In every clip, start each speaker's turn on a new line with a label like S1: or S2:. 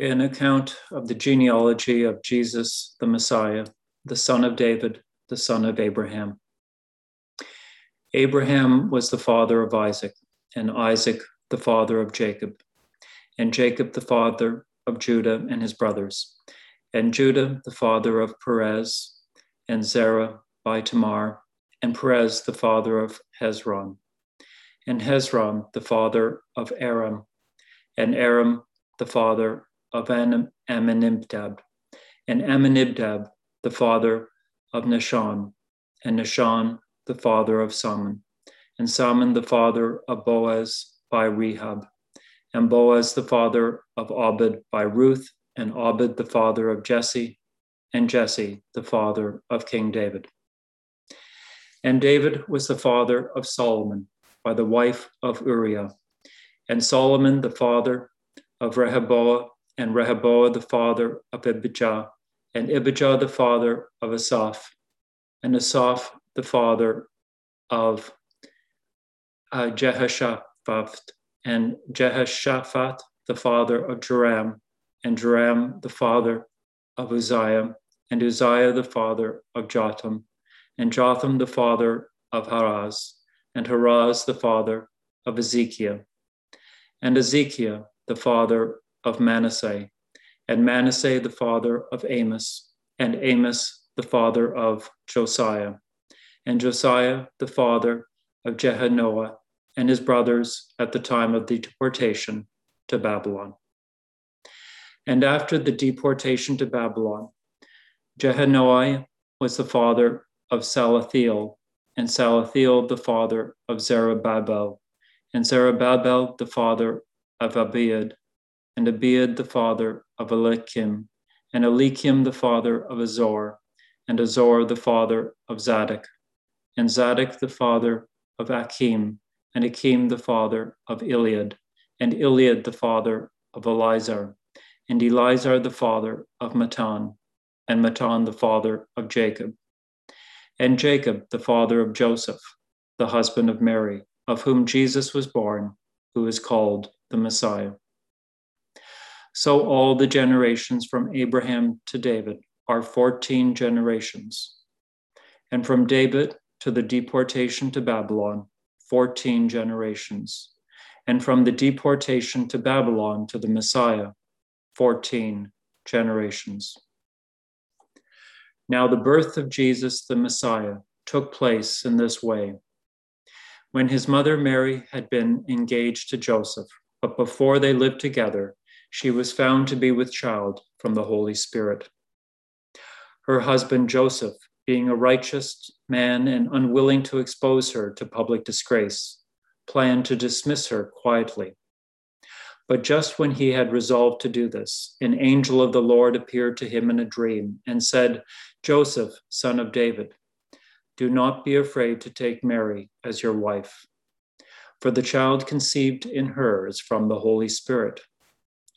S1: an account of the genealogy of Jesus, the Messiah, the son of David, the son of Abraham. Abraham was the father of Isaac, and Isaac the father of Jacob, and Jacob the father of Judah and his brothers, and Judah the father of Perez, and Zerah by Tamar, and Perez the father of Hezron, and Hezron the father of Aram, and Aram the father of Amminadab, and Amminadab the father of Nahshon, and Nahshon the father of Salmon, and Salmon the father of Boaz by Rahab, and Boaz the father of Obed by Ruth, and Obed the father of Jesse, and Jesse the father of King David. And David was the father of Solomon by the wife of Uriah, and Solomon the father of Rehoboam, and Rehoboam the father of Abijah, and Abijah the father of Asaph, and Asaph the father of uh, Jehoshaphat, and Jehoshaphat the father of Joram, and Joram the father of Uzziah, and Uzziah the father of Jotham, and Jotham the father of Ahaz, and Ahaz the father of Hezekiah, and Hezekiah the father of Manasseh, and Manasseh the father of Amos, and Amos the father of Josiah, and Josiah the father of Jechoniah and his brothers at the time of the deportation to Babylon. And after the deportation to Babylon, Jechoniah was the father of Salathiel, and Salathiel the father of Zerubbabel, and Zerubbabel the father of Abiud, and Abiud the father of Eliakim, and Eliakim the father of Azor, and Azor the father of Zadok, and Zadok the father of Achim, and Achim the father of Eliud, and Eliud the father of Eleazar, and Eleazar the father of Matthan, and Matthan the father of Jacob, and Jacob the father of Joseph, the husband of Mary, of whom Jesus was born, who is called the Messiah. So all the generations from Abraham to David are 14 generations. And from David to the deportation to Babylon, 14 generations. And from the deportation to Babylon to the Messiah, 14 generations. Now, the birth of Jesus the Messiah took place in this way. When his mother Mary had been engaged to Joseph, but before they lived together, she was found to be with child from the Holy Spirit. Her husband Joseph, being a righteous man and unwilling to expose her to public disgrace, planned to dismiss her quietly. But just when he had resolved to do this, an angel of the Lord appeared to him in a dream and said, Joseph, son of David, do not be afraid to take Mary as your wife, for the child conceived in her is from the Holy Spirit.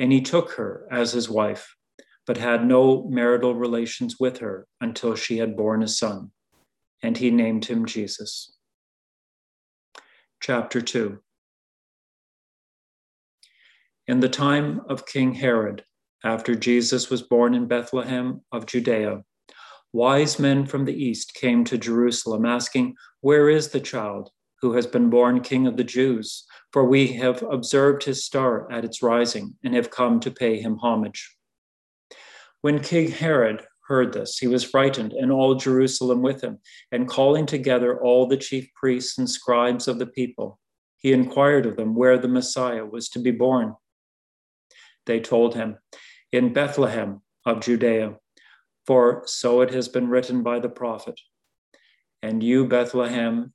S1: and he took her as his wife, but had no marital relations with her until she had borne a son, and he named him Jesus. Chapter 2 In the time of King Herod, after Jesus was born in Bethlehem of Judea, wise men from the east came to Jerusalem asking, Where is the child who has been born King of the Jews? for we have observed his star at its rising and have come to pay him homage. When King Herod heard this, he was frightened, and all Jerusalem with him, and calling together all the chief priests and scribes of the people, he inquired of them where the Messiah was to be born. They told him, In Bethlehem of Judea, for so it has been written by the prophet. And you, Bethlehem,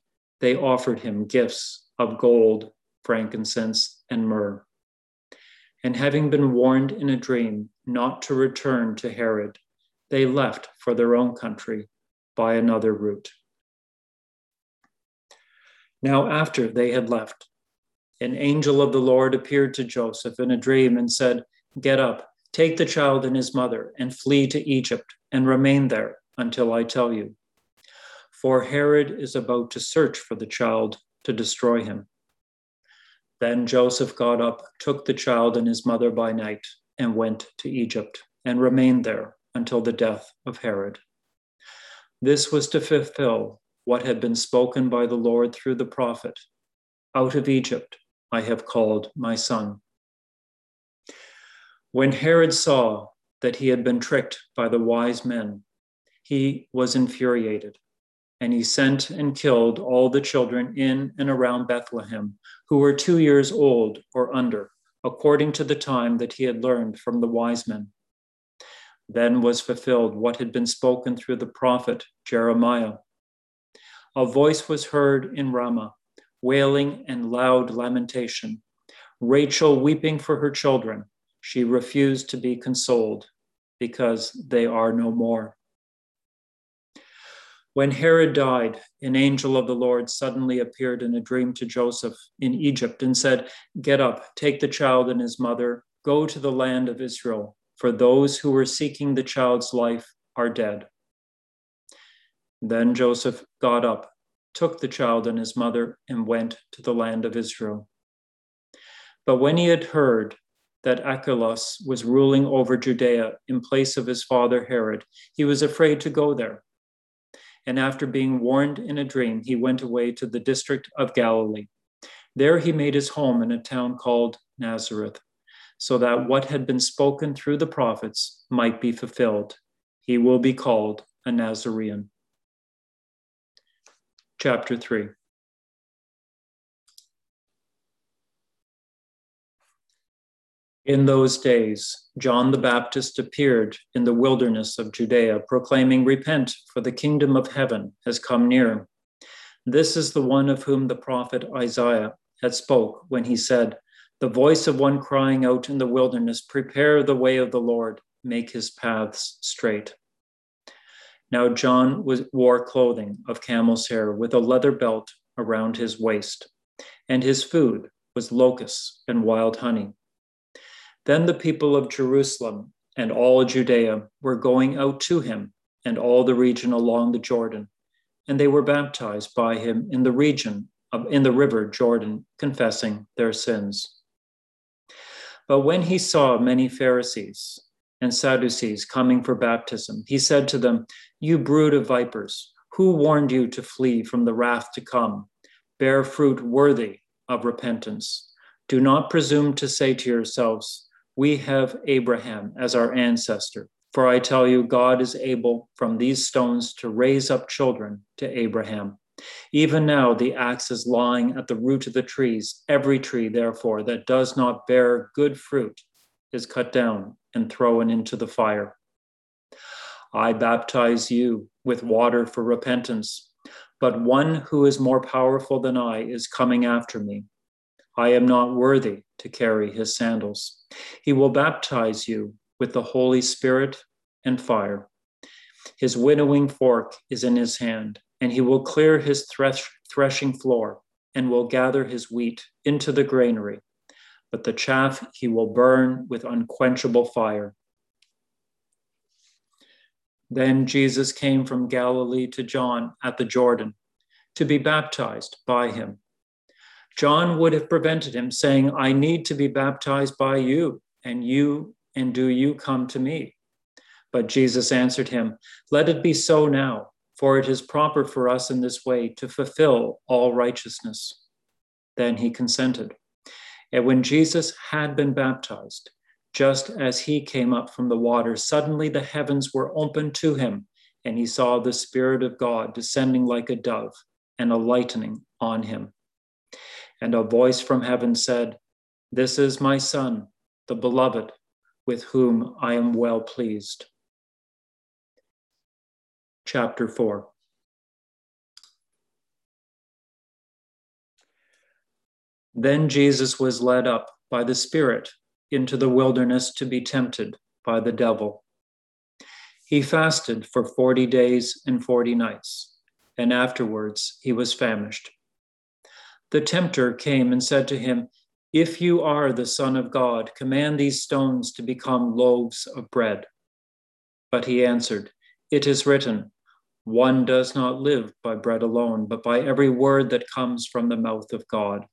S1: they offered him gifts of gold, frankincense, and myrrh. And having been warned in a dream not to return to Herod, they left for their own country by another route. Now, after they had left, an angel of the Lord appeared to Joseph in a dream and said, Get up, take the child and his mother, and flee to Egypt, and remain there until I tell you. For Herod is about to search for the child to destroy him. Then Joseph got up, took the child and his mother by night, and went to Egypt, and remained there until the death of Herod. This was to fulfill what had been spoken by the Lord through the prophet Out of Egypt I have called my son. When Herod saw that he had been tricked by the wise men, he was infuriated, and he sent and killed all the children in and around Bethlehem who were two years old or under, according to the time that he had learned from the wise men. Then was fulfilled what had been spoken through the prophet Jeremiah. A voice was heard in Ramah, wailing and loud lamentation. Rachel weeping for her children. She refused to be consoled because they are no more. When Herod died, an angel of the Lord suddenly appeared in a dream to Joseph in Egypt and said, Get up, take the child and his mother, go to the land of Israel for those who were seeking the child's life are dead. Then Joseph got up, took the child and his mother, and went to the land of Israel. But when he had heard that Archelaus was ruling over Judea in place of his father Herod, he was afraid to go there. And after being warned in a dream, he went away to the district of Galilee. There he made his home in a town called Nazareth so that what had been spoken through the prophets might be fulfilled. He will be called a Nazarene. Chapter 3 In those days, John the Baptist appeared in the wilderness of Judea, proclaiming, Repent, for the kingdom of heaven has come near. This is the one of whom the prophet Isaiah had spoke when he said, the voice of one crying out in the wilderness, Prepare the way of the Lord, make his paths straight. Now John was, wore clothing of camel's hair with a leather belt around his waist, and his food was locusts and wild honey. Then the people of Jerusalem and all Judea were going out to him and all the region along the Jordan, and they were baptized by him in the region of, in the river Jordan, confessing their sins. But when he saw many Pharisees and Sadducees coming for baptism, he said to them, You brood of vipers, who warned you to flee from the wrath to come? Bear fruit worthy of repentance. Do not presume to say to yourselves, We have Abraham as our ancestor. For I tell you, God is able from these stones to raise up children to Abraham. Even now, the axe is lying at the root of the trees. Every tree, therefore, that does not bear good fruit is cut down and thrown into the fire. I baptize you with water for repentance, but one who is more powerful than I is coming after me. I am not worthy to carry his sandals. He will baptize you with the Holy Spirit and fire. His winnowing fork is in his hand and he will clear his thresh, threshing floor and will gather his wheat into the granary, but the chaff he will burn with unquenchable fire. Then Jesus came from Galilee to John at the Jordan to be baptized by him. John would have prevented him, saying, I need to be baptized by you, and you, and do you come to me? But Jesus answered him, Let it be so now, for it is proper for us in this way to fulfill all righteousness. Then he consented. And when Jesus had been baptized, just as he came up from the water, suddenly the heavens were opened to him, and he saw the Spirit of God descending like a dove and alighting on him. And a voice from heaven said, This is my Son, the beloved, with whom I am well pleased. Chapter 4 Then Jesus was led up by the Spirit into the wilderness to be tempted by the devil. He fasted for 40 days and 40 nights, and afterwards he was famished. The tempter came and said to him, If you are the Son of God, command these stones to become loaves of bread. But he answered, It is written, One does not live by bread alone, but by every word that comes from the mouth of God.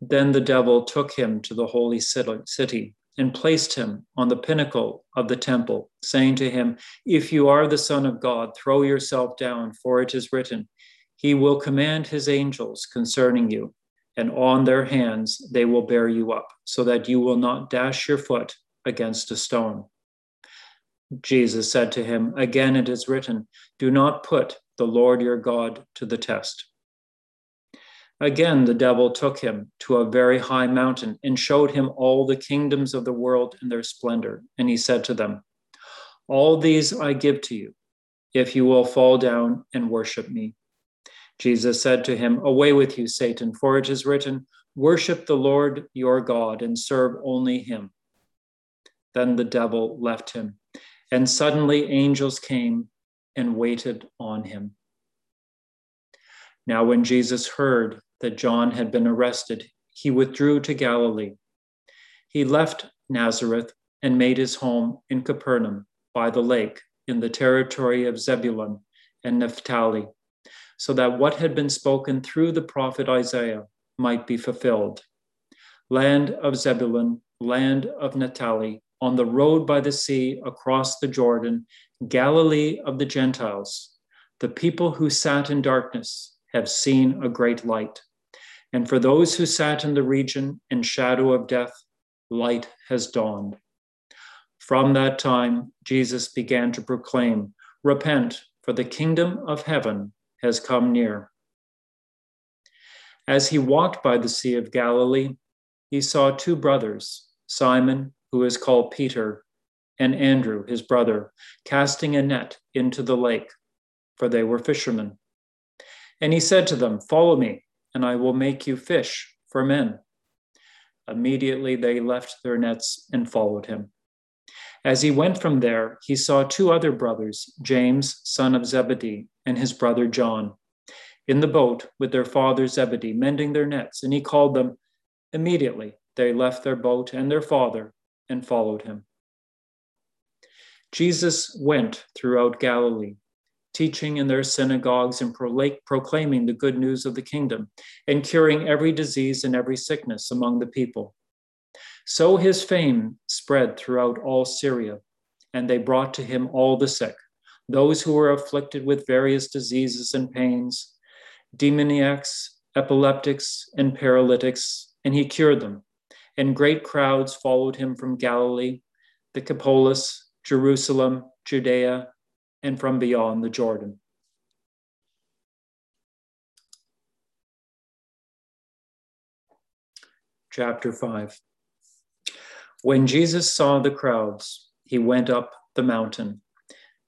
S1: Then the devil took him to the holy city and placed him on the pinnacle of the temple, saying to him, If you are the Son of God, throw yourself down, for it is written, He will command His angels concerning you, and on their hands they will bear you up, so that you will not dash your foot against a stone. Jesus said to him, Again it is written, Do not put the Lord your God to the test. Again, the devil took him to a very high mountain and showed him all the kingdoms of the world in their splendor. And he said to them, All these I give to you, if you will fall down and worship me. Jesus said to him, Away with you, Satan, for it is written, Worship the Lord your God and serve only him. Then the devil left him, and suddenly angels came and waited on him. Now, when Jesus heard that John had been arrested, he withdrew to Galilee. He left Nazareth and made his home in Capernaum by the lake in the territory of Zebulun and Naphtali, so that what had been spoken through the prophet Isaiah might be fulfilled. Land of Zebulun, land of Naphtali, on the road by the sea across the Jordan, Galilee of the Gentiles, the people who sat in darkness have seen a great light. And for those who sat in the region in shadow of death, light has dawned. From that time, Jesus began to proclaim, Repent, for the kingdom of heaven has come near. As he walked by the Sea of Galilee, he saw two brothers, Simon, who is called Peter, and Andrew, his brother, casting a net into the lake, for they were fishermen. And he said to them, Follow me and I will make you fish for men. Immediately they left their nets and followed him. As he went from there, he saw two other brothers, James, son of Zebedee, and his brother John, in the boat with their father Zebedee, mending their nets, and he called them. Immediately they left their boat and their father and followed him. Jesus went throughout Galilee teaching in their synagogues and proclaiming the good news of the kingdom, and curing every disease and every sickness among the people. So his fame spread throughout all Syria, and they brought to him all the sick, those who were afflicted with various diseases and pains, demoniacs, epileptics, and paralytics, and he cured them. And great crowds followed him from Galilee, the Decapolis, Jerusalem, Judea, and from beyond the Jordan. Chapter 5 When Jesus saw the crowds, he went up the mountain,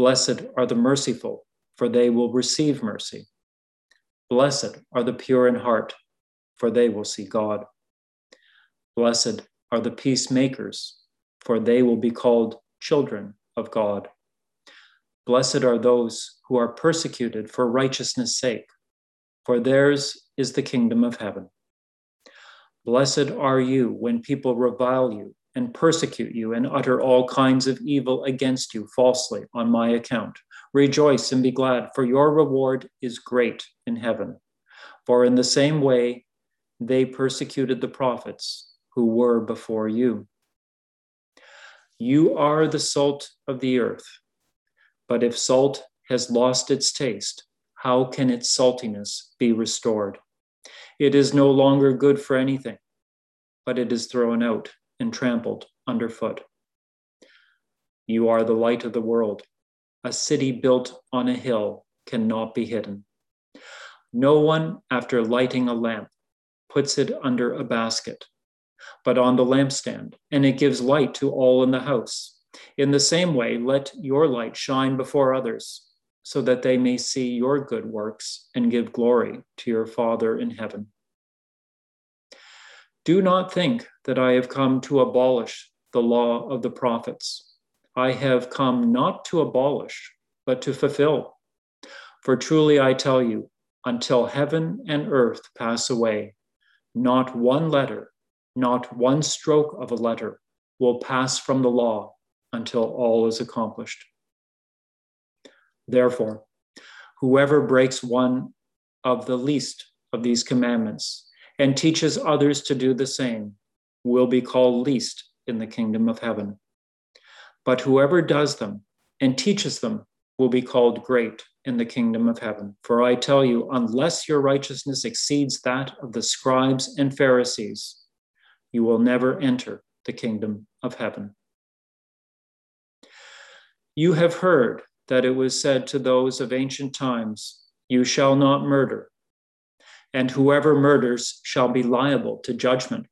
S1: Blessed are the merciful, for they will receive mercy. Blessed are the pure in heart, for they will see God. Blessed are the peacemakers, for they will be called children of God. Blessed are those who are persecuted for righteousness' sake, for theirs is the kingdom of heaven. Blessed are you when people revile you and persecute you and utter all kinds of evil against you falsely on my account. Rejoice and be glad, for your reward is great in heaven. For in the same way they persecuted the prophets who were before you. You are the salt of the earth. But if salt has lost its taste, how can its saltiness be restored? It is no longer good for anything, but it is thrown out and trampled underfoot. You are the light of the world. A city built on a hill cannot be hidden. No one, after lighting a lamp, puts it under a basket, but on the lampstand, and it gives light to all in the house. In the same way, let your light shine before others, so that they may see your good works and give glory to your Father in heaven. Do not think that I have come to abolish the law of the prophets. I have come not to abolish, but to fulfill. For truly I tell you, until heaven and earth pass away, not one letter, not one stroke of a letter will pass from the law until all is accomplished. Therefore, whoever breaks one of the least of these commandments and teaches others to do the same will be called least in the kingdom of heaven. But whoever does them and teaches them will be called great in the kingdom of heaven. For I tell you, unless your righteousness exceeds that of the scribes and Pharisees, you will never enter the kingdom of heaven. You have heard that it was said to those of ancient times, You shall not murder, and whoever murders shall be liable to judgment.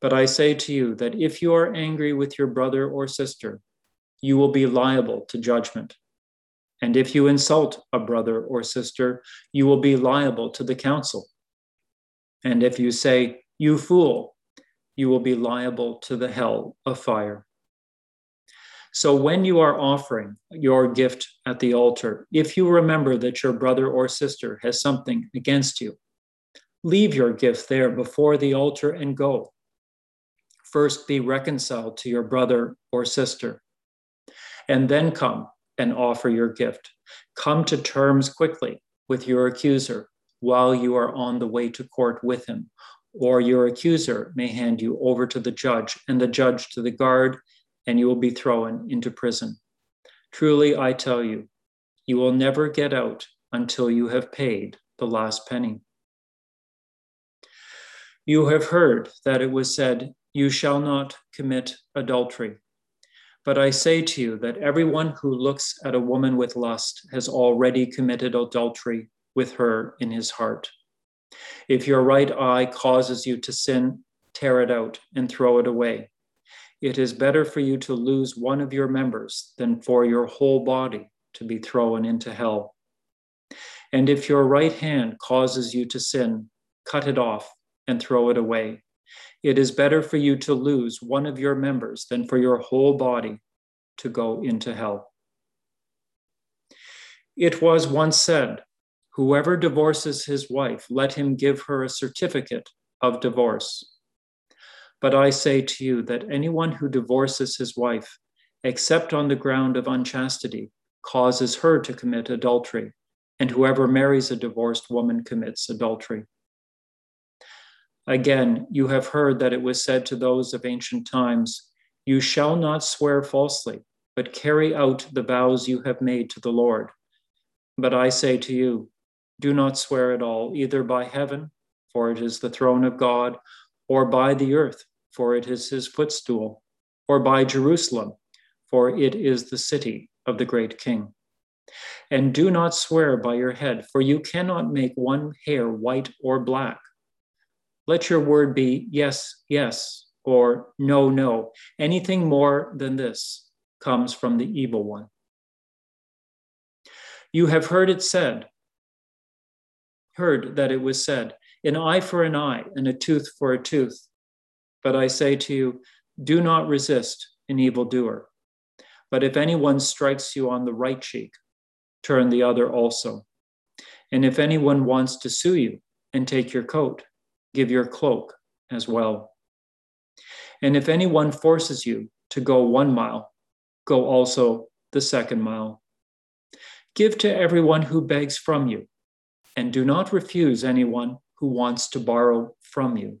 S1: But I say to you that if you are angry with your brother or sister, you will be liable to judgment. And if you insult a brother or sister, you will be liable to the council. And if you say, You fool, you will be liable to the hell of fire. So when you are offering your gift at the altar, if you remember that your brother or sister has something against you, leave your gift there before the altar and go. First be reconciled to your brother or sister, and then come and offer your gift. Come to terms quickly with your accuser while you are on the way to court with him, or your accuser may hand you over to the judge, and the judge to the guard and you will be thrown into prison. Truly, I tell you, you will never get out until you have paid the last penny. You have heard that it was said, You shall not commit adultery. But I say to you that everyone who looks at a woman with lust has already committed adultery with her in his heart. If your right eye causes you to sin, tear it out and throw it away. It is better for you to lose one of your members than for your whole body to be thrown into hell. And if your right hand causes you to sin, cut it off and throw it away. It is better for you to lose one of your members than for your whole body to go into hell. It was once said, Whoever divorces his wife, let him give her a certificate of divorce. But I say to you that anyone who divorces his wife, except on the ground of unchastity, causes her to commit adultery, and whoever marries a divorced woman commits adultery. Again, you have heard that it was said to those of ancient times, You shall not swear falsely, but carry out the vows you have made to the Lord. But I say to you, do not swear at all, either by heaven, for it is the throne of God, or by the earth, for it is his footstool, or by Jerusalem, for it is the city of the great king. And do not swear by your head, for you cannot make one hair white or black. Let your word be yes, yes, or no, no. Anything more than this comes from the evil one. You have heard it said, heard that it was said, an eye for an eye and a tooth for a tooth. But I say to you, do not resist an evildoer. But if anyone strikes you on the right cheek, turn the other also. And if anyone wants to sue you and take your coat, give your cloak as well. And if anyone forces you to go one mile, go also the second mile. Give to everyone who begs from you, and do not refuse anyone who wants to borrow from you.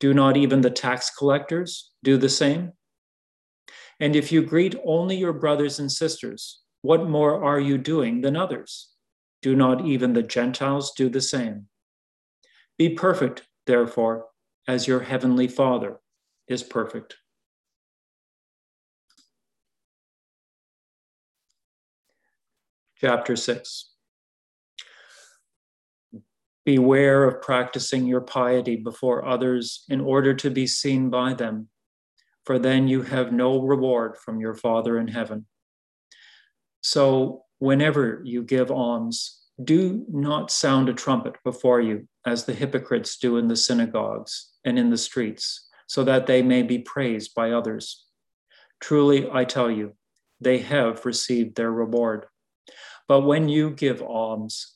S1: Do not even the tax collectors do the same? And if you greet only your brothers and sisters, what more are you doing than others? Do not even the Gentiles do the same? Be perfect, therefore, as your heavenly Father is perfect. Chapter 6 Beware of practicing your piety before others in order to be seen by them, for then you have no reward from your Father in heaven. So, whenever you give alms, do not sound a trumpet before you, as the hypocrites do in the synagogues and in the streets, so that they may be praised by others. Truly, I tell you, they have received their reward. But when you give alms,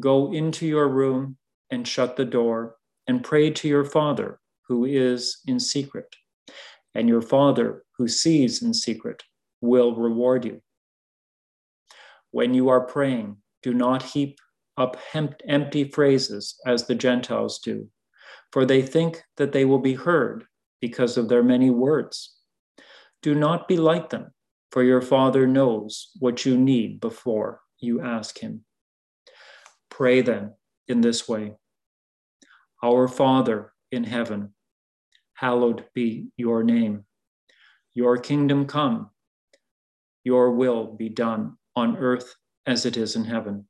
S1: Go into your room and shut the door and pray to your Father who is in secret. And your Father who sees in secret will reward you. When you are praying, do not heap up empty phrases as the Gentiles do, for they think that they will be heard because of their many words. Do not be like them, for your Father knows what you need before you ask Him. Pray then in this way Our Father in heaven, hallowed be your name. Your kingdom come, your will be done on earth as it is in heaven.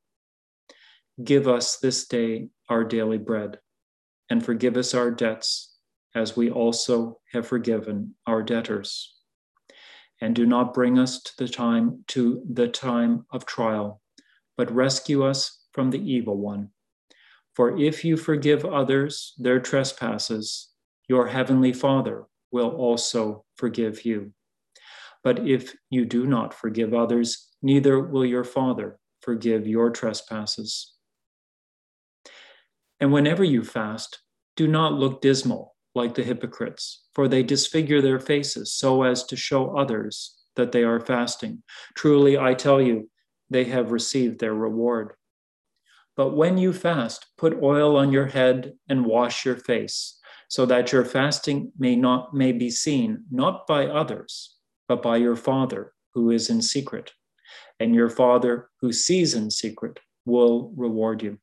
S1: Give us this day our daily bread, and forgive us our debts as we also have forgiven our debtors. And do not bring us to the time to the time of trial, but rescue us from the evil one. For if you forgive others their trespasses, your heavenly Father will also forgive you. But if you do not forgive others, neither will your Father forgive your trespasses. And whenever you fast, do not look dismal like the hypocrites, for they disfigure their faces so as to show others that they are fasting. Truly, I tell you, they have received their reward. But when you fast, put oil on your head and wash your face, so that your fasting may not may be seen not by others, but by your Father who is in secret. And your Father who sees in secret will reward you.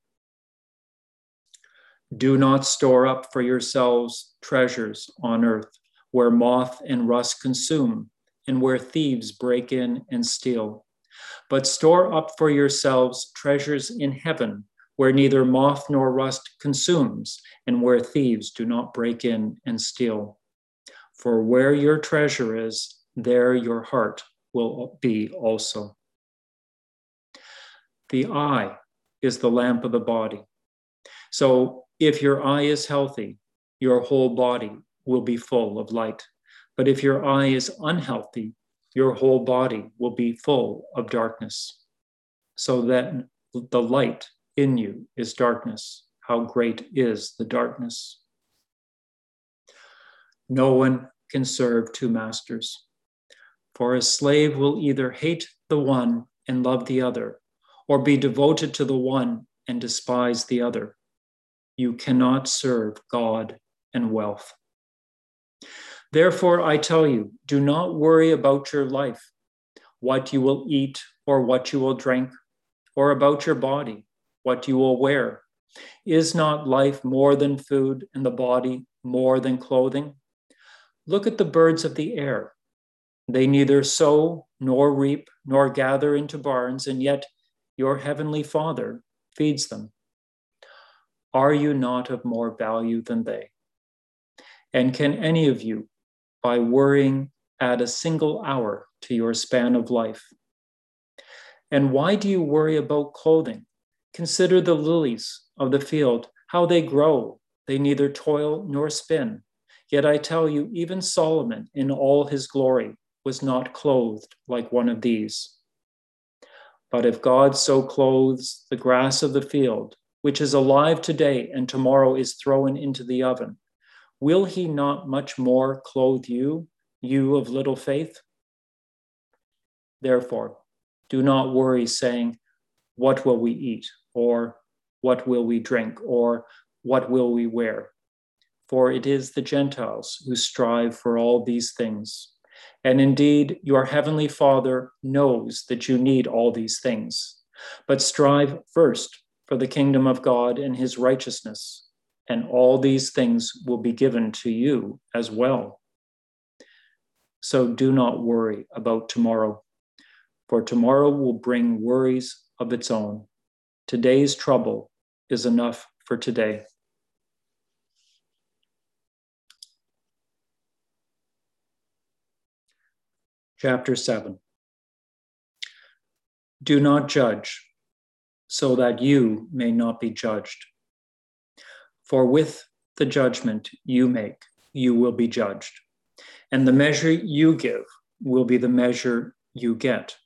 S1: Do not store up for yourselves treasures on earth, where moth and rust consume, and where thieves break in and steal but store up for yourselves treasures in heaven, where neither moth nor rust consumes, and where thieves do not break in and steal. For where your treasure is, there your heart will be also. The eye is the lamp of the body. So if your eye is healthy, your whole body will be full of light. But if your eye is unhealthy, your whole body will be full of darkness. so that the light in you is darkness. How great is the darkness? No one can serve two masters, for a slave will either hate the one and love the other, or be devoted to the one and despise the other. You cannot serve God and wealth. Therefore, I tell you, do not worry about your life, what you will eat or what you will drink, or about your body, what you will wear. Is not life more than food and the body more than clothing? Look at the birds of the air. They neither sow nor reap nor gather into barns, and yet your heavenly Father feeds them. Are you not of more value than they? And can any of you, by worrying, add a single hour to your span of life? And why do you worry about clothing? Consider the lilies of the field, how they grow. They neither toil nor spin. Yet I tell you, even Solomon in all his glory was not clothed like one of these. But if God so clothes the grass of the field, which is alive today and tomorrow is thrown into the oven, will he not much more clothe you, you of little faith? Therefore, do not worry, saying, What will we eat? or What will we drink? or What will we wear? For it is the Gentiles who strive for all these things and indeed, your heavenly Father knows that you need all these things. But strive first for the kingdom of God and his righteousness, and all these things will be given to you as well. So do not worry about tomorrow, for tomorrow will bring worries of its own. Today's trouble is enough for today. Chapter 7 Do not judge, so that you may not be judged. For with the judgment you make, you will be judged, and the measure you give will be the measure you get.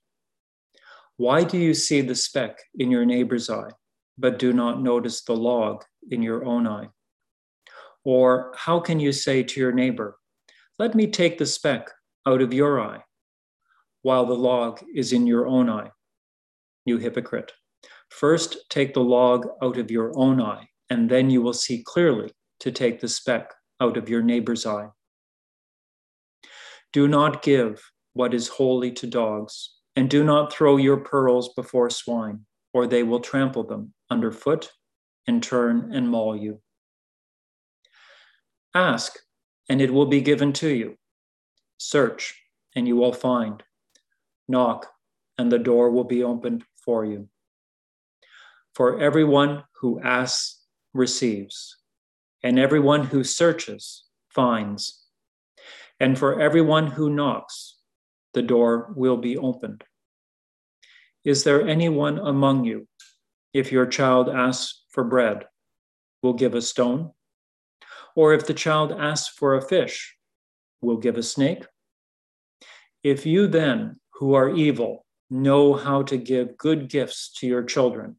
S1: Why do you see the speck in your neighbor's eye, but do not notice the log in your own eye? Or how can you say to your neighbor, Let me take the speck out of your eye? while the log is in your own eye. You hypocrite. First, take the log out of your own eye, and then you will see clearly to take the speck out of your neighbor's eye. Do not give what is holy to dogs, and do not throw your pearls before swine, or they will trample them underfoot and turn and maul you. Ask, and it will be given to you. Search, and you will find. Knock, and the door will be opened for you. For everyone who asks receives, and everyone who searches finds. And for everyone who knocks, the door will be opened. Is there anyone among you, if your child asks for bread, will give a stone? Or if the child asks for a fish, will give a snake? If you then, who are evil know how to give good gifts to your children,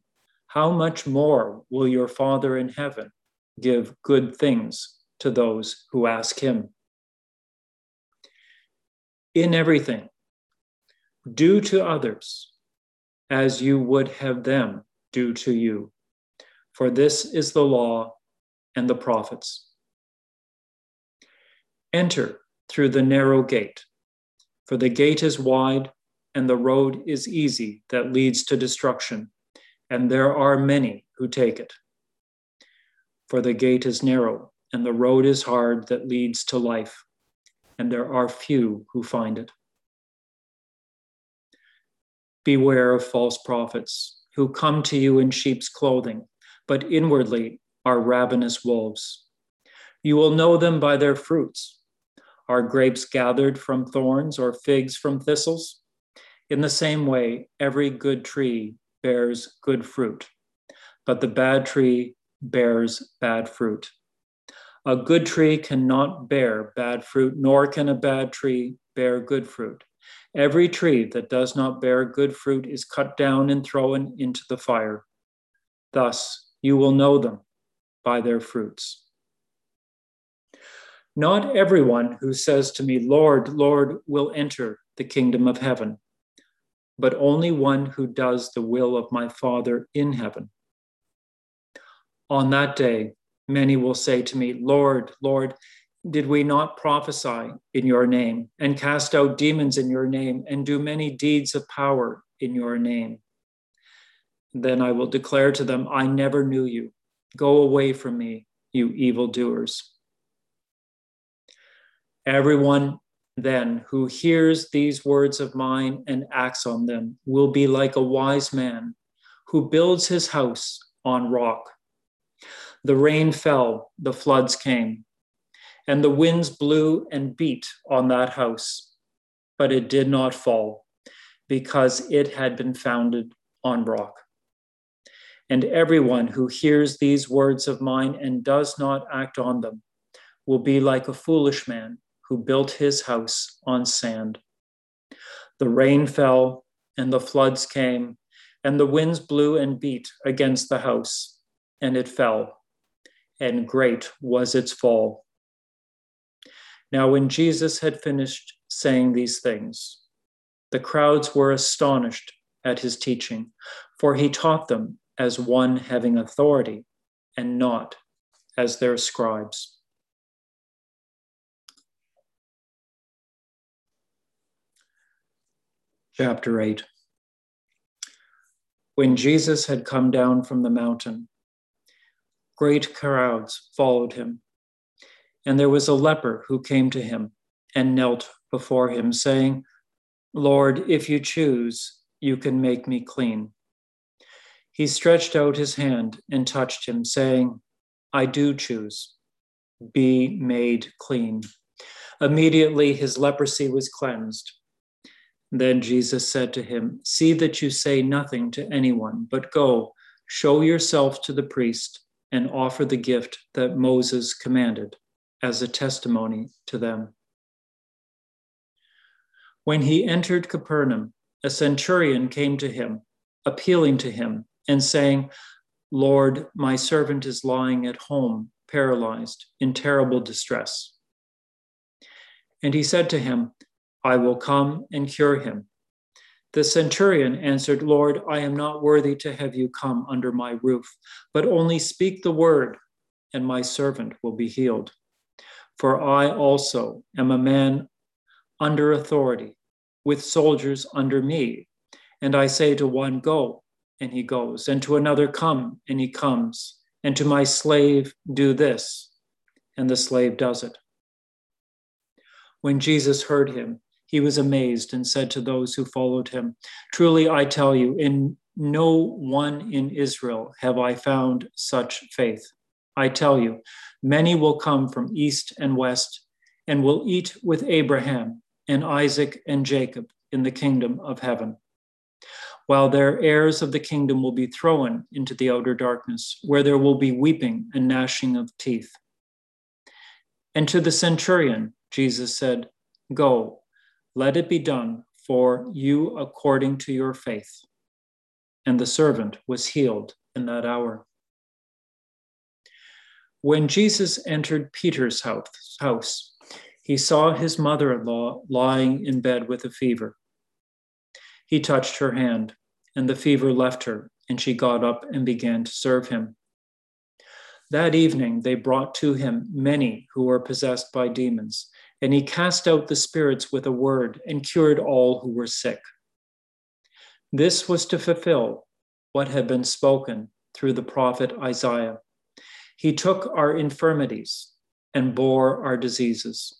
S1: how much more will your Father in heaven give good things to those who ask him? In everything, do to others as you would have them do to you, for this is the law and the prophets. Enter through the narrow gate. For the gate is wide and the road is easy that leads to destruction, and there are many who take it. For the gate is narrow, and the road is hard that leads to life, and there are few who find it. Beware of false prophets who come to you in sheep's clothing, but inwardly are ravenous wolves. You will know them by their fruits. Are grapes gathered from thorns or figs from thistles? In the same way, every good tree bears good fruit, but the bad tree bears bad fruit. A good tree cannot bear bad fruit, nor can a bad tree bear good fruit. Every tree that does not bear good fruit is cut down and thrown into the fire. Thus you will know them by their fruits. Not everyone who says to me, Lord, Lord, will enter the kingdom of heaven, but only one who does the will of my Father in heaven. On that day, many will say to me, Lord, Lord, did we not prophesy in your name and cast out demons in your name and do many deeds of power in your name? Then I will declare to them, I never knew you. Go away from me, you evildoers. Everyone then who hears these words of mine and acts on them will be like a wise man who builds his house on rock. The rain fell, the floods came, and the winds blew and beat on that house, but it did not fall because it had been founded on rock. And everyone who hears these words of mine and does not act on them will be like a foolish man who built his house on sand. The rain fell, and the floods came, and the winds blew and beat against the house, and it fell, and great was its fall. Now, when Jesus had finished saying these things, the crowds were astonished at his teaching, for he taught them as one having authority and not as their scribes. Chapter 8 When Jesus had come down from the mountain, great crowds followed him. And there was a leper who came to him and knelt before him, saying, Lord, if you choose, you can make me clean. He stretched out his hand and touched him, saying, I do choose. Be made clean. Immediately his leprosy was cleansed. Then Jesus said to him, See that you say nothing to anyone, but go, show yourself to the priest, and offer the gift that Moses commanded as a testimony to them. When he entered Capernaum, a centurion came to him, appealing to him and saying, Lord, my servant is lying at home, paralyzed, in terrible distress. And he said to him, I will come and cure him. The centurion answered, Lord, I am not worthy to have you come under my roof, but only speak the word, and my servant will be healed. For I also am a man under authority, with soldiers under me. And I say to one, Go, and he goes, and to another, Come, and he comes, and to my slave, Do this, and the slave does it. When Jesus heard him, he was amazed and said to those who followed him, Truly I tell you, in no one in Israel have I found such faith. I tell you, many will come from east and west and will eat with Abraham and Isaac and Jacob in the kingdom of heaven. While their heirs of the kingdom will be thrown into the outer darkness, where there will be weeping and gnashing of teeth. And to the centurion, Jesus said, Go let it be done for you according to your faith. And the servant was healed in that hour. When Jesus entered Peter's house, he saw his mother in law lying in bed with a fever. He touched her hand, and the fever left her, and she got up and began to serve him. That evening, they brought to him many who were possessed by demons and he cast out the spirits with a word and cured all who were sick. This was to fulfill what had been spoken through the prophet Isaiah. He took our infirmities and bore our diseases.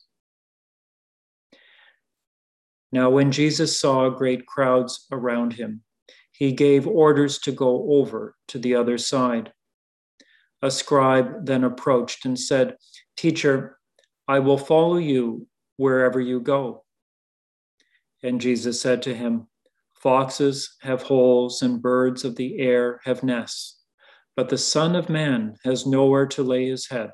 S1: Now, when Jesus saw great crowds around him, he gave orders to go over to the other side. A scribe then approached and said, Teacher, I will follow you wherever you go. And Jesus said to him, Foxes have holes and birds of the air have nests, but the Son of Man has nowhere to lay his head.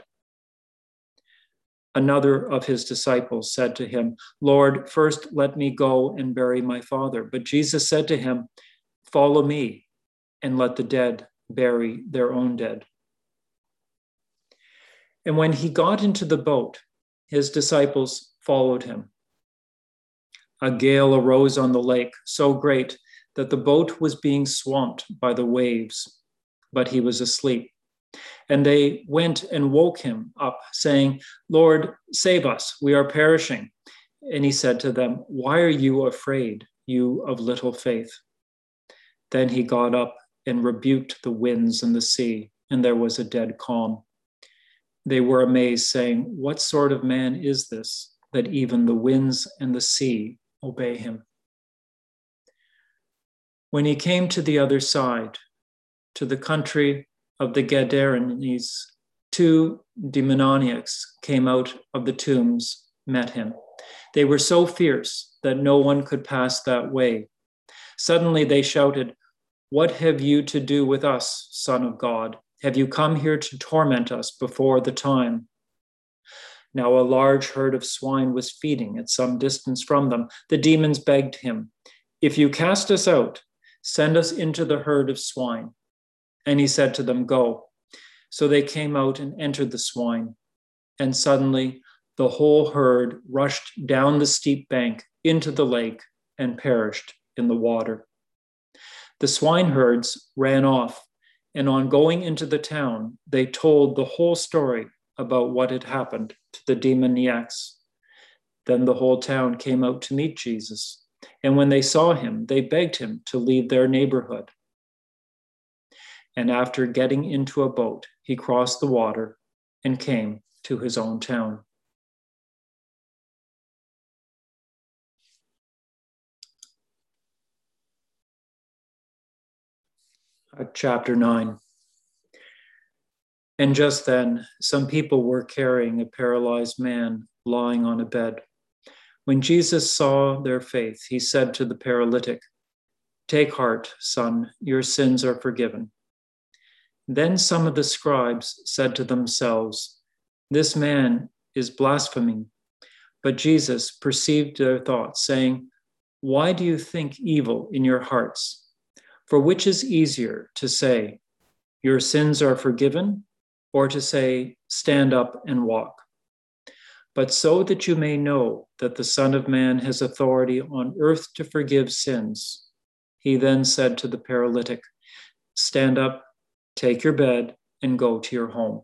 S1: Another of his disciples said to him, Lord, first let me go and bury my father. But Jesus said to him, Follow me and let the dead bury their own dead. And when he got into the boat, his disciples followed him. A gale arose on the lake, so great that the boat was being swamped by the waves, but he was asleep. And they went and woke him up, saying, Lord, save us, we are perishing. And he said to them, Why are you afraid, you of little faith? Then he got up and rebuked the winds and the sea, and there was a dead calm. They were amazed, saying, What sort of man is this, that even the winds and the sea obey him? When he came to the other side, to the country of the Gadarenes, two demoniacs came out of the tombs, met him. They were so fierce that no one could pass that way. Suddenly they shouted, What have you to do with us, Son of God? Have you come here to torment us before the time? Now a large herd of swine was feeding at some distance from them. The demons begged him, If you cast us out, send us into the herd of swine. And he said to them, Go. So they came out and entered the swine. And suddenly the whole herd rushed down the steep bank into the lake and perished in the water. The swineherds ran off, and on going into the town, they told the whole story about what had happened to the demoniacs. Then the whole town came out to meet Jesus, and when they saw him, they begged him to leave their neighborhood and after getting into a boat, he crossed the water and came to his own town. Uh, chapter 9. And just then, some people were carrying a paralyzed man lying on a bed. When Jesus saw their faith, he said to the paralytic, Take heart, son, your sins are forgiven. Then some of the scribes said to themselves, This man is blaspheming. But Jesus perceived their thoughts, saying, Why do you think evil in your hearts? For which is easier to say, Your sins are forgiven, or to say, Stand up and walk? But so that you may know that the Son of Man has authority on earth to forgive sins, he then said to the paralytic, Stand up Take your bed and go to your home.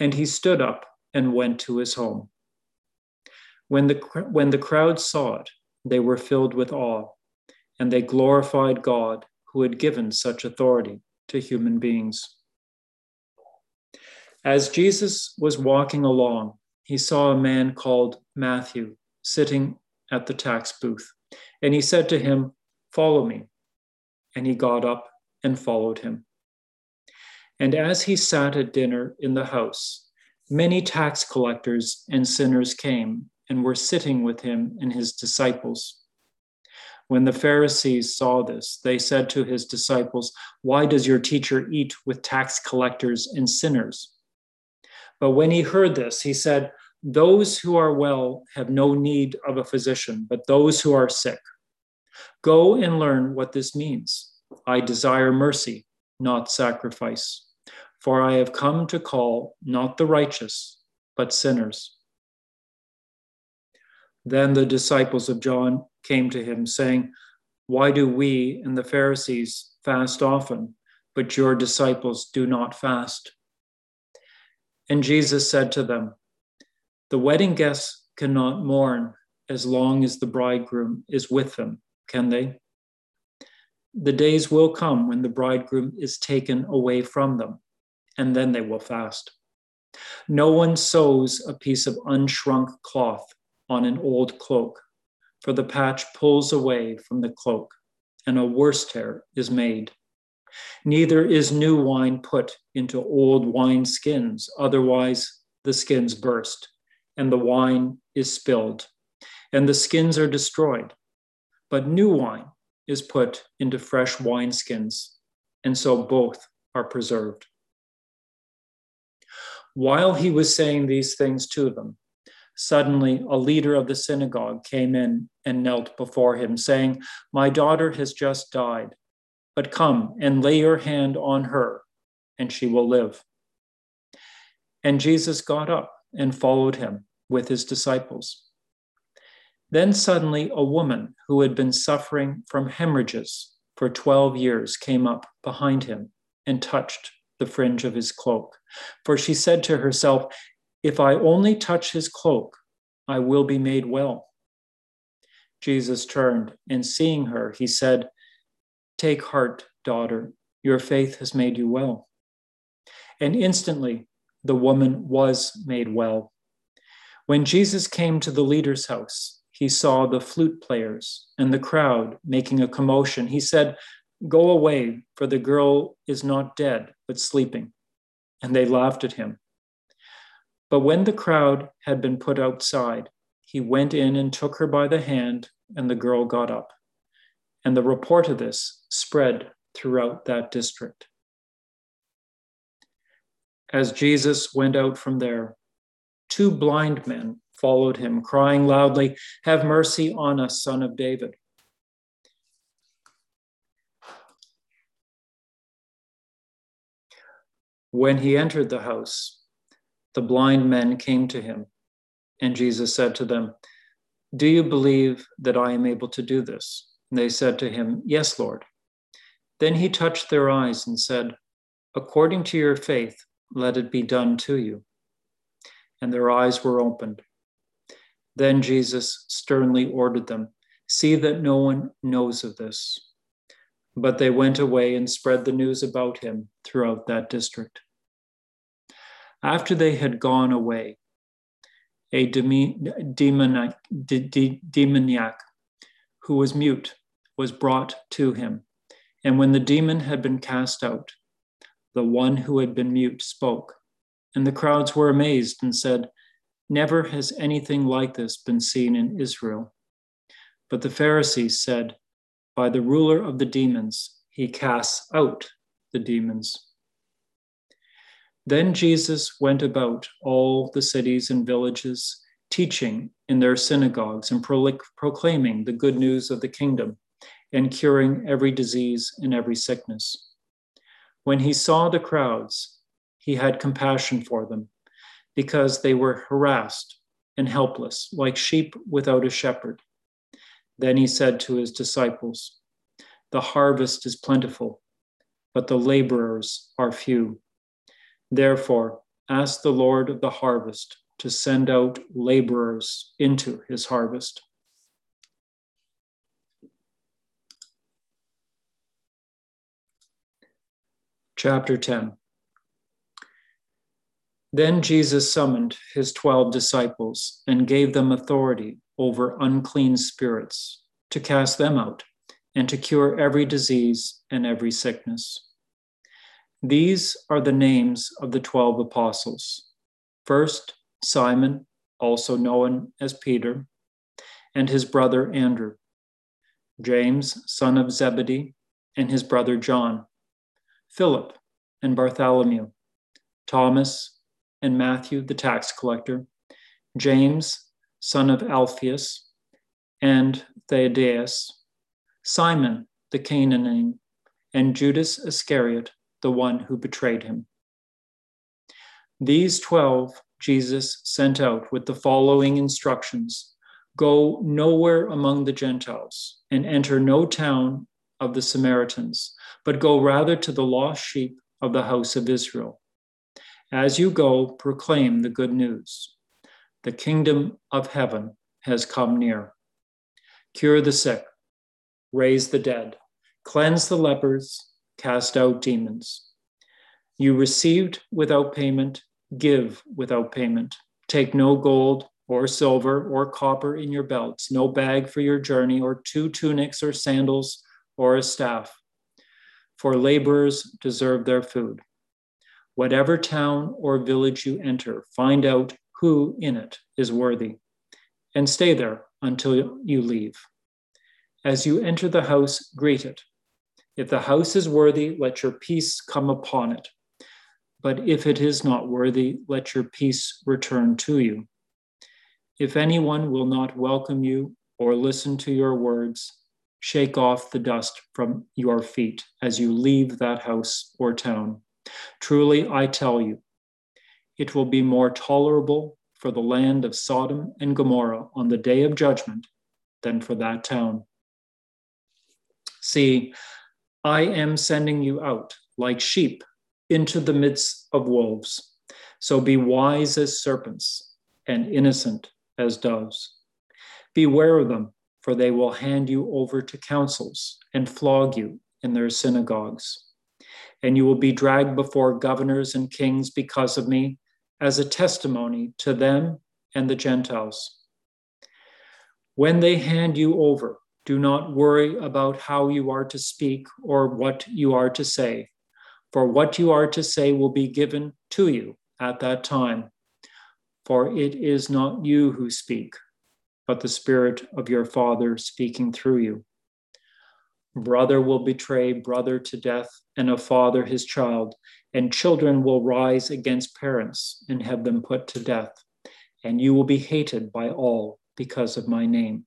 S1: And he stood up and went to his home. When the, when the crowd saw it, they were filled with awe, and they glorified God who had given such authority to human beings. As Jesus was walking along, he saw a man called Matthew sitting at the tax booth, and he said to him, Follow me. And he got up and followed him. And as he sat at dinner in the house, many tax collectors and sinners came and were sitting with him and his disciples. When the Pharisees saw this, they said to his disciples, Why does your teacher eat with tax collectors and sinners? But when he heard this, he said, Those who are well have no need of a physician, but those who are sick. Go and learn what this means. I desire mercy, not sacrifice for I have come to call not the righteous, but sinners. Then the disciples of John came to him, saying, Why do we and the Pharisees fast often, but your disciples do not fast? And Jesus said to them, The wedding guests cannot mourn as long as the bridegroom is with them, can they? The days will come when the bridegroom is taken away from them and then they will fast. No one sews a piece of unshrunk cloth on an old cloak, for the patch pulls away from the cloak, and a worse tear is made. Neither is new wine put into old wine skins, otherwise, the skins burst, and the wine is spilled, and the skins are destroyed. But new wine is put into fresh wineskins, and so both are preserved. While he was saying these things to them, suddenly a leader of the synagogue came in and knelt before him, saying, My daughter has just died, but come and lay your hand on her, and she will live. And Jesus got up and followed him with his disciples. Then suddenly a woman who had been suffering from hemorrhages for 12 years came up behind him and touched the fringe of his cloak. For she said to herself, If I only touch his cloak, I will be made well. Jesus turned, and seeing her, he said, Take heart, daughter, your faith has made you well. And instantly the woman was made well. When Jesus came to the leader's house, he saw the flute players and the crowd making a commotion. He said, Go away, for the girl is not dead, but sleeping. And they laughed at him. But when the crowd had been put outside, he went in and took her by the hand, and the girl got up. And the report of this spread throughout that district. As Jesus went out from there, two blind men followed him, crying loudly, Have mercy on us, son of David. When he entered the house, the blind men came to him, and Jesus said to them, Do you believe that I am able to do this? And they said to him, Yes, Lord. Then he touched their eyes and said, According to your faith, let it be done to you. And their eyes were opened. Then Jesus sternly ordered them, See that no one knows of this. But they went away and spread the news about him throughout that district. After they had gone away, a demoniac, demoniac who was mute was brought to him. And when the demon had been cast out, the one who had been mute spoke. And the crowds were amazed and said, Never has anything like this been seen in Israel. But the Pharisees said, by the ruler of the demons, he casts out the demons. Then Jesus went about all the cities and villages, teaching in their synagogues and proclaiming the good news of the kingdom and curing every disease and every sickness. When he saw the crowds, he had compassion for them because they were harassed and helpless, like sheep without a shepherd. Then he said to his disciples, The harvest is plentiful, but the laborers are few. Therefore, ask the Lord of the harvest to send out laborers into his harvest. Chapter 10 Then Jesus summoned his twelve disciples and gave them authority over unclean spirits, to cast them out, and to cure every disease and every sickness. These are the names of the twelve apostles. First, Simon, also known as Peter, and his brother Andrew, James, son of Zebedee, and his brother John, Philip and Bartholomew, Thomas and Matthew the tax collector, James, son of Alphaeus, and Thaddeus, Simon the Canaanite, and Judas Iscariot, the one who betrayed him. These twelve Jesus sent out with the following instructions Go nowhere among the Gentiles, and enter no town of the Samaritans, but go rather to the lost sheep of the house of Israel. As you go, proclaim the good news. The kingdom of heaven has come near. Cure the sick, raise the dead, cleanse the lepers, cast out demons. You received without payment, give without payment. Take no gold or silver or copper in your belts, no bag for your journey, or two tunics or sandals or a staff. For laborers deserve their food. Whatever town or village you enter, find out who in it is worthy, and stay there until you leave. As you enter the house, greet it. If the house is worthy, let your peace come upon it. But if it is not worthy, let your peace return to you. If anyone will not welcome you or listen to your words, shake off the dust from your feet as you leave that house or town. Truly, I tell you, it will be more tolerable for the land of Sodom and Gomorrah on the day of judgment than for that town. See, I am sending you out like sheep into the midst of wolves. So be wise as serpents and innocent as doves. Beware of them, for they will hand you over to councils and flog you in their synagogues. And you will be dragged before governors and kings because of me as a testimony to them and the Gentiles. When they hand you over, do not worry about how you are to speak or what you are to say, for what you are to say will be given to you at that time. For it is not you who speak, but the Spirit of your Father speaking through you. Brother will betray brother to death, and a father his child, and children will rise against parents and have them put to death, and you will be hated by all because of my name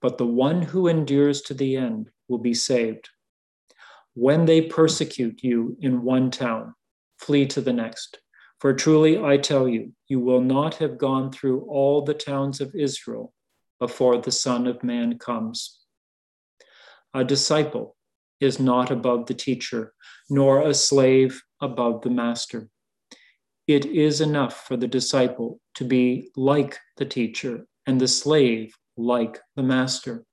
S1: but the one who endures to the end will be saved. When they persecute you in one town, flee to the next. For truly I tell you, you will not have gone through all the towns of Israel before the Son of Man comes. A disciple is not above the teacher, nor a slave above the master. It is enough for the disciple to be like the teacher and the slave like the master.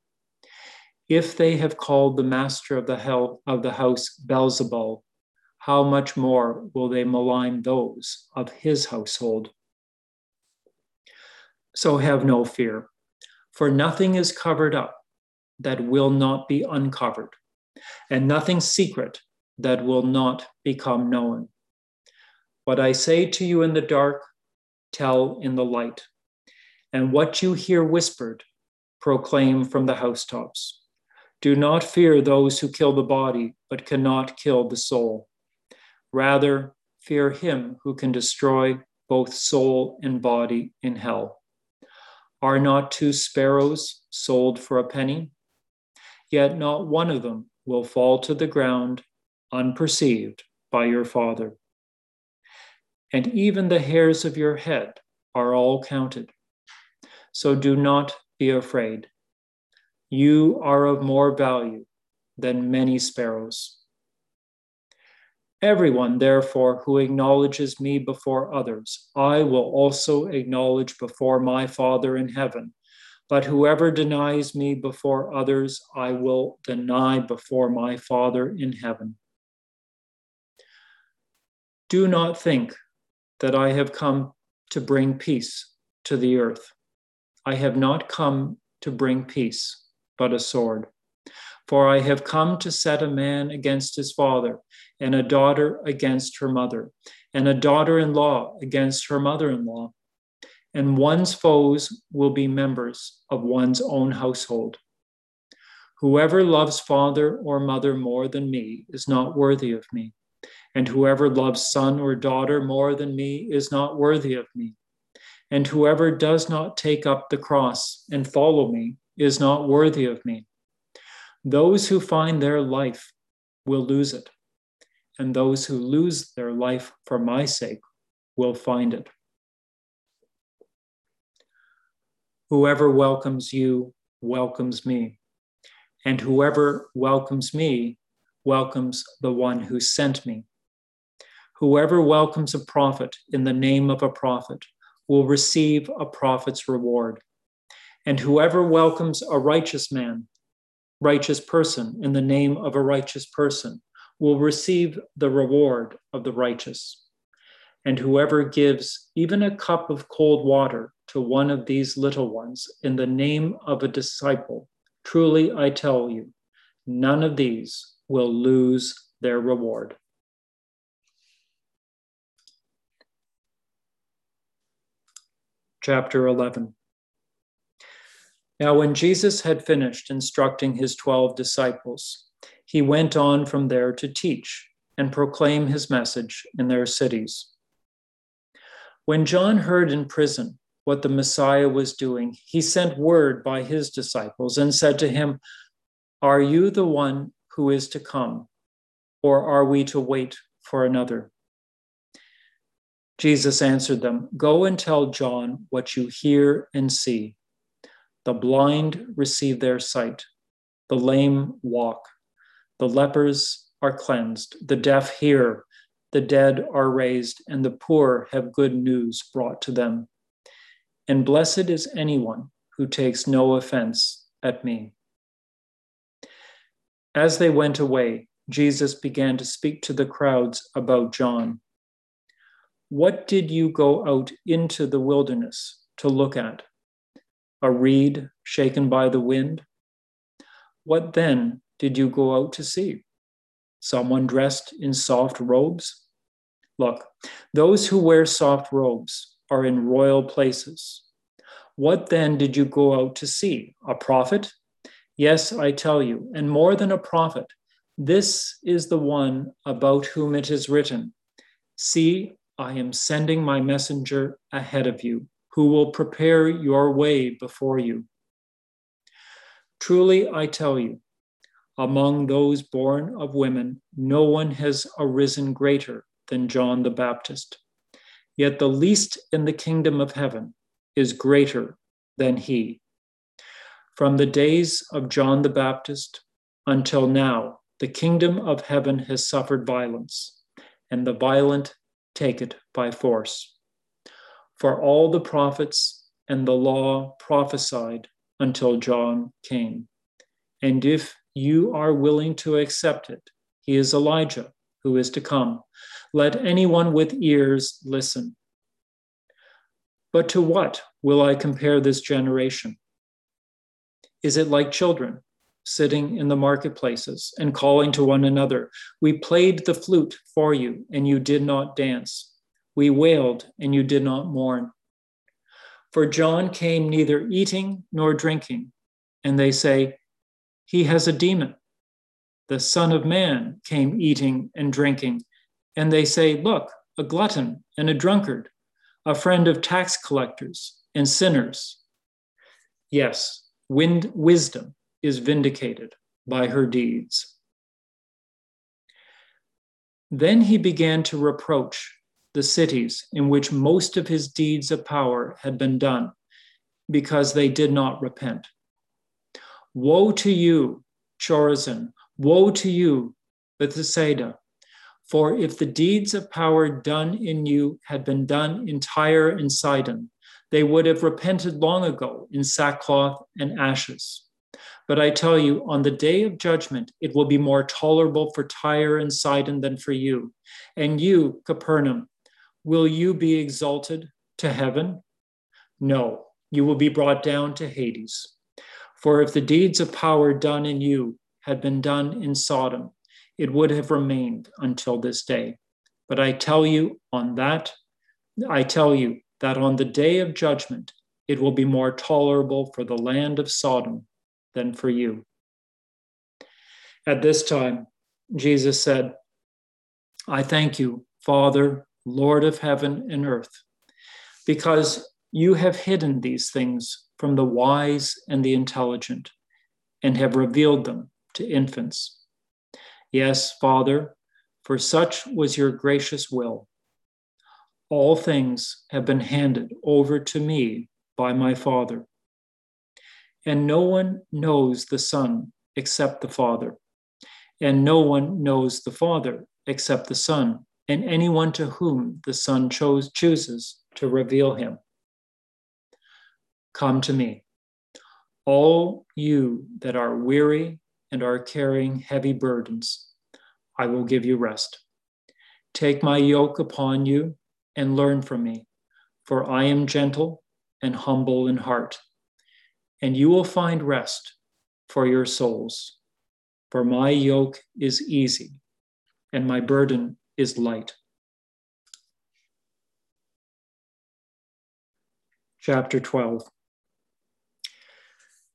S1: If they have called the master of the hell of the house Beelzebul, how much more will they malign those of his household? So have no fear, for nothing is covered up that will not be uncovered, and nothing secret that will not become known. What I say to you in the dark, tell in the light, and what you hear whispered, proclaim from the housetops. Do not fear those who kill the body, but cannot kill the soul. Rather, fear him who can destroy both soul and body in hell. Are not two sparrows sold for a penny? Yet not one of them will fall to the ground unperceived by your Father. And even the hairs of your head are all counted. So do not be afraid. You are of more value than many sparrows. Everyone, therefore, who acknowledges me before others, I will also acknowledge before my Father in heaven. But whoever denies me before others, I will deny before my Father in heaven. Do not think that I have come to bring peace to the earth. I have not come to bring peace, but a sword. For I have come to set a man against his father, and a daughter against her mother, and a daughter in law against her mother in law. And one's foes will be members of one's own household. Whoever loves father or mother more than me is not worthy of me, and whoever loves son or daughter more than me is not worthy of me. And whoever does not take up the cross and follow me is not worthy of me. Those who find their life will lose it, and those who lose their life for my sake will find it. Whoever welcomes you welcomes me, and whoever welcomes me welcomes the one who sent me. Whoever welcomes a prophet in the name of a prophet will receive a prophet's reward. And whoever welcomes a righteous man, righteous person, in the name of a righteous person, will receive the reward of the righteous. And whoever gives even a cup of cold water to one of these little ones in the name of a disciple, truly I tell you, none of these will lose their reward. Chapter 11. Now, when Jesus had finished instructing his twelve disciples, he went on from there to teach and proclaim his message in their cities. When John heard in prison what the Messiah was doing, he sent word by his disciples and said to him, Are you the one who is to come, or are we to wait for another? Jesus answered them, Go and tell John what you hear and see. The blind receive their sight, the lame walk, the lepers are cleansed, the deaf hear, the dead are raised, and the poor have good news brought to them. And blessed is anyone who takes no offense at me. As they went away, Jesus began to speak to the crowds about John. What did you go out into the wilderness to look at? A reed shaken by the wind? What then did you go out to see? Someone dressed in soft robes? Look, those who wear soft robes are in royal places. What then did you go out to see? A prophet? Yes, I tell you, and more than a prophet. This is the one about whom it is written See, I am sending my messenger ahead of you, who will prepare your way before you. Truly, I tell you, among those born of women, no one has arisen greater than John the Baptist. Yet the least in the kingdom of heaven is greater than he. From the days of John the Baptist until now, the kingdom of heaven has suffered violence, and the violent take it by force. For all the prophets and the law prophesied until John came. And if you are willing to accept it, he is Elijah who is to come. Let anyone with ears listen. But to what will I compare this generation? Is it like children sitting in the marketplaces and calling to one another. We played the flute for you, and you did not dance. We wailed, and you did not mourn. For John came neither eating nor drinking, and they say, He has a demon. The Son of Man came eating and drinking, and they say, Look, a glutton and a drunkard, a friend of tax collectors and sinners. Yes, wind, wisdom is vindicated by her deeds. Then he began to reproach the cities in which most of his deeds of power had been done because they did not repent. Woe to you, Chorazin! Woe to you, Bethsaida! For if the deeds of power done in you had been done in Tyre and Sidon, they would have repented long ago in sackcloth and ashes. But I tell you, on the day of judgment, it will be more tolerable for Tyre and Sidon than for you. And you, Capernaum, will you be exalted to heaven? No, you will be brought down to Hades. For if the deeds of power done in you had been done in Sodom, it would have remained until this day. But I tell you, on that, I tell you that on the day of judgment, it will be more tolerable for the land of Sodom than for you. At this time, Jesus said, I thank you, Father, Lord of heaven and earth, because you have hidden these things from the wise and the intelligent and have revealed them to infants. Yes, Father, for such was your gracious will. All things have been handed over to me by my Father and no one knows the Son except the Father. And no one knows the Father except the Son, and anyone to whom the Son chose, chooses to reveal him. Come to me, all you that are weary and are carrying heavy burdens, I will give you rest. Take my yoke upon you and learn from me, for I am gentle and humble in heart and you will find rest for your souls. For my yoke is easy and my burden is light. Chapter 12.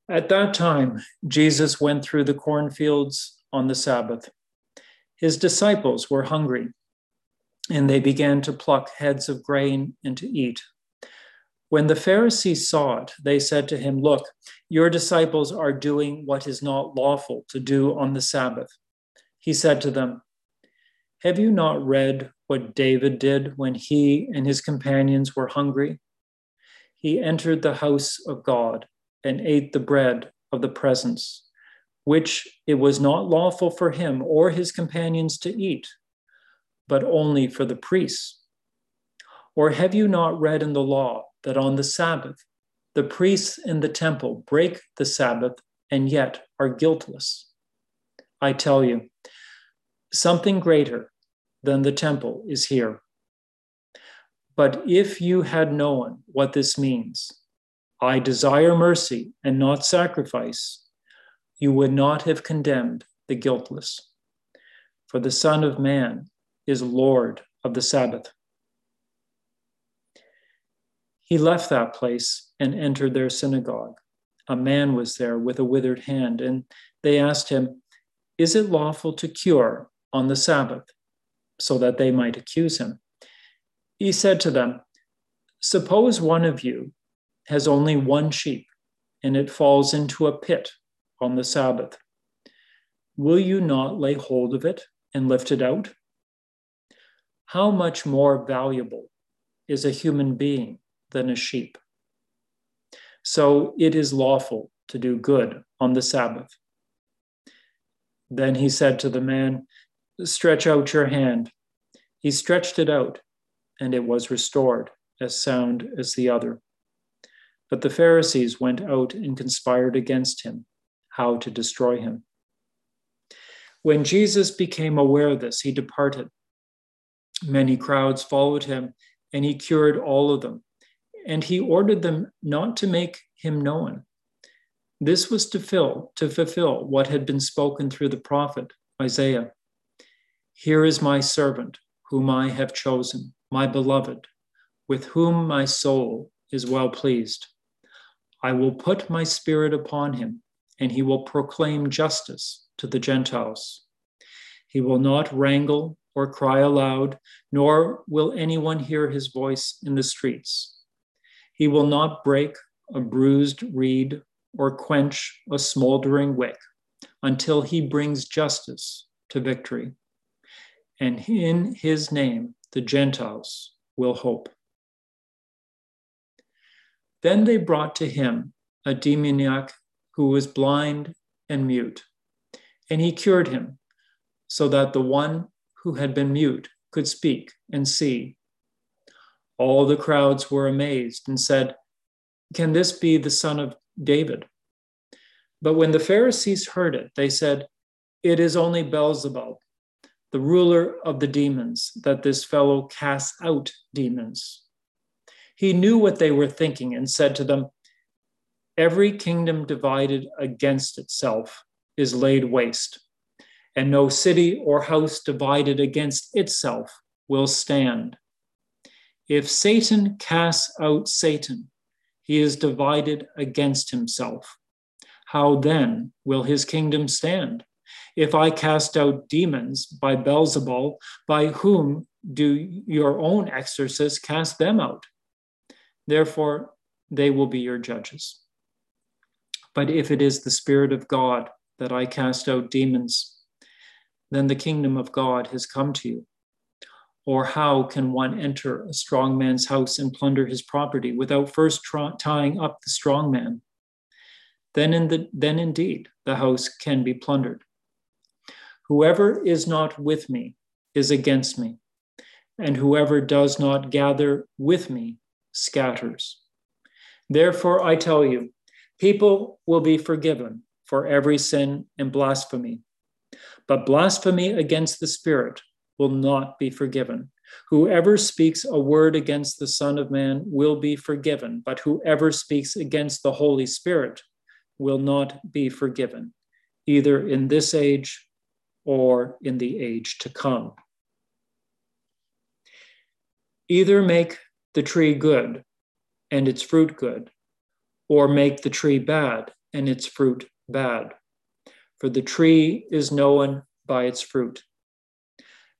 S1: At that time, Jesus went through the cornfields on the Sabbath. His disciples were hungry, and they began to pluck heads of grain and to eat. When the Pharisees saw it, they said to him, Look, your disciples are doing what is not lawful to do on the Sabbath. He said to them, Have you not read what David did when he and his companions were hungry? He entered the house of God and ate the bread of the presence, which it was not lawful for him or his companions to eat, but only for the priests. Or have you not read in the law? that on the Sabbath, the priests in the temple break the Sabbath and yet are guiltless. I tell you, something greater than the temple is here. But if you had known what this means, I desire mercy and not sacrifice, you would not have condemned the guiltless. For the Son of Man is Lord of the Sabbath. He left that place and entered their synagogue. A man was there with a withered hand, and they asked him, Is it lawful to cure on the Sabbath? So that they might accuse him. He said to them, Suppose one of you has only one sheep, and it falls into a pit on the Sabbath. Will you not lay hold of it and lift it out? How much more valuable is a human being than a sheep. So it is lawful to do good on the Sabbath. Then he said to the man, Stretch out your hand. He stretched it out, and it was restored, as sound as the other. But the Pharisees went out and conspired against him, how to destroy him. When Jesus became aware of this, he departed. Many crowds followed him, and he cured all of them and he ordered them not to make him known. This was to fill to fulfill what had been spoken through the prophet Isaiah. Here is my servant whom I have chosen, my beloved, with whom my soul is well pleased. I will put my spirit upon him, and he will proclaim justice to the Gentiles. He will not wrangle or cry aloud, nor will anyone hear his voice in the streets. He will not break a bruised reed or quench a smoldering wick until he brings justice to victory. And in his name, the Gentiles will hope. Then they brought to him a demoniac who was blind and mute, and he cured him, so that the one who had been mute could speak and see. All the crowds were amazed and said, Can this be the son of David? But when the Pharisees heard it, they said, It is only Beelzebub, the ruler of the demons, that this fellow casts out demons. He knew what they were thinking and said to them, Every kingdom divided against itself is laid waste, and no city or house divided against itself will stand. If Satan casts out Satan, he is divided against himself. How then will his kingdom stand? If I cast out demons by Beelzebul, by whom do your own exorcists cast them out? Therefore, they will be your judges. But if it is the Spirit of God that I cast out demons, then the kingdom of God has come to you. Or how can one enter a strong man's house and plunder his property without first tra- tying up the strong man? Then, in the, then indeed the house can be plundered. Whoever is not with me is against me, and whoever does not gather with me scatters. Therefore, I tell you, people will be forgiven for every sin and blasphemy. But blasphemy against the Spirit will not be forgiven. Whoever speaks a word against the Son of Man will be forgiven, but whoever speaks against the Holy Spirit will not be forgiven, either in this age or in the age to come. Either make the tree good and its fruit good, or make the tree bad and its fruit bad. For the tree is known by its fruit.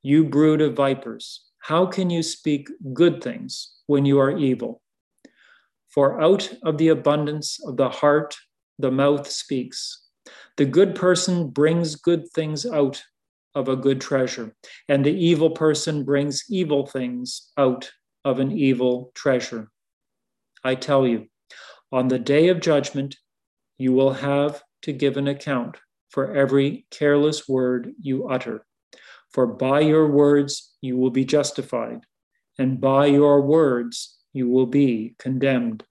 S1: You brood of vipers, how can you speak good things when you are evil? For out of the abundance of the heart, the mouth speaks. The good person brings good things out of a good treasure, and the evil person brings evil things out of an evil treasure. I tell you, on the day of judgment, you will have to give an account for every careless word you utter. For by your words you will be justified, and by your words you will be condemned.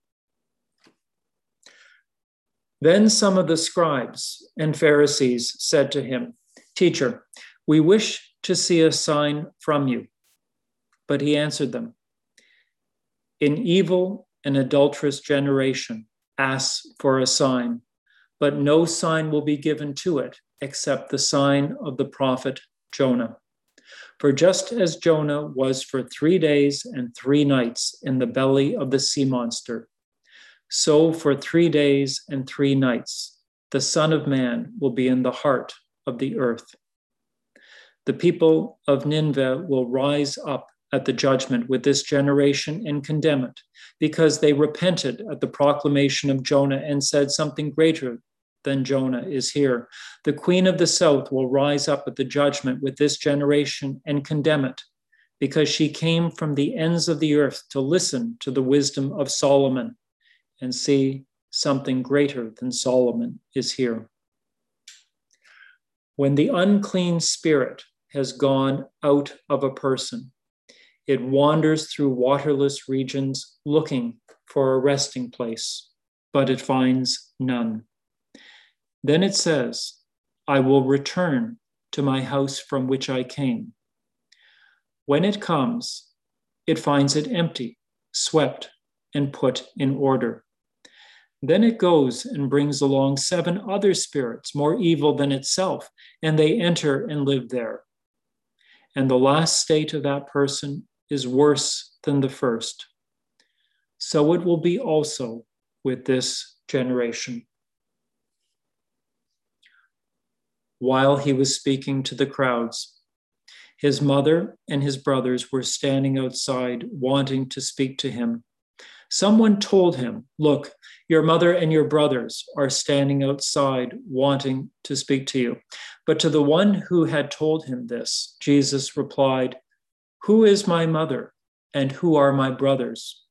S1: Then some of the scribes and Pharisees said to him, Teacher, we wish to see a sign from you. But he answered them, In evil and adulterous generation, asks for a sign, but no sign will be given to it except the sign of the prophet Jonah. For just as Jonah was for three days and three nights in the belly of the sea monster, so for three days and three nights the Son of Man will be in the heart of the earth. The people of Nineveh will rise up at the judgment with this generation and condemn it, because they repented at the proclamation of Jonah and said something greater than Jonah is here. The queen of the south will rise up at the judgment with this generation and condemn it, because she came from the ends of the earth to listen to the wisdom of Solomon and see something greater than Solomon is here. When the unclean spirit has gone out of a person, it wanders through waterless regions looking for a resting place, but it finds none. Then it says, I will return to my house from which I came. When it comes, it finds it empty, swept, and put in order. Then it goes and brings along seven other spirits more evil than itself, and they enter and live there. And the last state of that person is worse than the first. So it will be also with this generation. While he was speaking to the crowds, his mother and his brothers were standing outside wanting to speak to him. Someone told him, Look, your mother and your brothers are standing outside wanting to speak to you. But to the one who had told him this, Jesus replied, who is my mother and who are my brothers?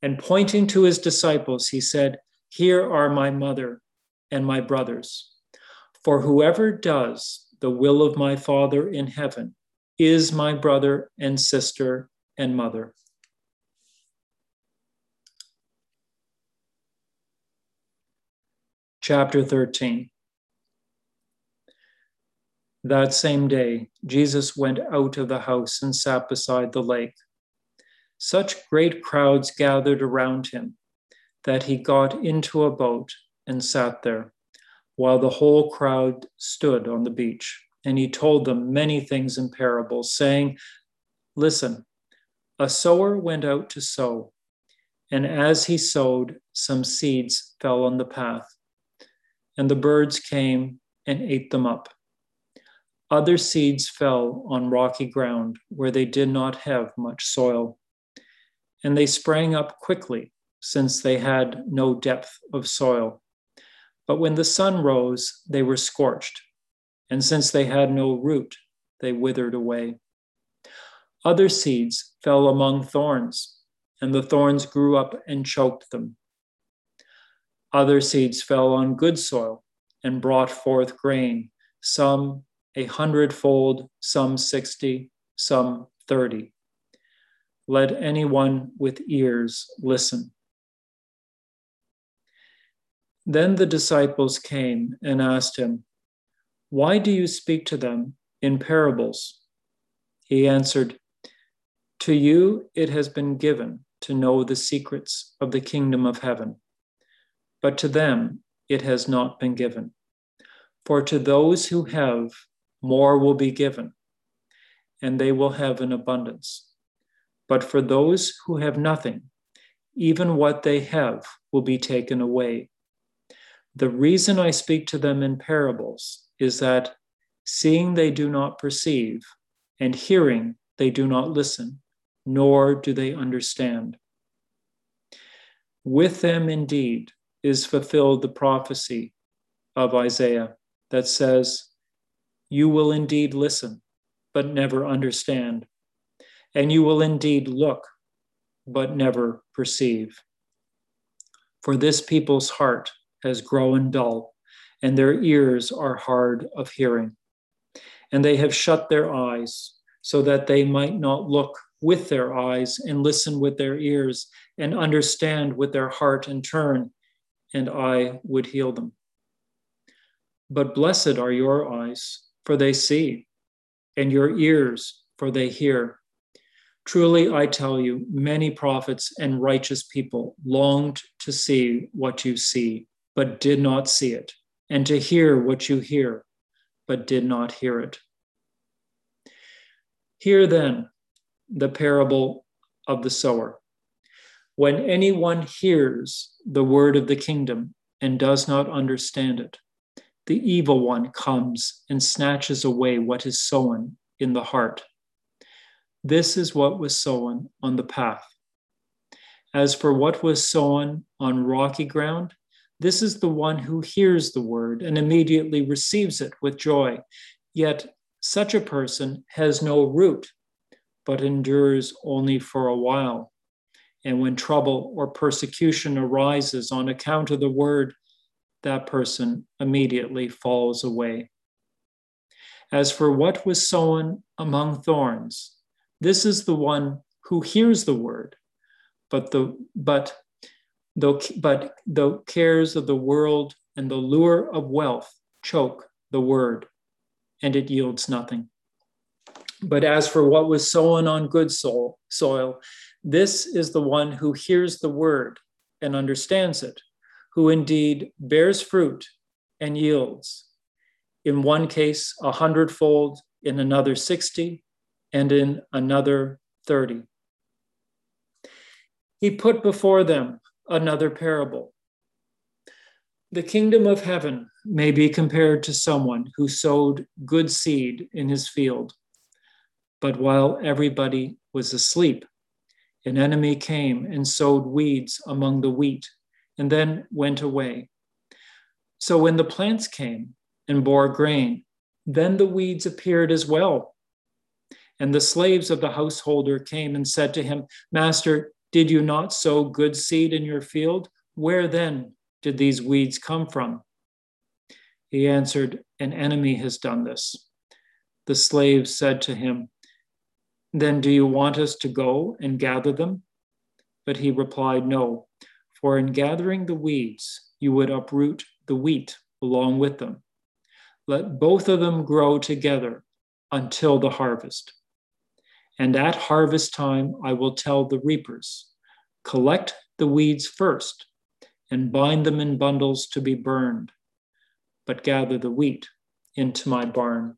S1: And pointing to his disciples, he said, Here are my mother and my brothers. For whoever does the will of my Father in heaven is my brother and sister and mother. Chapter 13 that same day, Jesus went out of the house and sat beside the lake. Such great crowds gathered around him that he got into a boat and sat there, while the whole crowd stood on the beach. And he told them many things in parables, saying, Listen, a sower went out to sow, and as he sowed, some seeds fell on the path, and the birds came and ate them up. Other seeds fell on rocky ground where they did not have much soil, and they sprang up quickly since they had no depth of soil. But when the sun rose, they were scorched, and since they had no root, they withered away. Other seeds fell among thorns, and the thorns grew up and choked them. Other seeds fell on good soil and brought forth grain, some a hundredfold, some 60, some 30. Let anyone with ears listen. Then the disciples came and asked him, Why do you speak to them in parables? He answered, To you it has been given to know the secrets of the kingdom of heaven, but to them it has not been given. For to those who have, more will be given, and they will have an abundance. But for those who have nothing, even what they have will be taken away. The reason I speak to them in parables is that, seeing they do not perceive, and hearing they do not listen, nor do they understand. With them indeed is fulfilled the prophecy of Isaiah that says, You will indeed listen, but never understand, and you will indeed look, but never perceive. For this people's heart has grown dull, and their ears are hard of hearing. And they have shut their eyes, so that they might not look with their eyes and listen with their ears and understand with their heart and turn, and I would heal them. But blessed are your eyes, for they see, and your ears, for they hear. Truly, I tell you, many prophets and righteous people longed to see what you see, but did not see it, and to hear what you hear, but did not hear it. Hear then the parable of the sower. When anyone hears the word of the kingdom and does not understand it, the evil one comes and snatches away what is sown in the heart. This is what was sown on the path. As for what was sown on rocky ground, this is the one who hears the word and immediately receives it with joy. Yet such a person has no root, but endures only for a while. And when trouble or persecution arises on account of the word, that person immediately falls away. As for what was sown among thorns, this is the one who hears the word, but the but though but the cares of the world and the lure of wealth choke the word, and it yields nothing. But as for what was sown on good soil, soil, this is the one who hears the word and understands it who indeed bears fruit and yields, in one case a hundredfold, in another 60, and in another 30. He put before them another parable. The kingdom of heaven may be compared to someone who sowed good seed in his field. But while everybody was asleep, an enemy came and sowed weeds among the wheat and then went away. So when the plants came and bore grain, then the weeds appeared as well. And the slaves of the householder came and said to him, Master, did you not sow good seed in your field? Where then did these weeds come from? He answered, An enemy has done this. The slaves said to him, Then do you want us to go and gather them? But he replied, No for in gathering the weeds, you would uproot the wheat along with them. Let both of them grow together until the harvest. And at harvest time, I will tell the reapers collect the weeds first and bind them in bundles to be burned, but gather the wheat into my barn.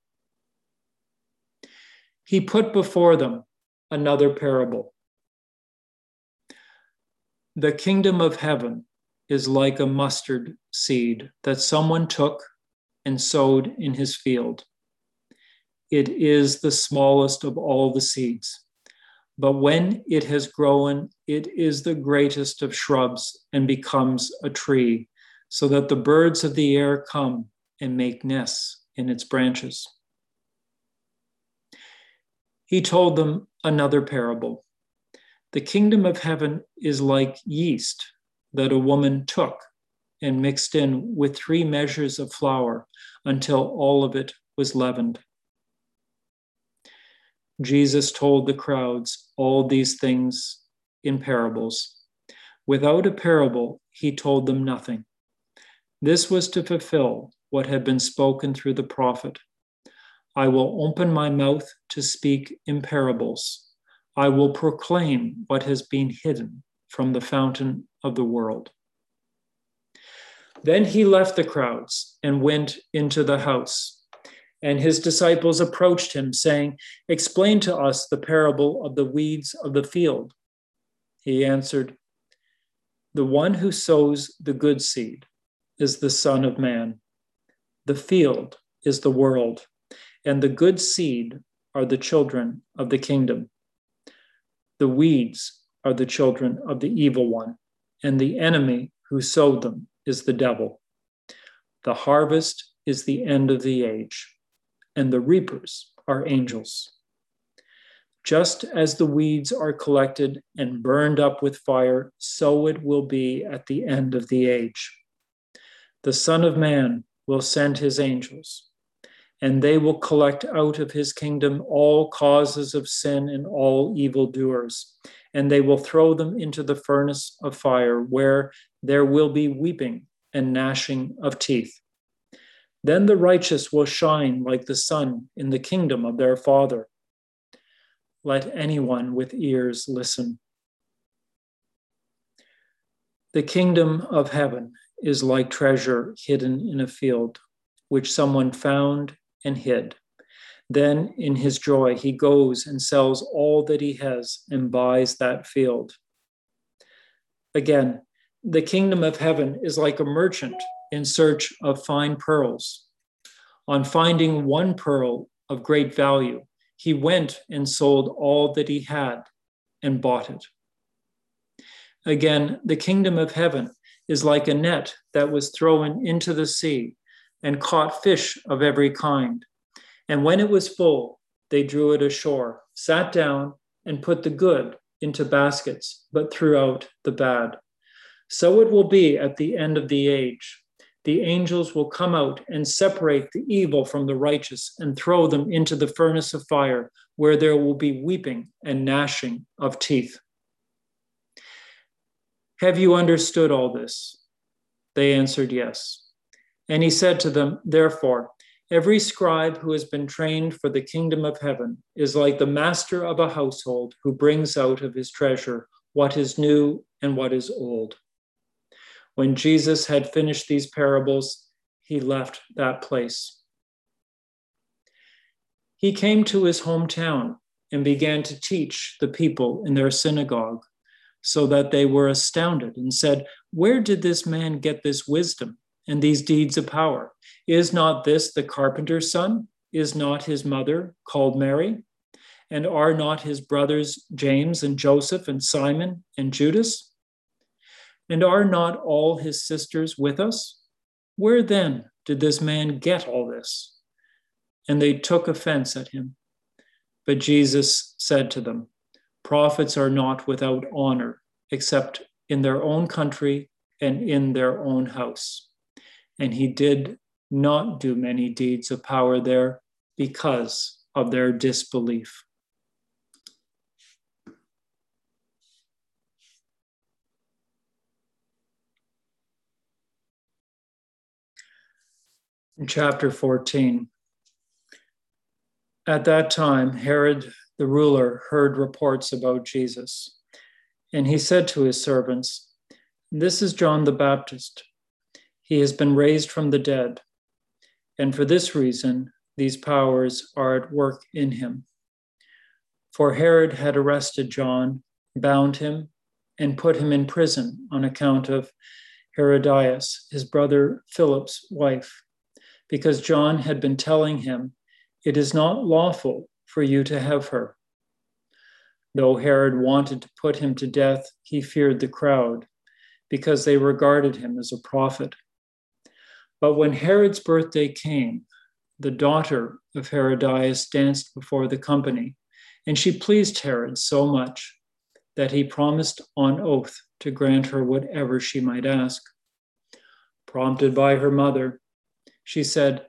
S1: He put before them another parable the kingdom of heaven is like a mustard seed that someone took and sowed in his field. It is the smallest of all the seeds, but when it has grown, it is the greatest of shrubs and becomes a tree, so that the birds of the air come and make nests in its branches. He told them another parable. The kingdom of heaven is like yeast that a woman took and mixed in with three measures of flour until all of it was leavened. Jesus told the crowds all these things in parables. Without a parable, he told them nothing. This was to fulfill what had been spoken through the prophet I will open my mouth to speak in parables. I will proclaim what has been hidden from the fountain of the world. Then he left the crowds and went into the house. And his disciples approached him, saying, Explain to us the parable of the weeds of the field. He answered, The one who sows the good seed is the Son of Man. The field is the world, and the good seed are the children of the kingdom. The weeds are the children of the evil one, and the enemy who sowed them is the devil. The harvest is the end of the age, and the reapers are angels. Just as the weeds are collected and burned up with fire, so it will be at the end of the age. The Son of Man will send his angels, and they will collect out of his kingdom all causes of sin and all evildoers, and they will throw them into the furnace of fire, where there will be weeping and gnashing of teeth. Then the righteous will shine like the sun in the kingdom of their Father. Let anyone with ears listen. The kingdom of heaven is like treasure hidden in a field, which someone found and hid. Then, in his joy, he goes and sells all that he has and buys that field. Again, the kingdom of heaven is like a merchant in search of fine pearls. On finding one pearl of great value, he went and sold all that he had and bought it. Again, the kingdom of heaven is like a net that was thrown into the sea and caught fish of every kind. And when it was full, they drew it ashore, sat down, and put the good into baskets, but threw out the bad. So it will be at the end of the age the angels will come out and separate the evil from the righteous and throw them into the furnace of fire, where there will be weeping and gnashing of teeth. Have you understood all this? They answered, Yes. And he said to them, Therefore, every scribe who has been trained for the kingdom of heaven is like the master of a household who brings out of his treasure what is new and what is old. When Jesus had finished these parables, he left that place. He came to his hometown and began to teach the people in their synagogue, so that they were astounded and said, Where did this man get this wisdom and these deeds of power? Is not this the carpenter's son? Is not his mother called Mary? And are not his brothers James and Joseph and Simon and Judas? And are not all his sisters with us? Where then did this man get all this? And they took offense at him. But Jesus said to them, Prophets are not without honor, except in their own country and in their own house. And he did not do many deeds of power there because of their disbelief. Chapter 14. At that time, Herod the ruler heard reports about Jesus, and he said to his servants, This is John the Baptist. He has been raised from the dead, and for this reason, these powers are at work in him. For Herod had arrested John, bound him, and put him in prison on account of Herodias, his brother Philip's wife because John had been telling him, It is not lawful for you to have her. Though Herod wanted to put him to death, he feared the crowd because they regarded him as a prophet. But when Herod's birthday came, the daughter of Herodias danced before the company, and she pleased Herod so much that he promised on oath to grant her whatever she might ask. Prompted by her mother, she said,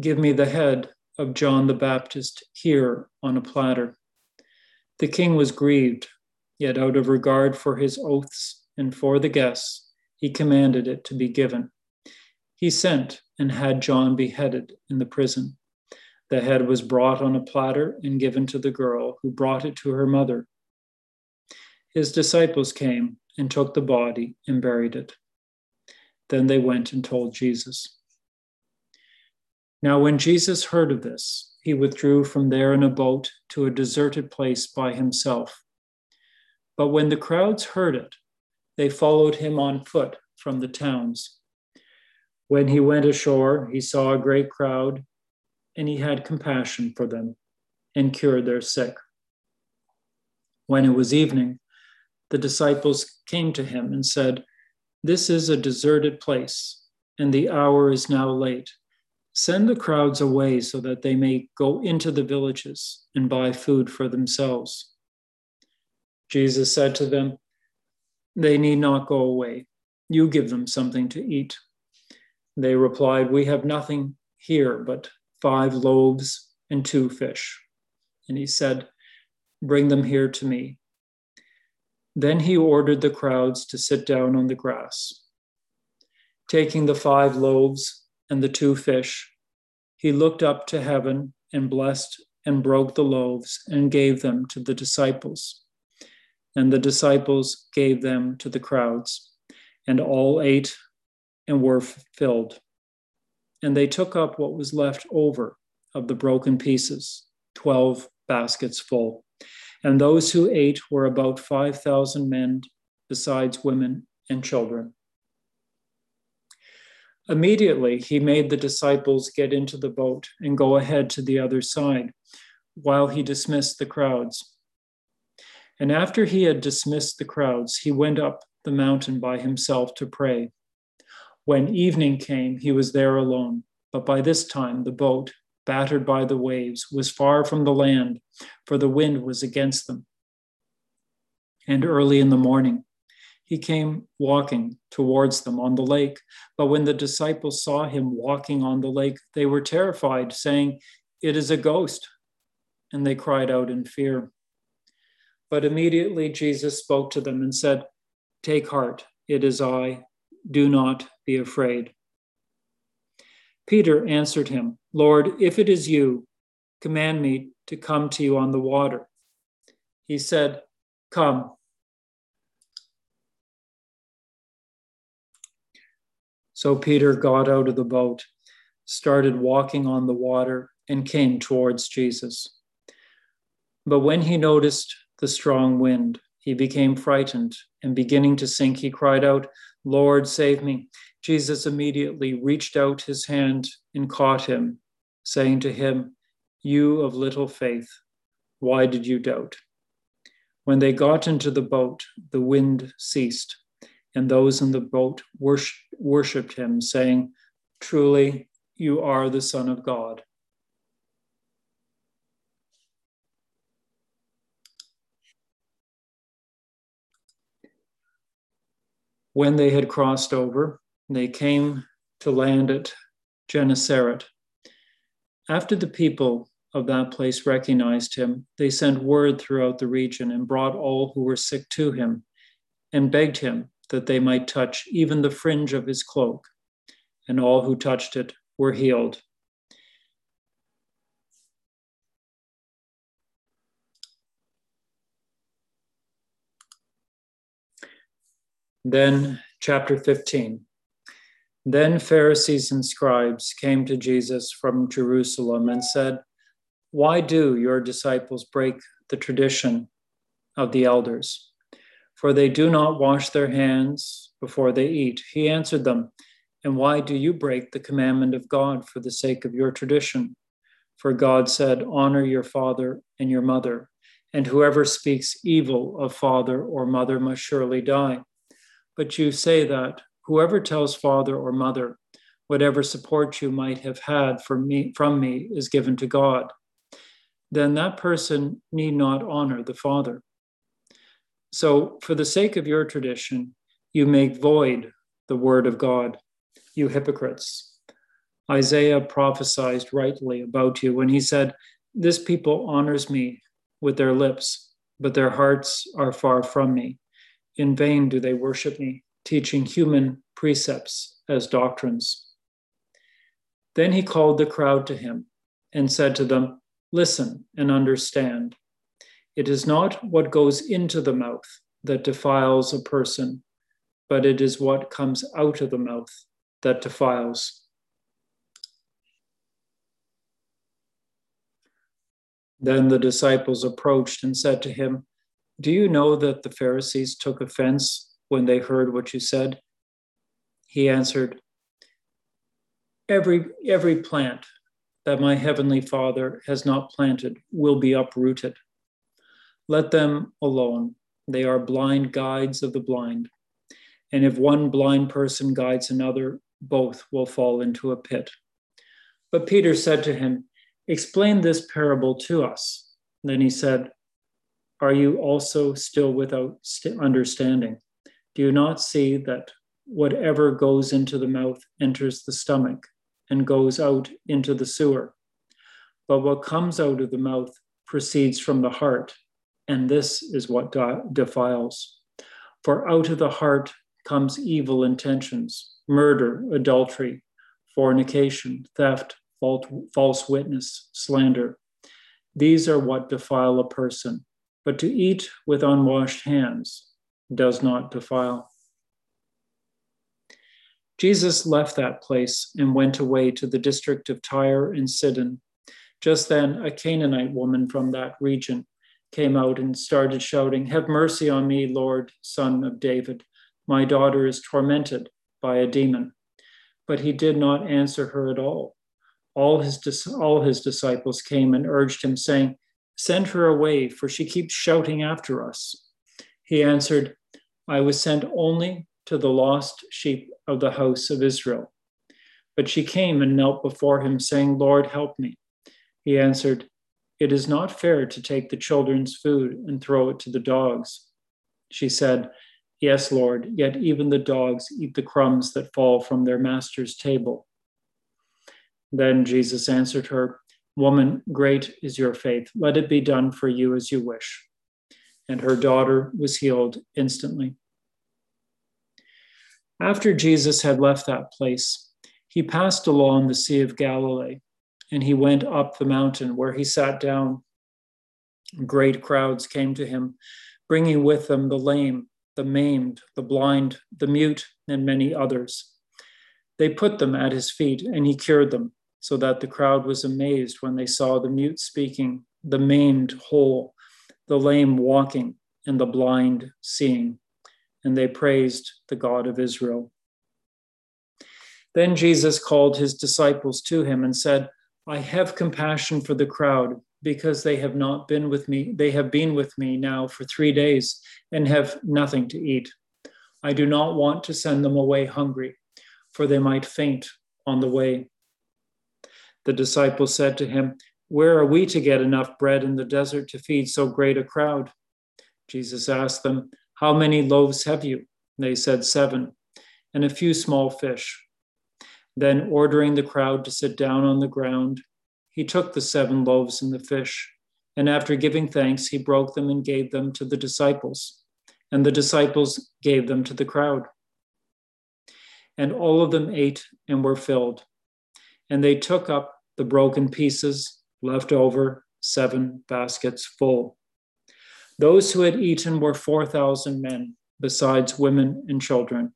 S1: Give me the head of John the Baptist here on a platter. The king was grieved, yet out of regard for his oaths and for the guests, he commanded it to be given. He sent and had John beheaded in the prison. The head was brought on a platter and given to the girl, who brought it to her mother. His disciples came and took the body and buried it. Then they went and told Jesus. Now, when Jesus heard of this, he withdrew from there in a boat to a deserted place by himself. But when the crowds heard it, they followed him on foot from the towns. When he went ashore, he saw a great crowd, and he had compassion for them, and cured their sick. When it was evening, the disciples came to him and said, This is a deserted place, and the hour is now late. Send the crowds away so that they may go into the villages and buy food for themselves. Jesus said to them, They need not go away. You give them something to eat. They replied, We have nothing here but five loaves and two fish. And he said, Bring them here to me. Then he ordered the crowds to sit down on the grass. Taking the five loaves and the two fish, he looked up to heaven and blessed and broke the loaves and gave them to the disciples. And the disciples gave them to the crowds, and all ate and were filled. And they took up what was left over of the broken pieces, 12 baskets full. And those who ate were about 5,000 men, besides women and children. Immediately, he made the disciples get into the boat and go ahead to the other side, while he dismissed the crowds. And after he had dismissed the crowds, he went up the mountain by himself to pray. When evening came, he was there alone, but by this time the boat battered by the waves, was far from the land, for the wind was against them. And early in the morning, he came walking towards them on the lake. But when the disciples saw him walking on the lake, they were terrified, saying, It is a ghost. And they cried out in fear. But immediately Jesus spoke to them and said, Take heart, it is I. Do not be afraid. Peter answered him, Lord, if it is you, command me to come to you on the water. He said, Come. So Peter got out of the boat, started walking on the water, and came towards Jesus. But when he noticed the strong wind, he became frightened, and beginning to sink, he cried out, Lord, save me. Jesus immediately reached out his hand and caught him, saying to him, You of little faith, why did you doubt? When they got into the boat, the wind ceased, and those in the boat worshipped him, saying, Truly, you are the Son of God. When they had crossed over, they came to land at Gennesaret. After the people of that place recognized him, they sent word throughout the region and brought all who were sick to him and begged him that they might touch even the fringe of his cloak. And all who touched it were healed. Then, chapter 15. Then Pharisees and scribes came to Jesus from Jerusalem and said, Why do your disciples break the tradition of the elders? For they do not wash their hands before they eat. He answered them, And why do you break the commandment of God for the sake of your tradition? For God said, Honor your father and your mother, and whoever speaks evil of father or mother must surely die. But you say that Whoever tells father or mother, whatever support you might have had from me, from me is given to God, then that person need not honor the father. So, for the sake of your tradition, you make void the word of God, you hypocrites. Isaiah prophesied rightly about you when he said, This people honors me with their lips, but their hearts are far from me. In vain do they worship me, teaching human precepts as doctrines. Then he called the crowd to him and said to them, Listen and understand. It is not what goes into the mouth that defiles a person, but it is what comes out of the mouth that defiles. Then the disciples approached and said to him, Do you know that the Pharisees took offense when they heard what you said? He answered, Every, every plant that my heavenly Father has not planted will be uprooted. Let them alone. They are blind guides of the blind. And if one blind person guides another, both will fall into a pit. But Peter said to him, Explain this parable to us. Then he said, Are you also still without understanding? Do you not see that whatever goes into the mouth enters the stomach and goes out into the sewer? But what comes out of the mouth proceeds from the heart, and this is what defiles. For out of the heart comes evil intentions, murder, adultery, fornication, theft, false witness, slander. These are what defile a person, but to eat with unwashed hands does not defile. Jesus left that place and went away to the district of Tyre and Sidon. Just then, a Canaanite woman from that region came out and started shouting, Have mercy on me, Lord, son of David. My daughter is tormented by a demon. But he did not answer her at all. All his, all his disciples came and urged him, saying, Send her away, for she keeps shouting after us. He answered, I was sent only to the lost sheep of the house of Israel. But she came and knelt before him, saying, Lord, help me. He answered, It is not fair to take the children's food and throw it to the dogs. She said, Yes, Lord, yet even the dogs eat the crumbs that fall from their master's table. Then Jesus answered her, Woman, great is your faith. Let it be done for you as you wish. And her daughter was healed instantly. After Jesus had left that place, he passed along the Sea of Galilee, and he went up the mountain where he sat down. Great crowds came to him, bringing with them the lame the maimed, the blind, the mute, and many others. They put them at his feet, and he cured them, so that the crowd was amazed when they saw the mute speaking, the maimed whole, the lame walking, and the blind seeing. And they praised the God of Israel. Then Jesus called his disciples to him and said, I have compassion for the crowd because they have not been with me. They have been with me now for three days and have nothing to eat. I do not want to send them away hungry, for they might faint on the way. The disciples said to him, Where are we to get enough bread in the desert to feed so great a crowd? Jesus asked them, How many loaves have you? They said, Seven, and a few small fish. Then, ordering the crowd to sit down on the ground, he took the seven loaves and the fish, and after giving thanks, he broke them and gave them to the disciples, and the disciples gave them to the crowd. And all of them ate and were filled. And they took up the broken pieces left over, seven baskets full. Those who had eaten were 4,000 men, besides women and children.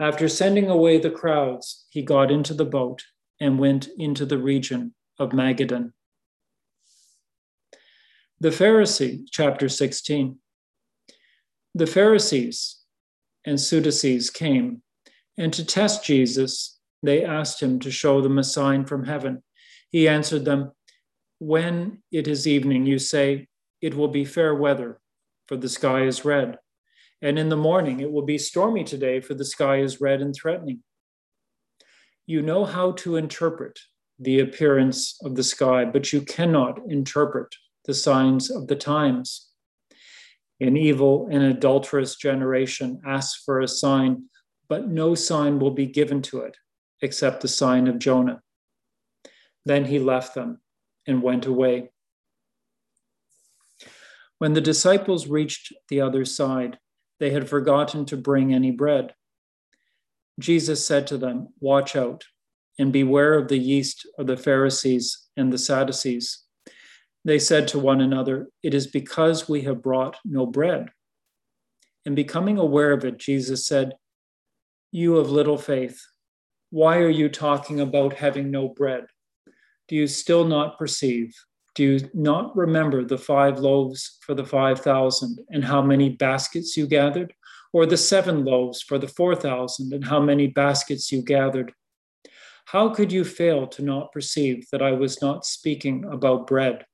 S1: After sending away the crowds, he got into the boat and went into the region of Magadan. The Pharisee, chapter 16. The Pharisees and Sadducees came, and to test Jesus, they asked him to show them a sign from heaven. He answered them, When it is evening, you say, It will be fair weather, for the sky is red. And in the morning, it will be stormy today, for the sky is red and threatening you know how to interpret the appearance of the sky, but you cannot interpret the signs of the times. An evil and adulterous generation asks for a sign, but no sign will be given to it except the sign of Jonah. Then he left them and went away. When the disciples reached the other side, they had forgotten to bring any bread. Jesus said to them, Watch out and beware of the yeast of the Pharisees and the Sadducees. They said to one another, It is because we have brought no bread. And becoming aware of it, Jesus said, You of little faith, why are you talking about having no bread? Do you still not perceive? Do you not remember the five loaves for the 5,000 and how many baskets you gathered? Or the seven loaves for the 4,000 and how many baskets you gathered? How could you fail to not perceive that I was not speaking about bread?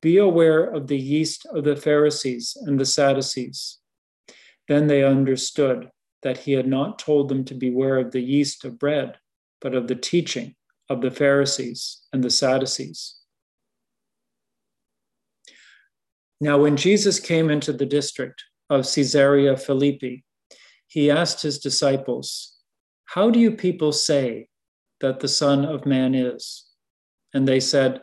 S1: Be aware of the yeast of the Pharisees and the Sadducees. Then they understood that he had not told them to beware of the yeast of bread, but of the teaching of the Pharisees and the Sadducees. Now, when Jesus came into the district of Caesarea Philippi, he asked his disciples, How do you people say that the Son of Man is? And they said,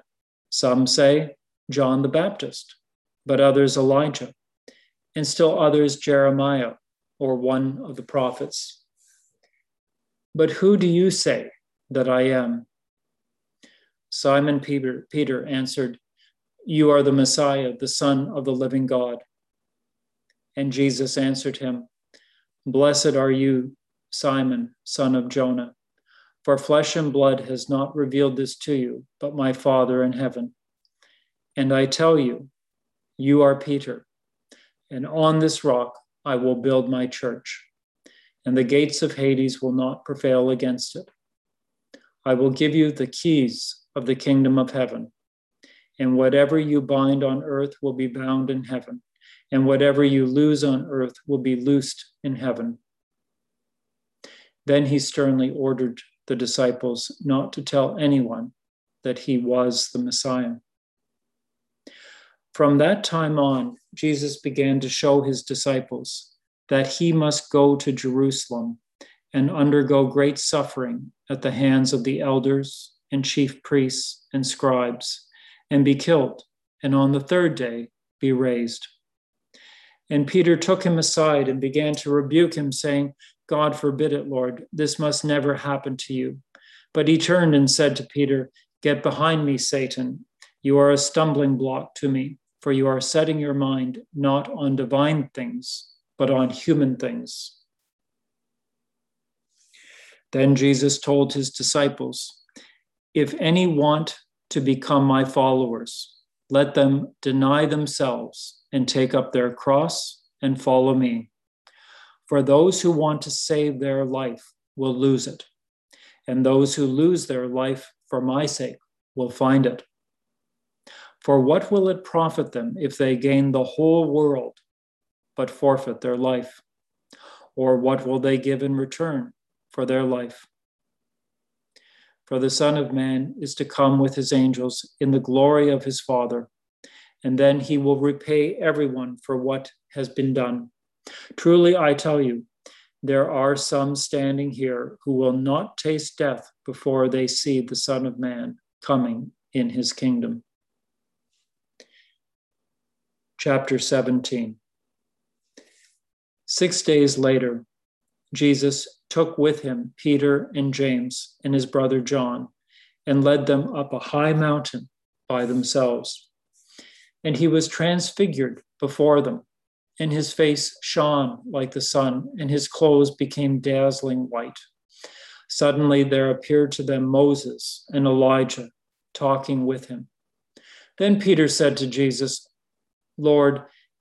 S1: Some say John the Baptist, but others Elijah, and still others Jeremiah or one of the prophets. But who do you say that I am? Simon Peter, Peter answered, You are the Messiah, the Son of the living God. And Jesus answered him, Blessed are you, Simon, son of Jonah, for flesh and blood has not revealed this to you, but my Father in heaven. And I tell you, you are Peter, and on this rock I will build my church, and the gates of Hades will not prevail against it. I will give you the keys of the kingdom of heaven, and whatever you bind on earth will be bound in heaven, and whatever you loose on earth will be loosed in heaven. Then he sternly ordered the disciples not to tell anyone that he was the Messiah. From that time on, Jesus began to show his disciples that he must go to Jerusalem and undergo great suffering at the hands of the elders and chief priests and scribes, and be killed, and on the third day be raised. And Peter took him aside and began to rebuke him, saying, God forbid it, Lord, this must never happen to you. But he turned and said to Peter, Get behind me, Satan. You are a stumbling block to me, for you are setting your mind not on divine things, but on human things. Then Jesus told his disciples, If any want to become my followers, let them deny themselves and take up their cross and follow me. For those who want to save their life will lose it, and those who lose their life for my sake will find it. For what will it profit them if they gain the whole world but forfeit their life? Or what will they give in return for their life? For the Son of Man is to come with his angels in the glory of his Father, and then he will repay everyone for what has been done. Truly, I tell you, there are some standing here who will not taste death before they see the Son of Man coming in his kingdom chapter 17. Six days later, Jesus took with him Peter and James and his brother John and led them up a high mountain by themselves. And he was transfigured before them, and his face shone like the sun, and his clothes became dazzling white. Suddenly there appeared to them Moses and Elijah talking with him. Then Peter said to Jesus, Lord,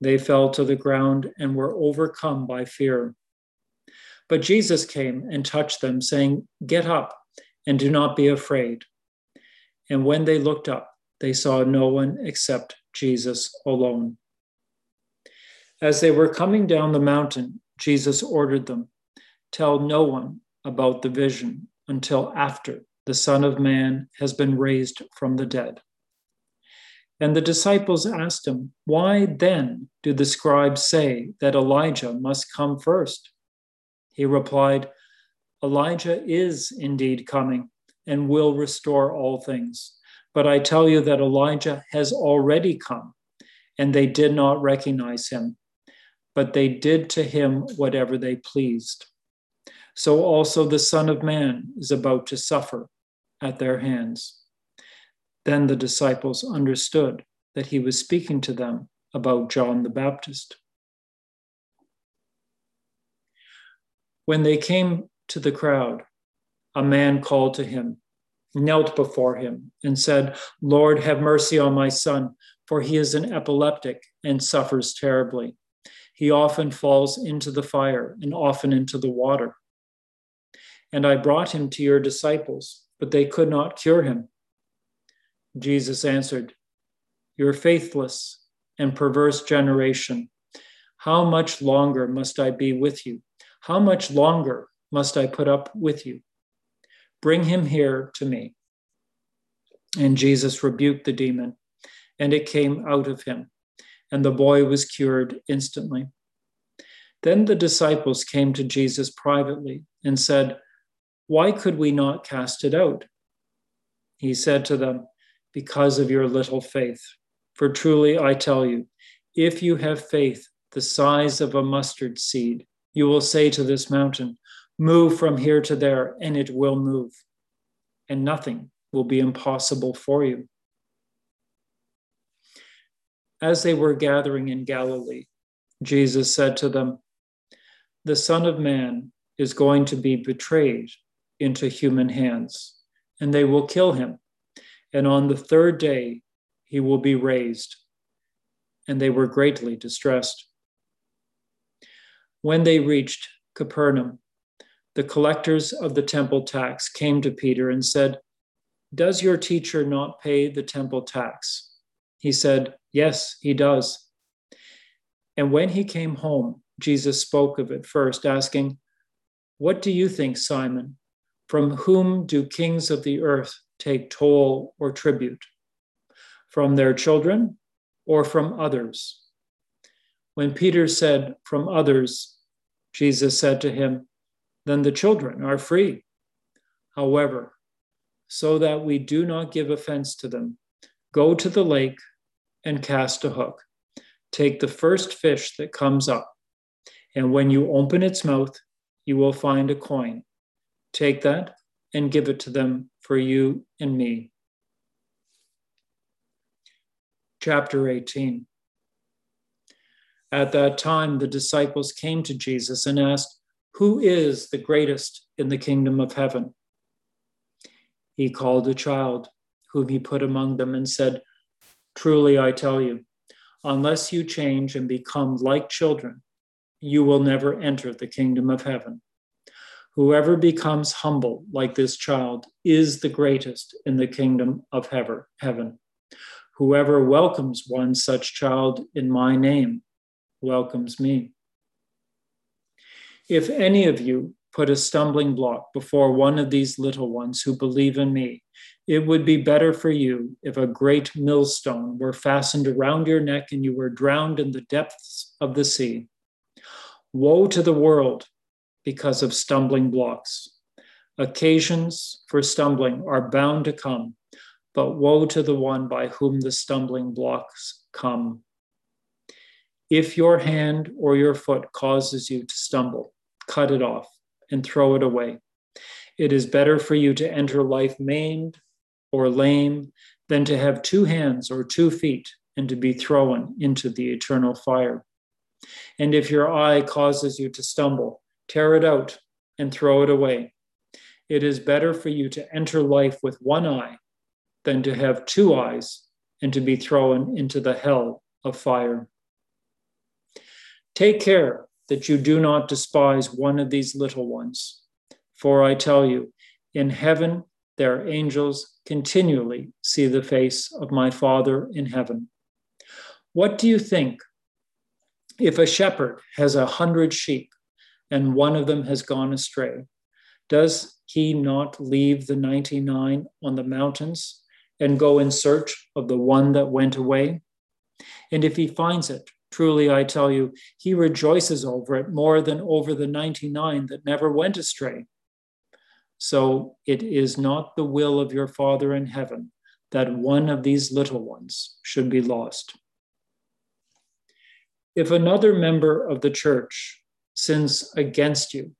S1: they fell to the ground and were overcome by fear. But Jesus came and touched them, saying, Get up and do not be afraid. And when they looked up, they saw no one except Jesus alone. As they were coming down the mountain, Jesus ordered them, Tell no one about the vision until after the Son of Man has been raised from the dead. And the disciples asked him, Why then do the scribes say that Elijah must come first? He replied, Elijah is indeed coming and will restore all things. But I tell you that Elijah has already come, and they did not recognize him, but they did to him whatever they pleased. So also the Son of Man is about to suffer at their hands. Then the disciples understood that he was speaking to them about John the Baptist. When they came to the crowd, a man called to him, knelt before him, and said, Lord, have mercy on my son, for he is an epileptic and suffers terribly. He often falls into the fire and often into the water. And I brought him to your disciples, but they could not cure him. Jesus answered, Your faithless and perverse generation, how much longer must I be with you? How much longer must I put up with you? Bring him here to me. And Jesus rebuked the demon, and it came out of him and the boy was cured instantly. Then the disciples came to Jesus privately and said, Why could we not cast it out? He said to them, Because of your little faith. For truly I tell you, if you have faith the size of a mustard seed, you will say to this mountain, Move from here to there, and it will move, and nothing will be impossible for you. As they were gathering in Galilee, Jesus said to them, The Son of Man is going to be betrayed into human hands, and they will kill him. And on the third day, he will be raised. And they were greatly distressed. When they reached Capernaum, the collectors of the temple tax came to Peter and said, Does your teacher not pay the temple tax? He said, Yes, he does. And when he came home, Jesus spoke of it first, asking, What do you think, Simon? From whom do kings of the earth take toll or tribute? From their children or from others? When Peter said, From others, Jesus said to him, Then the children are free. However, so that we do not give offense to them, go to the lake and cast a hook. Take the first fish that comes up, and when you open its mouth, you will find a coin. Take that and give it to them for you and me. Chapter 18. At that time, the disciples came to Jesus and asked, Who is the greatest in the kingdom of heaven? He called a child, whom he put among them, and said, Truly, I tell you, unless you change and become like children, you will never enter the kingdom of heaven. Whoever becomes humble like this child is the greatest in the kingdom of heaven. Whoever welcomes one such child in my name welcomes me. If any of you put a stumbling block before one of these little ones who believe in me, it would be better for you if a great millstone were fastened around your neck and you were drowned in the depths of the sea. Woe to the world because of stumbling blocks. Occasions for stumbling are bound to come, but woe to the one by whom the stumbling blocks come. If your hand or your foot causes you to stumble, cut it off and throw it away. It is better for you to enter life maimed or lame than to have two hands or two feet and to be thrown into the eternal fire. And if your eye causes you to stumble, tear it out and throw it away. It is better for you to enter life with one eye than to have two eyes and to be thrown into the hell of fire. Take care that you do not despise one of these little ones. For I tell you, in heaven their angels continually see the face of my Father in heaven. What do you think if a shepherd has a hundred sheep and one of them has gone astray? Does he not leave the 99 on the mountains and go in search of the one that went away? And if he finds it, truly I tell you, he rejoices over it more than over the 99 that never went astray. So it is not the will of your Father in heaven that one of these little ones should be lost. If another member of the church sins against you,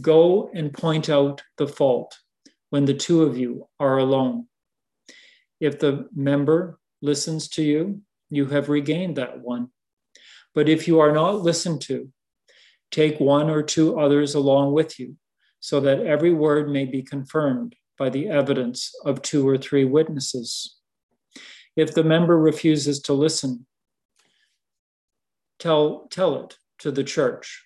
S1: go and point out the fault when the two of you are alone. If the member listens to you, you have regained that one. But if you are not listened to, take one or two others along with you, so that every word may be confirmed by the evidence of two or three witnesses. If the member refuses to listen, tell, tell it to the church.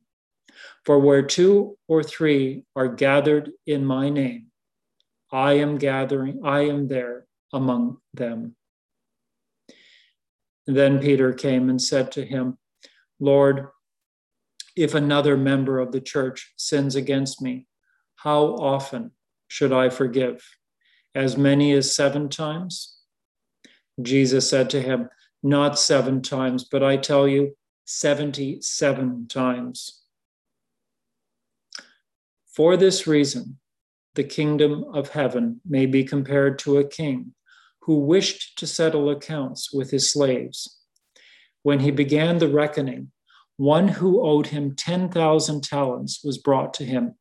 S1: For where two or three are gathered in my name, I am gathering, I am there among them. then Peter came and said to him, Lord, if another member of the church sins against me, how often should I forgive? As many as seven times? Jesus said to him, Not seven times, but I tell you, 77 times. For this reason, the kingdom of heaven may be compared to a king who wished to settle accounts with his slaves. When he began the reckoning, one who owed him 10,000 talents was brought to him,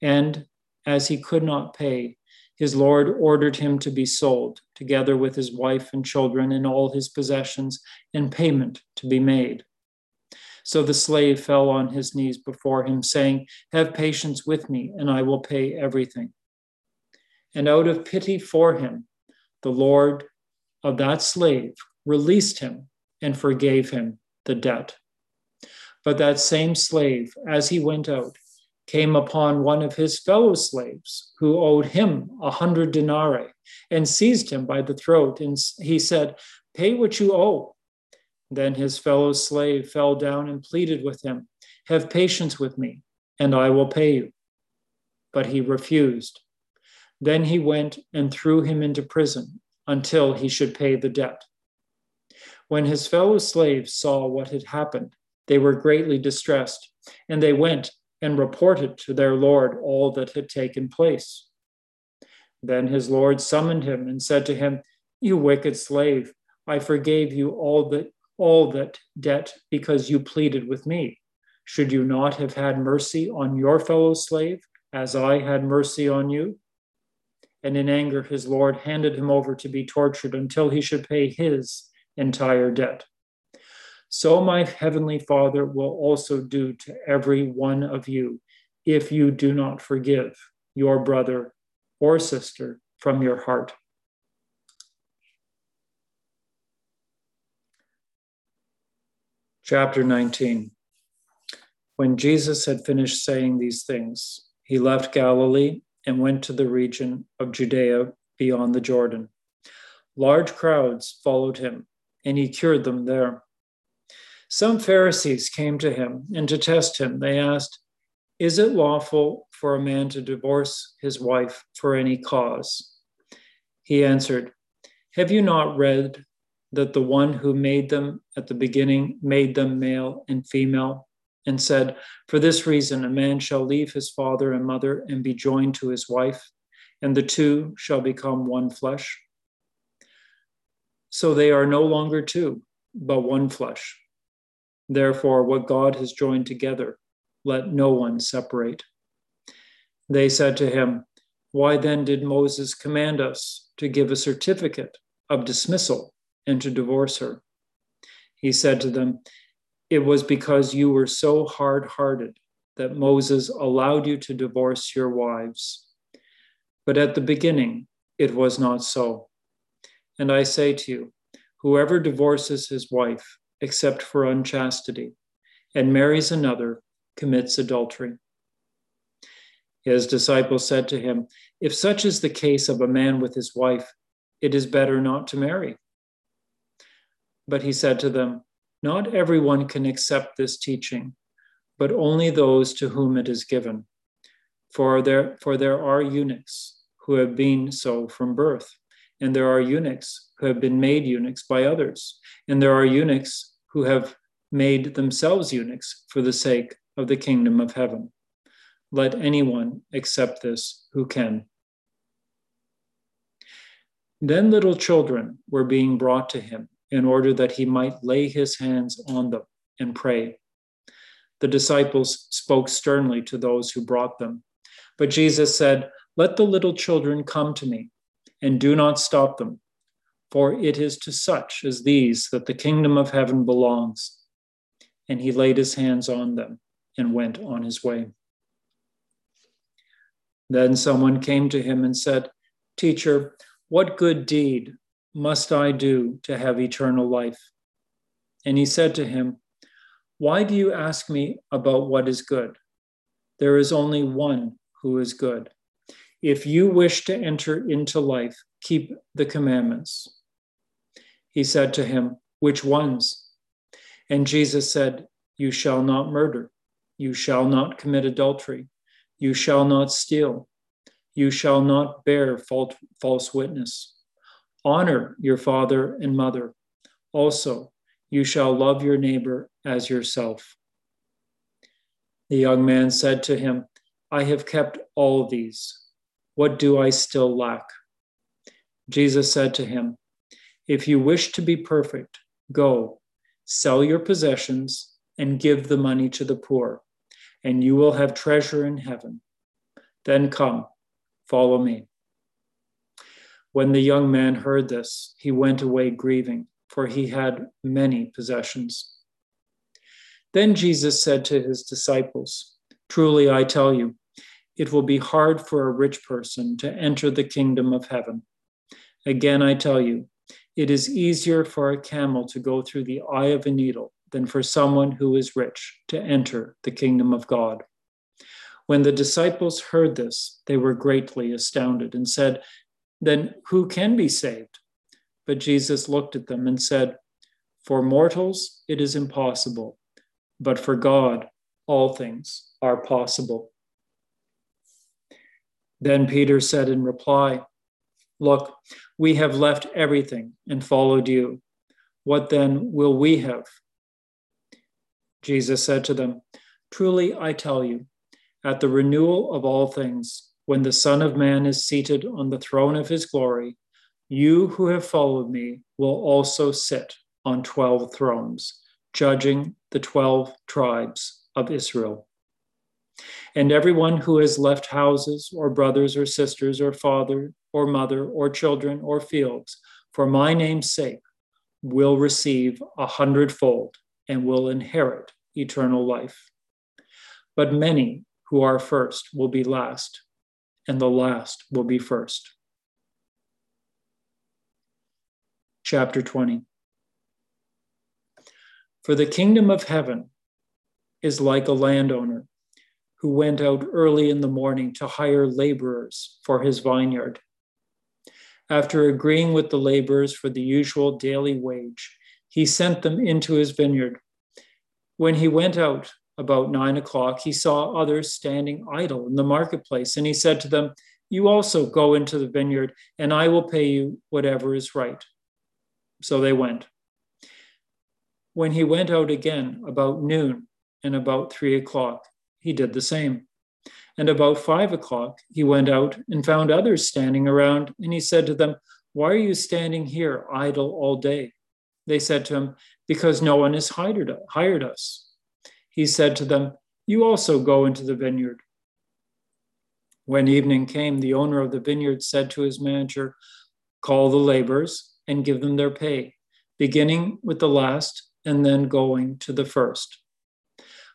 S1: and as he could not pay, his Lord ordered him to be sold, together with his wife and children and all his possessions, and payment to be made. So the slave fell on his knees before him, saying, Have patience with me, and I will pay everything. And out of pity for him, the Lord of that slave released him and forgave him the debt. But that same slave, as he went out, came upon one of his fellow slaves who owed him a hundred denarii and seized him by the throat. And he said, Pay what you owe. Then his fellow slave fell down and pleaded with him, Have patience with me, and I will pay you. But he refused. Then he went and threw him into prison until he should pay the debt. When his fellow slaves saw what had happened, they were greatly distressed, and they went and reported to their Lord all that had taken place. Then his Lord summoned him and said to him, You wicked slave, I forgave you all that all that debt because you pleaded with me. Should you not have had mercy on your fellow slave as I had mercy on you? And in anger, his Lord handed him over to be tortured until he should pay his entire debt so my heavenly Father will also do to every one of you if you do not forgive your brother or sister from your heart. Chapter 19 When Jesus had finished saying these things, he left Galilee and went to the region of Judea beyond the Jordan. Large crowds followed him, and he cured them there. Some Pharisees came to him, and to test him, they asked, Is it lawful for a man to divorce his wife for any cause? He answered, Have you not read that the one who made them at the beginning made them male and female? And said, For this reason, a man shall leave his father and mother and be joined to his wife, and the two shall become one flesh. So they are no longer two, but one flesh. Therefore, what God has joined together, let no one separate. They said to him, Why then did Moses command us to give a certificate of dismissal and to divorce her? He said to them, It was because you were so hard hearted that Moses allowed you to divorce your wives. But at the beginning, it was not so. And I say to you, whoever divorces his wife, except for unchastity, and marries another, commits adultery. His disciples said to him, If such is the case of a man with his wife, it is better not to marry. But he said to them, Not everyone can accept this teaching, but only those to whom it is given. For there, for there are eunuchs who have been so from birth, and there are eunuchs who have been made eunuchs by others, and there are eunuchs who have made themselves eunuchs for the sake of the kingdom of heaven. Let anyone accept this who can. Then little children were being brought to him in order that he might lay his hands on them and pray. The disciples spoke sternly to those who brought them. But Jesus said, Let the little children come to me, and do not stop them, for it is to such as these that the kingdom of heaven belongs. And he laid his hands on them and went on his way. Then someone came to him and said, Teacher, what good deed must I do to have eternal life? And he said to him, Why do you ask me about what is good? There is only one who is good. If you wish to enter into life, keep the commandments. He said to him, Which ones? And Jesus said, You shall not murder, you shall not commit adultery, you shall not steal, you shall not bear false witness Honor your father and mother. Also, you shall love your neighbor as yourself. The young man said to him, I have kept all these. What do I still lack? Jesus said to him, If you wish to be perfect, go, sell your possessions, and give the money to the poor, and you will have treasure in heaven. Then come, follow me. When the young man heard this, he went away grieving, for he had many possessions. Then Jesus said to his disciples, Truly I tell you, it will be hard for a rich person to enter the kingdom of heaven. Again, I tell you, it is easier for a camel to go through the eye of a needle than for someone who is rich to enter the kingdom of God. When the disciples heard this, they were greatly astounded and said, then who can be saved? But Jesus looked at them and said, For mortals it is impossible, but for God all things are possible. Then Peter said in reply, Look, we have left everything and followed you. What then will we have? Jesus said to them, Truly I tell you, at the renewal of all things, when the Son of Man is seated on the throne of his glory, you who have followed me will also sit on 12 thrones, judging the 12 tribes of Israel. And everyone who has left houses, or brothers, or sisters, or father, or mother, or children, or fields, for my name's sake, will receive a hundredfold and will inherit eternal life. But many who are first will be last and the last will be first. Chapter 20 For the kingdom of heaven is like a landowner who went out early in the morning to hire laborers for his vineyard. After agreeing with the laborers for the usual daily wage, he sent them into his vineyard. When he went out, about nine o'clock, he saw others standing idle in the marketplace, and he said to them, You also go into the vineyard, and I will pay you whatever is right. So they went. When he went out again about noon and about three o'clock, he did the same. And about five o'clock, he went out and found others standing around, and he said to them, Why are you standing here idle all day? They said to him, Because no one has hired, hired us he said to them, You also go into the vineyard. When evening came, the owner of the vineyard said to his manager, Call the laborers and give them their pay, beginning with the last and then going to the first.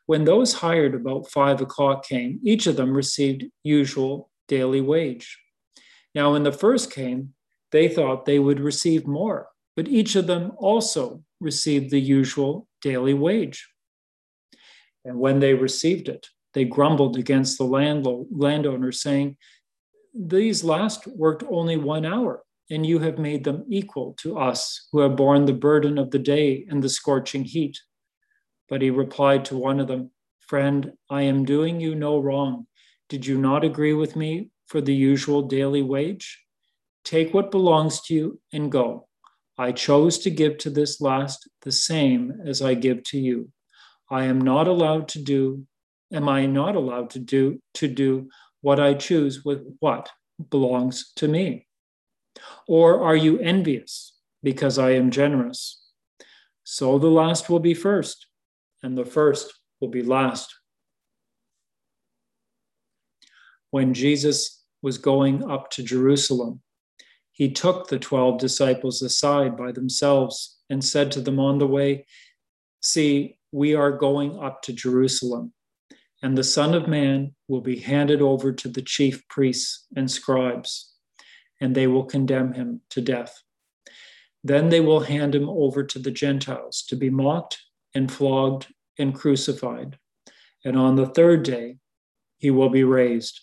S1: When those hired about five o'clock came, each of them received usual daily wage. Now, when the first came, they thought they would receive more, but each of them also received the usual daily wage. And when they received it, they grumbled against the landlord, landowner, saying, These last worked only one hour, and you have made them equal to us who have borne the burden of the day and the scorching heat. But he replied to one of them, Friend, I am doing you no wrong. Did you not agree with me for the usual daily wage? Take what belongs to you and go. I chose to give to this last the same as I give to you. I am not allowed to do, am I not allowed to do to do what I choose with what belongs to me? Or are you envious because I am generous? So the last will be first, and the first will be last. When Jesus was going up to Jerusalem, he took the 12 disciples aside by themselves and said to them on the way, See, we are going up to Jerusalem, and the Son of Man will be handed over to the chief priests and scribes, and they will condemn him to death. Then they will hand him over to the Gentiles to be mocked and flogged and crucified. And on the third day, he will be raised.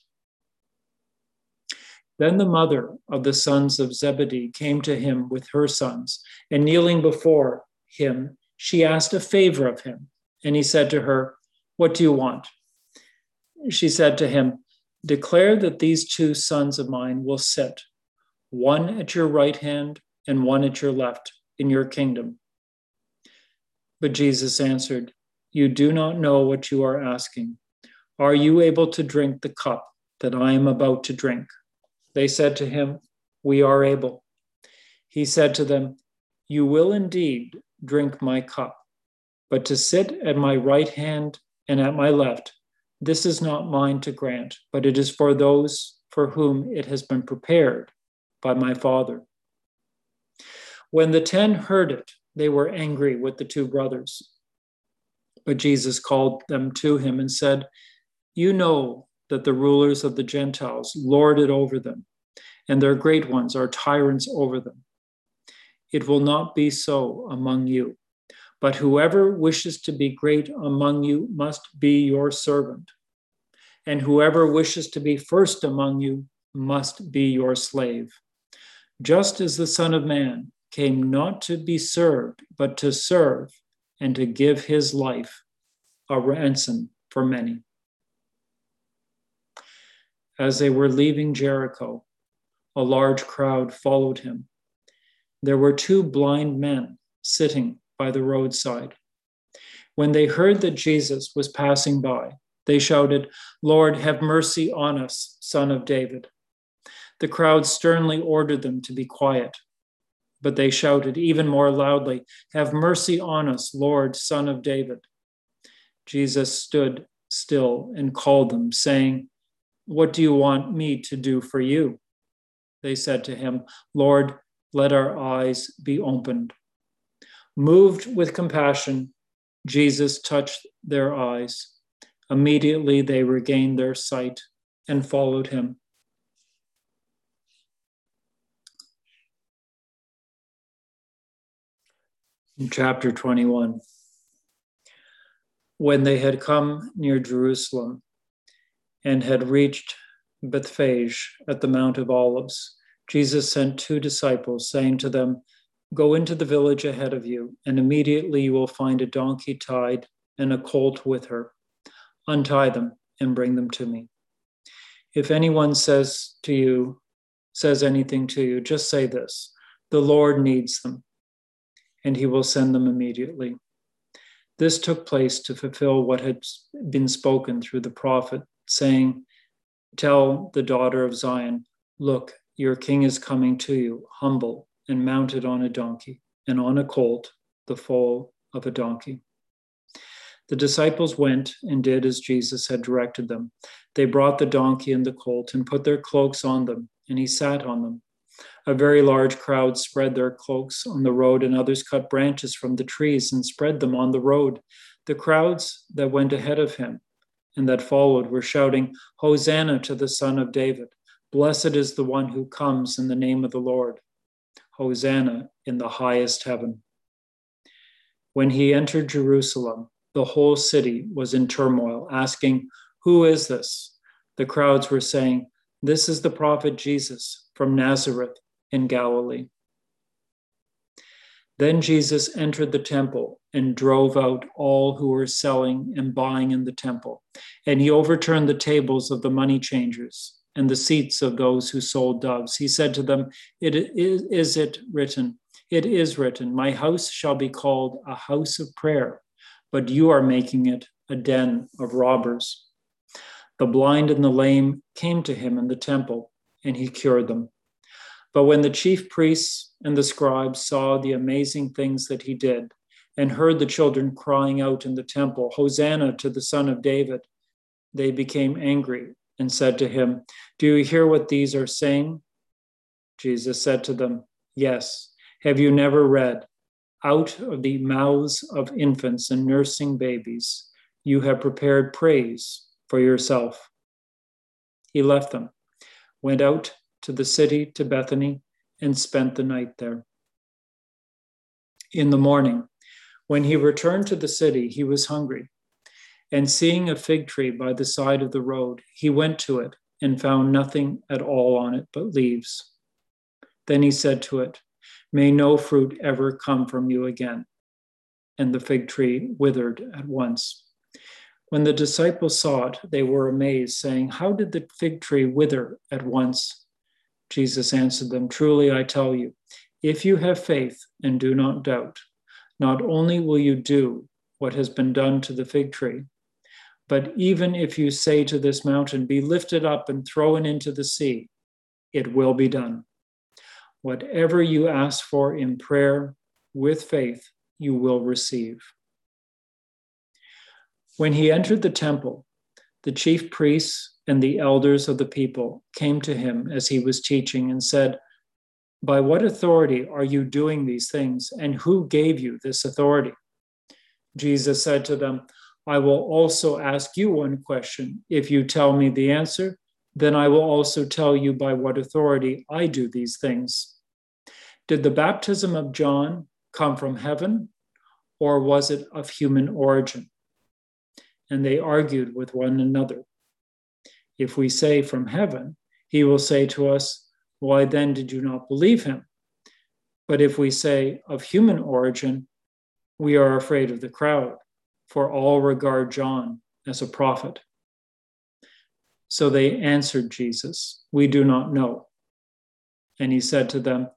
S1: Then the mother of the sons of Zebedee came to him with her sons, and kneeling before him, she asked a favor of him. And he said to her, What do you want? She said to him, Declare that these two sons of mine will sit, one at your right hand and one at your left, in your kingdom. But Jesus answered, You do not know what you are asking. Are you able to drink the cup that I am about to drink? They said to him, We are able. He said to them, You will indeed drink my cup, but to sit at my right hand and at my left, this is not mine to grant, but it is for those for whom it has been prepared by my Father. When the ten heard it, they were angry with the two brothers. But Jesus called them to him and said, You know that the rulers of the Gentiles lord it over them, and their great ones are tyrants over them. It will not be so among you. But whoever wishes to be great among you must be your servant. And whoever wishes to be first among you must be your slave. Just as the Son of Man came not to be served, but to serve and to give his life a ransom for many as they were leaving Jericho, a large crowd followed him. There were two blind men sitting by the roadside. When they heard that Jesus was passing by, they shouted, Lord, have mercy on us, son of David. The crowd sternly ordered them to be quiet, but they shouted even more loudly, Have mercy on us, Lord, son of David. Jesus stood still and called them, saying, what do you want me to do for you? They said to him, Lord, let our eyes be opened. Moved with compassion, Jesus touched their eyes. Immediately they regained their sight and followed him. In chapter 21, when they had come near Jerusalem, and had reached Bethphage at the Mount of Olives, Jesus sent two disciples, saying to them, Go into the village ahead of you, and immediately you will find a donkey tied and a colt with her. Untie them and bring them to me. If anyone says to you, says anything to you, just say this The Lord needs them, and he will send them immediately. This took place to fulfill what had been spoken through the prophet saying, Tell the daughter of Zion, look, your king is coming to you, humble and mounted on a donkey, and on a colt, the foal of a donkey. The disciples went and did as Jesus had directed them. They brought the donkey and the colt and put their cloaks on them, and he sat on them. A very large crowd spread their cloaks on the road, and others cut branches from the trees and spread them on the road. The crowds that went ahead of him and that followed were shouting, Hosanna to the Son of David. Blessed is the one who comes in the name of the Lord. Hosanna in the highest heaven. When he entered Jerusalem, the whole city was in turmoil, asking, Who is this? The crowds were saying, This is the prophet Jesus from Nazareth in Galilee. Then Jesus entered the temple and drove out all who were selling and buying in the temple. And he overturned the tables of the money changers and the seats of those who sold doves. He said to them, it is, is it written, It is written, My house shall be called a house of prayer, but you are making it a den of robbers. The blind and the lame came to him in the temple, and he cured them. But when the chief priests and the scribes saw the amazing things that he did, and heard the children crying out in the temple, Hosanna to the Son of David, they became angry and said to him, Do you hear what these are saying? Jesus said to them, Yes. Have you never read, Out of the mouths of infants and nursing babies, you have prepared praise for yourself? He left them, went out to the city to Bethany, and spent the night there. In the morning, when he returned to the city, he was hungry. And seeing a fig tree by the side of the road, he went to it and found nothing at all on it but leaves. Then he said to it, May no fruit ever come from you again. And the fig tree withered at once. When the disciples saw it, they were amazed, saying, How did the fig tree wither at once? Jesus answered them, Truly I tell you, if you have faith and do not doubt, not only will you do what has been done to the fig tree, but even if you say to this mountain, Be lifted up and thrown into the sea, it will be done. Whatever you ask for in prayer with faith, you will receive. When he entered the temple, the chief priests and the elders of the people came to him as he was teaching and said, by what authority are you doing these things, and who gave you this authority? Jesus said to them, I will also ask you one question. If you tell me the answer, then I will also tell you by what authority I do these things. Did the baptism of John come from heaven, or was it of human origin? And they argued with one another. If we say from heaven, he will say to us, why then did you not believe him? But if we say of human origin, we are afraid of the crowd, for all regard John as a prophet. So they answered Jesus, We do not know. And he said to them,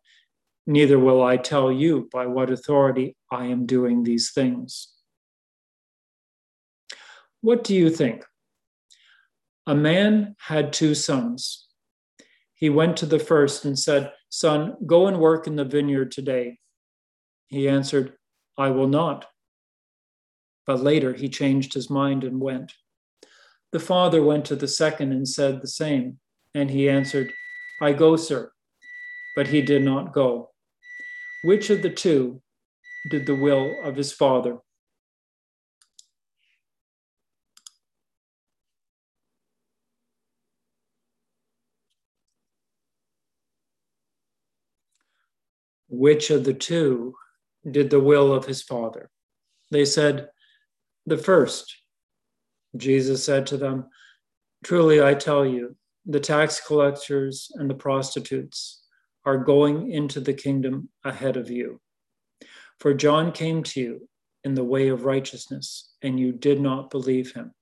S1: Neither will I tell you by what authority I am doing these things. What do you think? A man had two sons he went to the first and said, Son, go and work in the vineyard today. He answered, I will not. But later he changed his mind and went. The father went to the second and said the same. And he answered, I go, sir. But he did not go. Which of the two did the will of his father? which of the two did the will of his father? They said, The first. Jesus said to them, Truly I tell you, the tax collectors and the prostitutes are going into the kingdom ahead of you. For John came to you in the way of righteousness, and you did not believe him.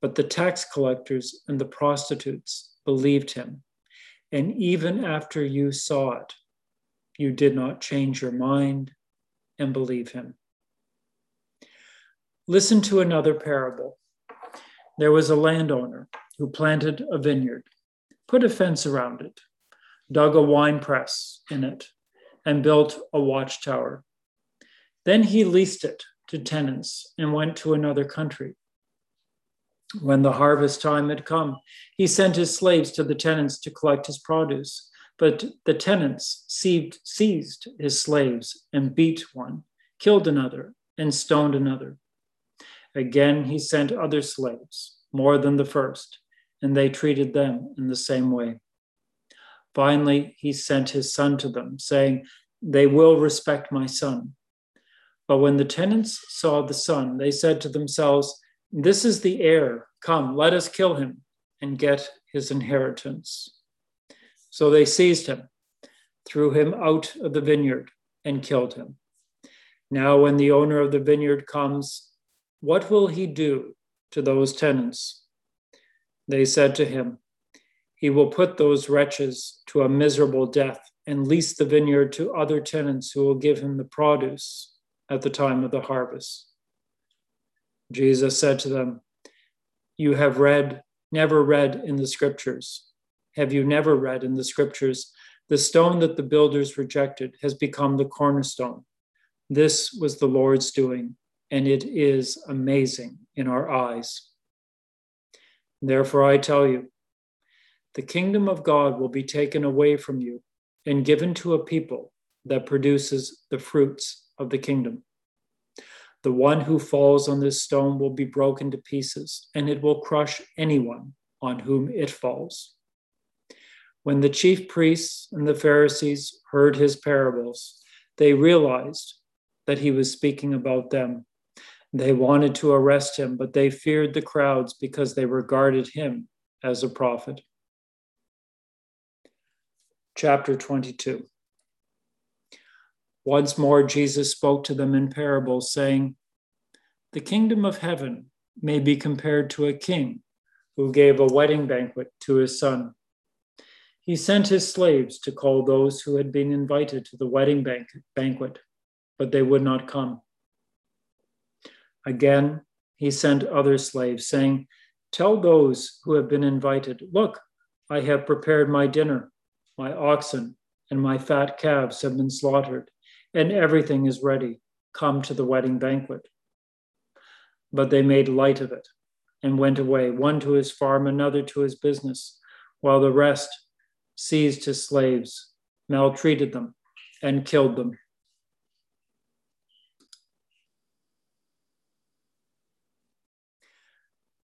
S1: But the tax collectors and the prostitutes believed him. And even after you saw it, you did not change your mind and believe him. Listen to another parable. There was a landowner who planted a vineyard, put a fence around it, dug a wine press in it, and built a watchtower. Then he leased it to tenants and went to another country. When the harvest time had come, he sent his slaves to the tenants to collect his produce. But the tenants seized, seized his slaves and beat one, killed another, and stoned another. Again, he sent other slaves, more than the first, and they treated them in the same way. Finally, he sent his son to them, saying, They will respect my son. But when the tenants saw the son, they said to themselves, This is the heir. Come, let us kill him and get his inheritance. So they seized him, threw him out of the vineyard, and killed him. Now, when the owner of the vineyard comes, what will he do to those tenants? They said to him, He will put those wretches to a miserable death and lease the vineyard to other tenants who will give him the produce at the time of the harvest. Jesus said to them, You have read, never read in the scriptures. Have you never read in the scriptures? The stone that the builders rejected has become the cornerstone. This was the Lord's doing, and it is amazing in our eyes. Therefore, I tell you, the kingdom of God will be taken away from you and given to a people that produces the fruits of the kingdom. The one who falls on this stone will be broken to pieces, and it will crush anyone on whom it falls. When the chief priests and the Pharisees heard his parables, they realized that he was speaking about them. They wanted to arrest him, but they feared the crowds because they regarded him as a prophet. Chapter 22 Once more, Jesus spoke to them in parables, saying, The kingdom of heaven may be compared to a king who gave a wedding banquet to his son he sent his slaves to call those who had been invited to the wedding banquet, but they would not come. Again, he sent other slaves, saying, Tell those who have been invited, Look, I have prepared my dinner. My oxen and my fat calves have been slaughtered, and everything is ready. Come to the wedding banquet. But they made light of it and went away, one to his farm, another to his business, while the rest seized his slaves, maltreated them, and killed them.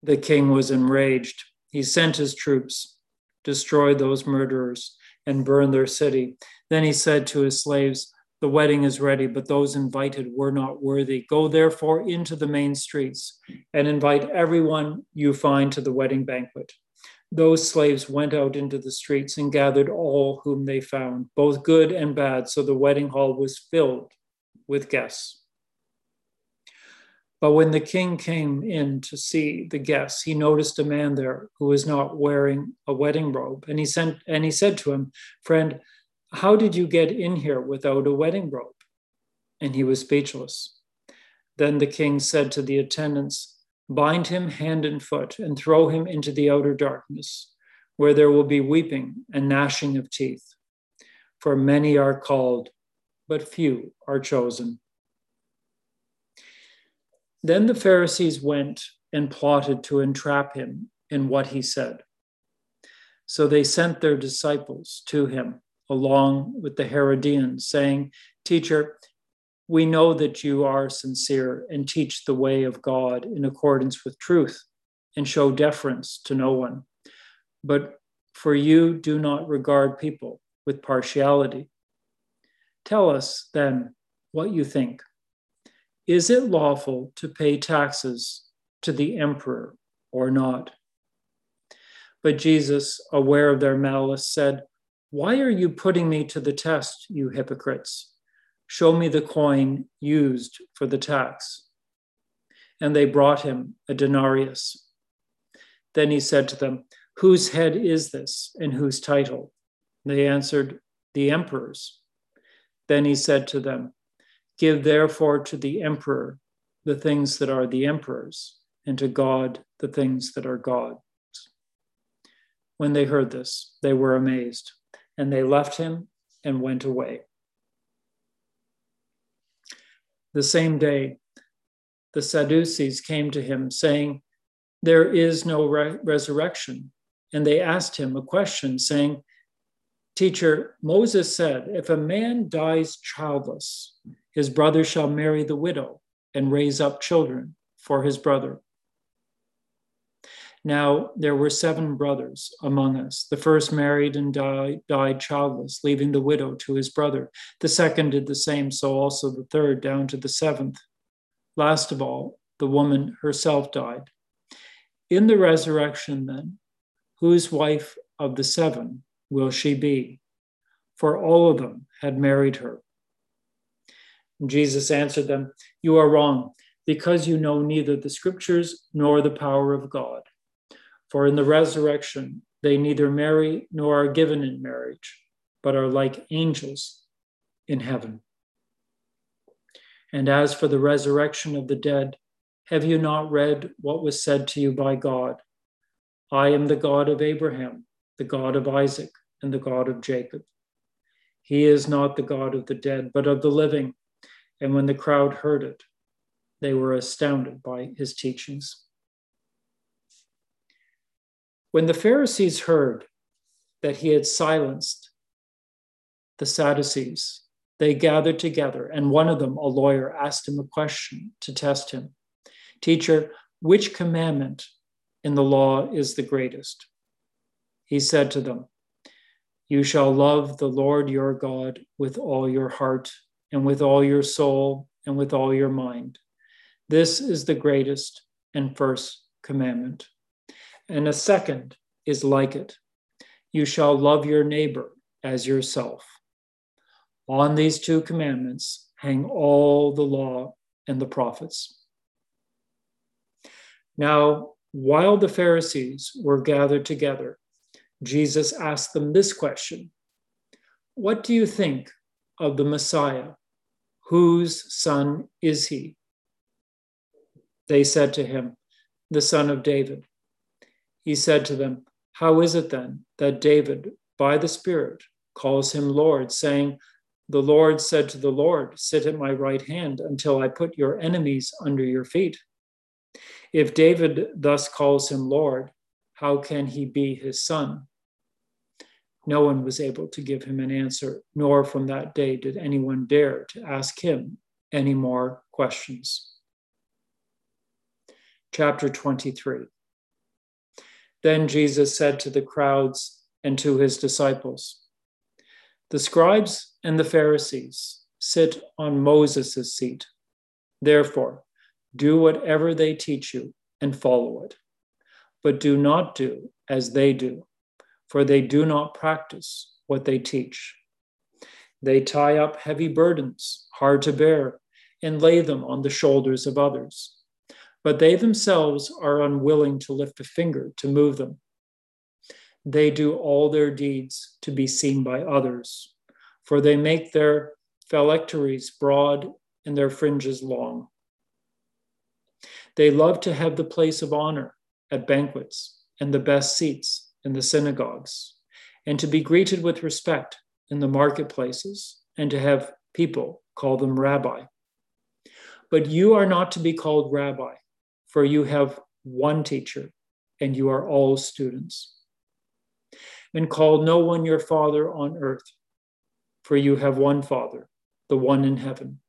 S1: The king was enraged. He sent his troops, destroyed those murderers, and burned their city. Then he said to his slaves, The wedding is ready, but those invited were not worthy. Go therefore into the main streets and invite everyone you find to the wedding banquet. Those slaves went out into the streets and gathered all whom they found, both good and bad, so the wedding hall was filled with guests. But when the king came in to see the guests, he noticed a man there who was not wearing a wedding robe. And he sent and he said to him, Friend, how did you get in here without a wedding robe? And he was speechless. Then the king said to the attendants, bind him hand and foot, and throw him into the outer darkness, where there will be weeping and gnashing of teeth. For many are called, but few are chosen. Then the Pharisees went and plotted to entrap him in what he said. So they sent their disciples to him along with the Herodians, saying, Teacher, we know that you are sincere and teach the way of God in accordance with truth and show deference to no one. But for you do not regard people with partiality. Tell us then what you think. Is it lawful to pay taxes to the emperor or not? But Jesus, aware of their malice, said, Why are you putting me to the test, you hypocrites? Show me the coin used for the tax. And they brought him a denarius. Then he said to them, Whose head is this, and whose title? They answered, The emperor's. Then he said to them, Give therefore to the emperor the things that are the emperor's, and to God the things that are God's. When they heard this, they were amazed, and they left him and went away. The same day, the Sadducees came to him, saying, There is no re- resurrection. And they asked him a question, saying, Teacher, Moses said, If a man dies childless, his brother shall marry the widow and raise up children for his brother. Now there were seven brothers among us. The first married and died, died childless, leaving the widow to his brother. The second did the same, so also the third, down to the seventh. Last of all, the woman herself died. In the resurrection, then, whose wife of the seven will she be? For all of them had married her. Jesus answered them, You are wrong, because you know neither the scriptures nor the power of God. For in the resurrection, they neither marry nor are given in marriage, but are like angels in heaven. And as for the resurrection of the dead, have you not read what was said to you by God? I am the God of Abraham, the God of Isaac, and the God of Jacob. He is not the God of the dead, but of the living. And when the crowd heard it, they were astounded by his teachings. When the Pharisees heard that he had silenced the Sadducees, they gathered together, and one of them, a lawyer, asked him a question to test him Teacher, which commandment in the law is the greatest? He said to them, You shall love the Lord your God with all your heart, and with all your soul, and with all your mind. This is the greatest and first commandment. And a second is like it you shall love your neighbor as yourself. On these two commandments hang all the law and the prophets. Now, while the Pharisees were gathered together, Jesus asked them this question What do you think of the Messiah? Whose son is he? They said to him, The son of David. He said to them, How is it then that David, by the Spirit, calls him Lord, saying, the Lord said to the Lord, Sit at my right hand until I put your enemies under your feet. If David thus calls him Lord, how can he be his son? No one was able to give him an answer, nor from that day did anyone dare to ask him any more questions. Chapter 23 Then Jesus said to the crowds and to his disciples, the scribes and the Pharisees sit on Moses' seat. Therefore, do whatever they teach you and follow it. But do not do as they do, for they do not practice what they teach. They tie up heavy burdens, hard to bear, and lay them on the shoulders of others. But they themselves are unwilling to lift a finger to move them they do all their deeds to be seen by others, for they make their phylacteries broad and their fringes long. They love to have the place of honor at banquets and the best seats in the synagogues, and to be greeted with respect in the marketplaces, and to have people call them rabbi. But you are not to be called rabbi, for you have one teacher, and you are all students and call no one your father on earth, for you have one Father, the one in heaven.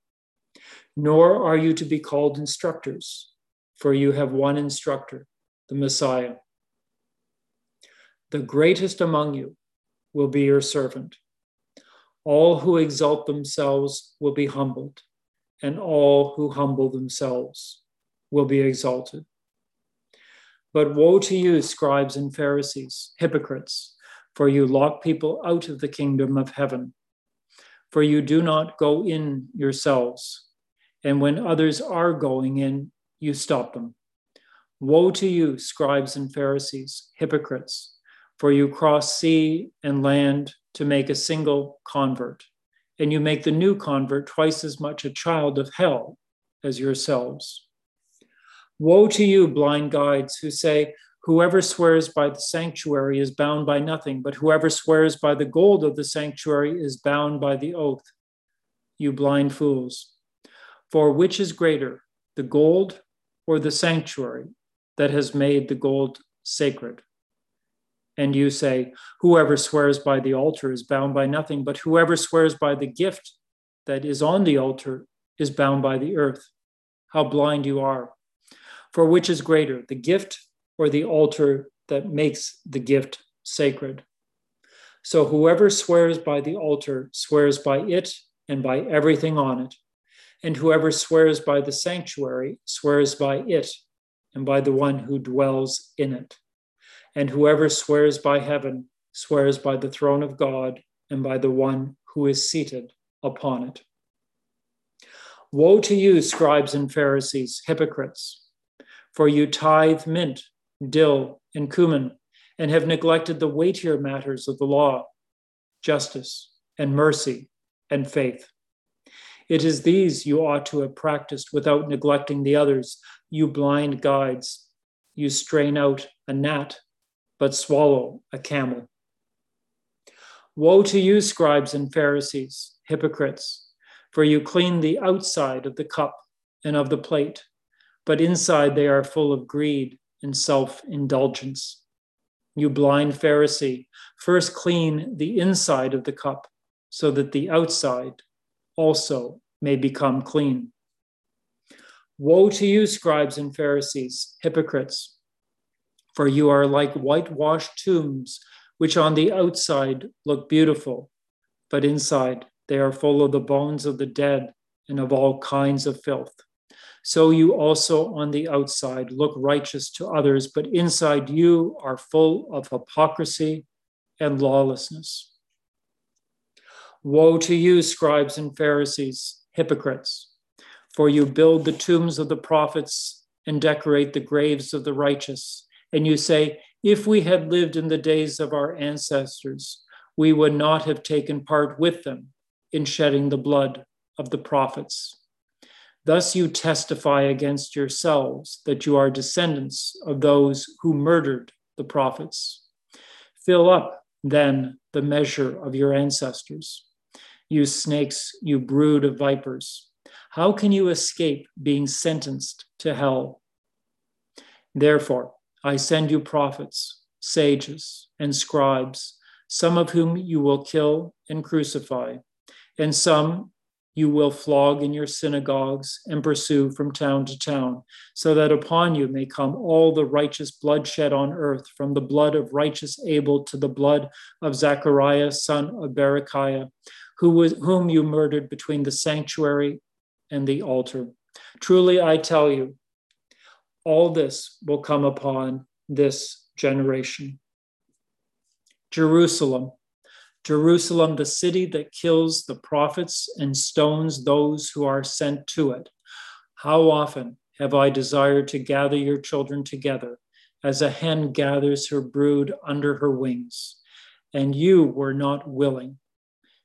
S1: Nor are you to be called instructors, for you have one instructor, the Messiah. The greatest among you will be your servant. All who exalt themselves will be humbled, and all who humble themselves will be exalted. But woe to you, scribes and Pharisees, hypocrites! for you lock people out of the kingdom of heaven. For you do not go in yourselves, and when others are going in, you stop them. Woe to you, scribes and Pharisees, hypocrites, for you cross sea and land to make a single convert, and you make the new convert twice as much a child of hell as yourselves. Woe to you, blind guides, who say, Whoever swears by the sanctuary is bound by nothing, but whoever swears by the gold of the sanctuary is bound by the oath. You blind fools. For which is greater, the gold or the sanctuary that has made the gold sacred? And you say, Whoever swears by the altar is bound by nothing, but whoever swears by the gift that is on the altar is bound by the earth. How blind you are. For which is greater, the gift or the altar that makes the gift sacred. So whoever swears by the altar swears by it and by everything on it. And whoever swears by the sanctuary swears by it and by the one who dwells in it. And whoever swears by heaven swears by the throne of God and by the one who is seated upon it. Woe to you, scribes and Pharisees, hypocrites, for you tithe mint dill, and cumin, and have neglected the weightier matters of the law justice, and mercy, and faith. It is these you ought to have practiced without neglecting the others, you blind guides. You strain out a gnat, but swallow a camel. Woe to you, scribes and Pharisees, hypocrites, for you clean the outside of the cup and of the plate, but inside they are full of greed and self indulgence. You blind Pharisee, first clean the inside of the cup so that the outside also may become clean. Woe to you, scribes and Pharisees, hypocrites, for you are like whitewashed tombs, which on the outside look beautiful, but inside they are full of the bones of the dead and of all kinds of filth. So you also on the outside look righteous to others, but inside you are full of hypocrisy and lawlessness. Woe to you, scribes and Pharisees, hypocrites, for you build the tombs of the prophets and decorate the graves of the righteous. And you say, If we had lived in the days of our ancestors, we would not have taken part with them in shedding the blood of the prophets. Thus you testify against yourselves that you are descendants of those who murdered the prophets. Fill up, then, the measure of your ancestors. You snakes, you brood of vipers, how can you escape being sentenced to hell? Therefore, I send you prophets, sages, and scribes, some of whom you will kill and crucify, and some you will flog in your synagogues and pursue from town to town, so that upon you may come all the righteous blood shed on earth, from the blood of righteous Abel to the blood of Zechariah, son of Berechiah, who was, whom you murdered between the sanctuary and the altar. Truly, I tell you, all this will come upon this generation. Jerusalem, Jerusalem, the city that kills the prophets and stones those who are sent to it. How often have I desired to gather your children together as a hen gathers her brood under her wings, and you were not willing.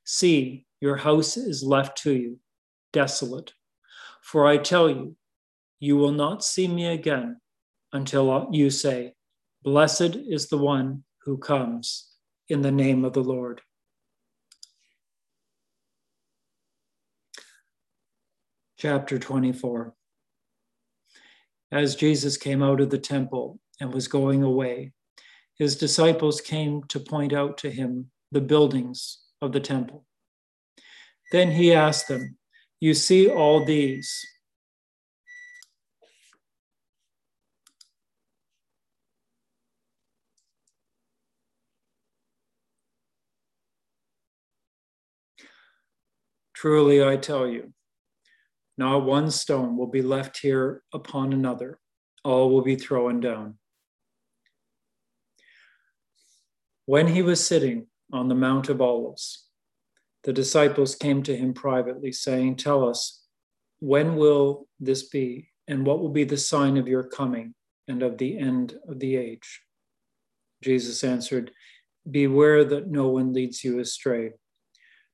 S1: See, your house is left to you, desolate. For I tell you, you will not see me again until you say, Blessed is the one who comes in the name of the Lord. chapter 24. As Jesus came out of the temple and was going away, his disciples came to point out to him the buildings of the temple. Then he asked them, You see all these? Truly, I tell you, not one stone will be left here upon another, all will be thrown down. When he was sitting on the Mount of Olives, the disciples came to him privately, saying, Tell us, when will this be, and what will be the sign of your coming and of the end of the age? Jesus answered, Beware that no one leads you astray.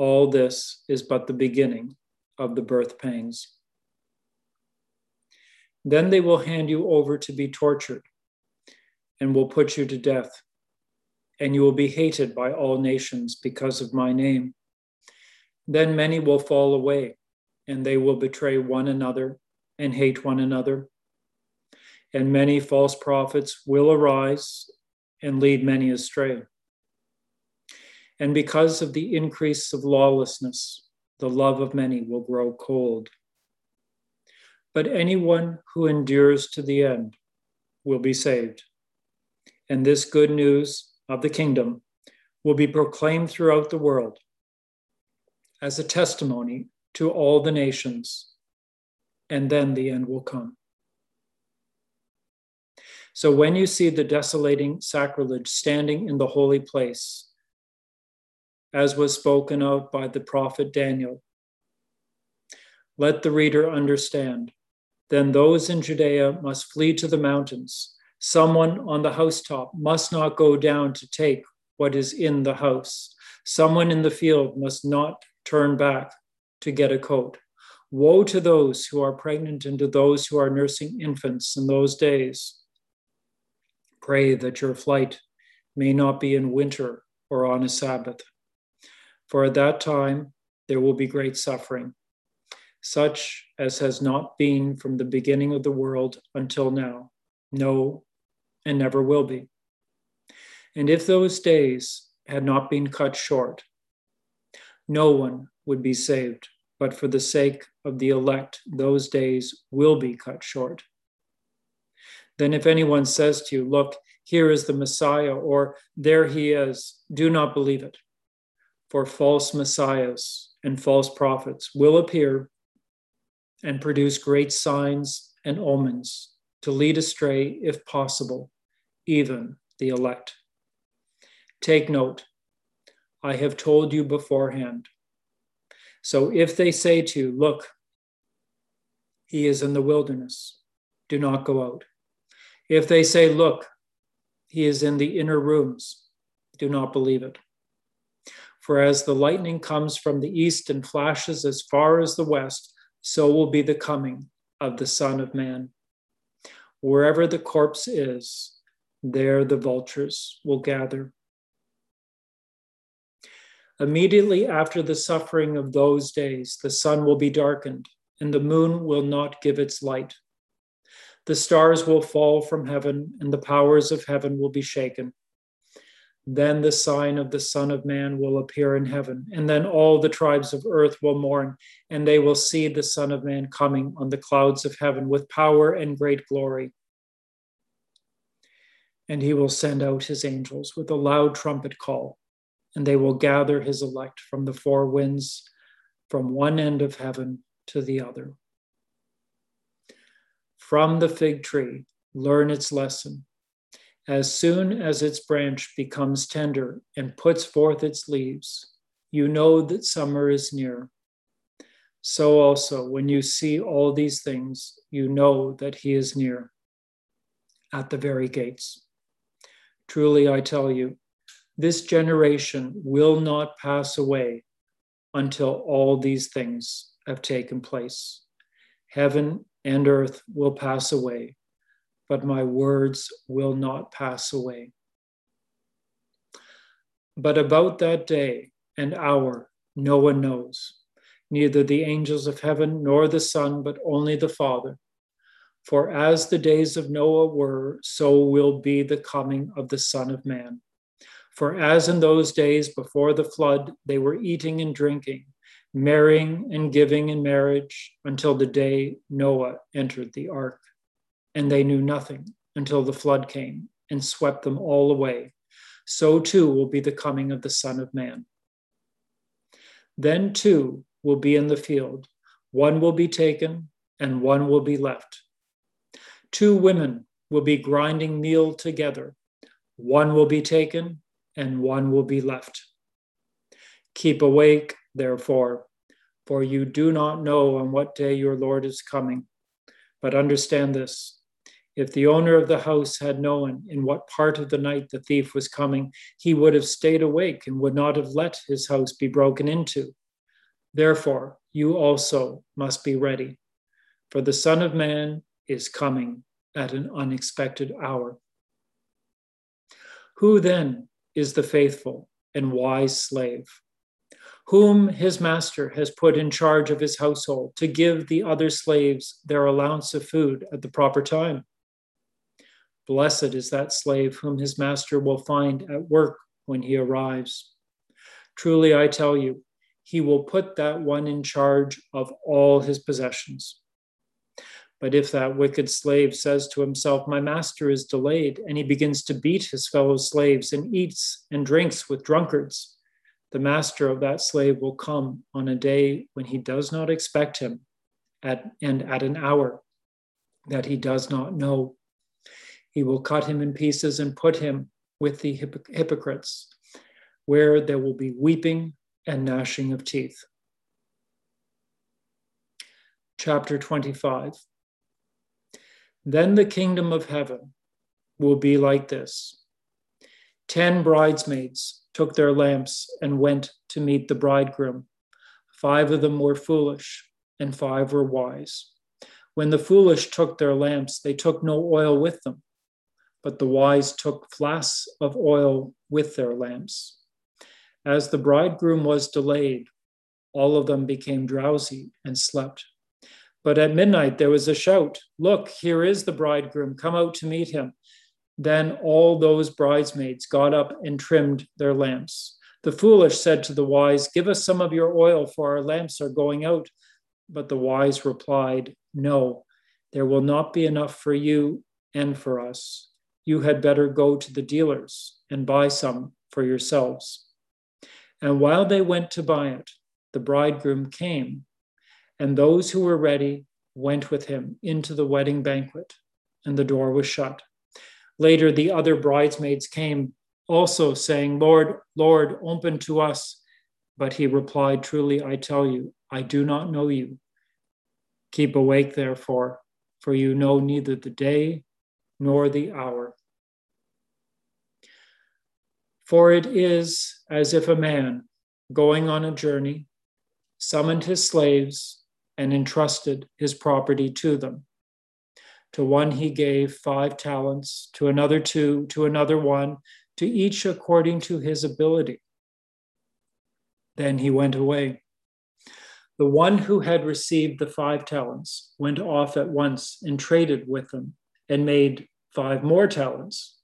S1: all this is but the beginning of the birth pains. Then they will hand you over to be tortured and will put you to death, and you will be hated by all nations because of my name. Then many will fall away, and they will betray one another and hate one another. And many false prophets will arise and lead many astray. And because of the increase of lawlessness, the love of many will grow cold. But anyone who endures to the end will be saved. And this good news of the kingdom will be proclaimed throughout the world as a testimony to all the nations, and then the end will come. So when you see the desolating sacrilege standing in the holy place, as was spoken of by the prophet Daniel, let the reader understand. Then those in Judea must flee to the mountains. Someone on the housetop must not go down to take what is in the house. Someone in the field must not turn back to get a coat. Woe to those who are pregnant and to those who are nursing infants in those days. Pray that your flight may not be in winter or on a Sabbath. For at that time there will be great suffering, such as has not been from the beginning of the world until now, no, and never will be. And if those days had not been cut short, no one would be saved, but for the sake of the elect, those days will be cut short. Then, if anyone says to you, Look, here is the Messiah, or there he is, do not believe it. For false messiahs and false prophets will appear and produce great signs and omens to lead astray, if possible, even the elect. Take note, I have told you beforehand. So if they say to you, Look, he is in the wilderness, do not go out. If they say, Look, he is in the inner rooms, do not believe it. For as the lightning comes from the east and flashes as far as the west, so will be the coming of the Son of Man. Wherever the corpse is, there the vultures will gather. Immediately after the suffering of those days, the sun will be darkened, and the moon will not give its light. The stars will fall from heaven, and the powers of heaven will be shaken. Then the sign of the Son of Man will appear in heaven, and then all the tribes of earth will mourn, and they will see the Son of Man coming on the clouds of heaven with power and great glory and he will send out his angels with a loud trumpet call, and they will gather his elect from the four winds, from one end of heaven to the other. From the fig tree, learn its lesson. As soon as its branch becomes tender and puts forth its leaves, you know that summer is near. So also, when you see all these things, you know that he is near at the very gates. Truly, I tell you, this generation will not pass away until all these things have taken place. Heaven and earth will pass away, but my words will not pass away. But about that day and hour, no one knows, neither the angels of heaven nor the Son, but only the Father. For as the days of Noah were, so will be the coming of the Son of Man. For as in those days before the flood, they were eating and drinking, marrying and giving in marriage until the day Noah entered the ark. And they knew nothing until the flood came and swept them all away. So too will be the coming of the Son of Man. Then two will be in the field, one will be taken, and one will be left. Two women will be grinding meal together. One will be taken and one will be left. Keep awake, therefore, for you do not know on what day your Lord is coming. But understand this if the owner of the house had known in what part of the night the thief was coming, he would have stayed awake and would not have let his house be broken into. Therefore, you also must be ready, for the Son of Man is coming at an unexpected hour. Who then is the faithful and wise slave, whom his master has put in charge of his household to give the other slaves their allowance of food at the proper time? Blessed is that slave whom his master will find at work when he arrives. Truly, I tell you, he will put that one in charge of all his possessions. But if that wicked slave says to himself, My master is delayed, and he begins to beat his fellow slaves and eats and drinks with drunkards, the master of that slave will come on a day when he does not expect him at, and at an hour that he does not know. He will cut him in pieces and put him with the hypocrites, where there will be weeping and gnashing of teeth. Chapter 25 Then the kingdom of heaven will be like this Ten bridesmaids took their lamps and went to meet the bridegroom. Five of them were foolish, and five were wise. When the foolish took their lamps, they took no oil with them, but the wise took flasks of oil with their lamps. As the bridegroom was delayed, all of them became drowsy and slept. But at midnight there was a shout Look, here is the bridegroom, come out to meet him. Then all those bridesmaids got up and trimmed their lamps. The foolish said to the wise, Give us some of your oil, for our lamps are going out. But the wise replied, No, there will not be enough for you and for us. You had better go to the dealers and buy some for yourselves. And while they went to buy it, the bridegroom came, and those who were ready went with him into the wedding banquet, and the door was shut. Later, the other bridesmaids came also, saying, Lord, Lord, open to us. But he replied, Truly, I tell you, I do not know you. Keep awake, therefore, for you know neither the day nor the hour. For it is as if a man going on a journey summoned his slaves and entrusted his property to them. To one he gave five talents, to another two, to another one, to each according to his ability. Then he went away. The one who had received the five talents went off at once and traded with them and made five more talents.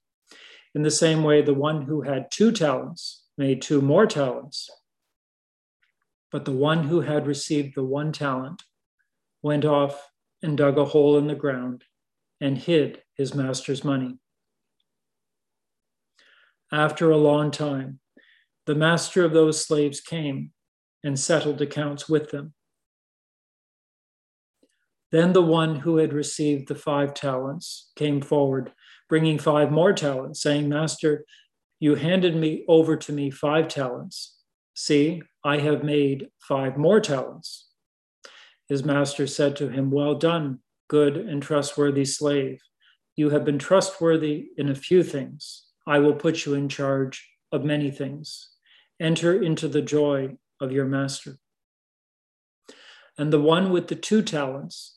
S1: In the same way, the one who had two talents made two more talents. But the one who had received the one talent went off and dug a hole in the ground and hid his master's money. After a long time, the master of those slaves came and settled accounts with them. Then the one who had received the five talents came forward, bringing five more talents, saying, Master, you handed me over to me five talents. See, I have made five more talents. His master said to him, Well done, good and trustworthy slave. You have been trustworthy in a few things. I will put you in charge of many things. Enter into the joy of your master. And the one with the two talents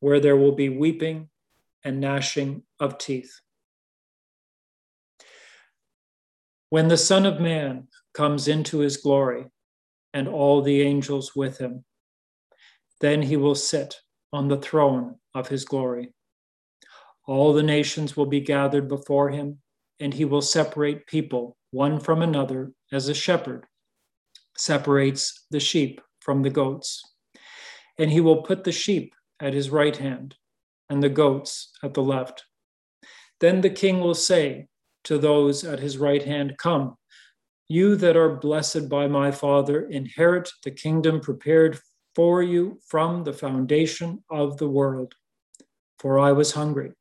S1: where there will be weeping and gnashing of teeth. When the Son of Man comes into his glory, and all the angels with him, then he will sit on the throne of his glory. All the nations will be gathered before him and he will separate people one from another as a shepherd separates the sheep from the goats. And he will put the sheep at his right hand and the goats at the left. Then the king will say to those at his right hand, Come, you that are blessed by my Father, inherit the kingdom prepared for you from the foundation of the world. For I was hungry,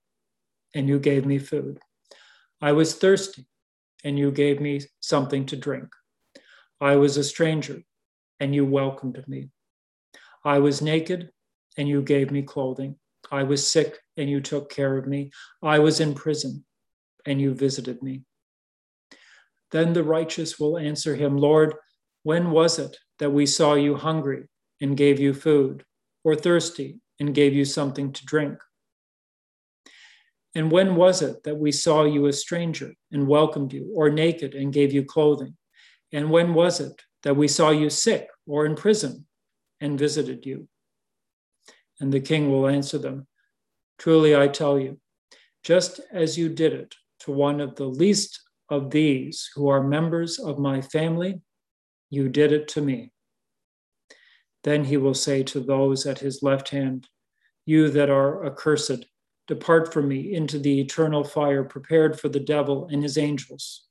S1: and you gave me food. I was thirsty, and you gave me something to drink. I was a stranger, and you welcomed me. I was naked, and you gave me clothing. I was sick, and you took care of me. I was in prison, and you visited me. Then the righteous will answer him, Lord, when was it that we saw you hungry and gave you food, or thirsty and gave you something to drink? And when was it that we saw you a stranger and welcomed you, or naked and gave you clothing? And when was it that we saw you sick or in prison and visited you? And the king will answer them Truly I tell you, just as you did it to one of the least of these who are members of my family, you did it to me. Then he will say to those at his left hand, You that are accursed, depart from me into the eternal fire prepared for the devil and his angels.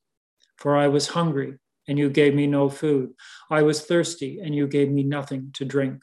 S1: For I was hungry, and you gave me no food. I was thirsty, and you gave me nothing to drink.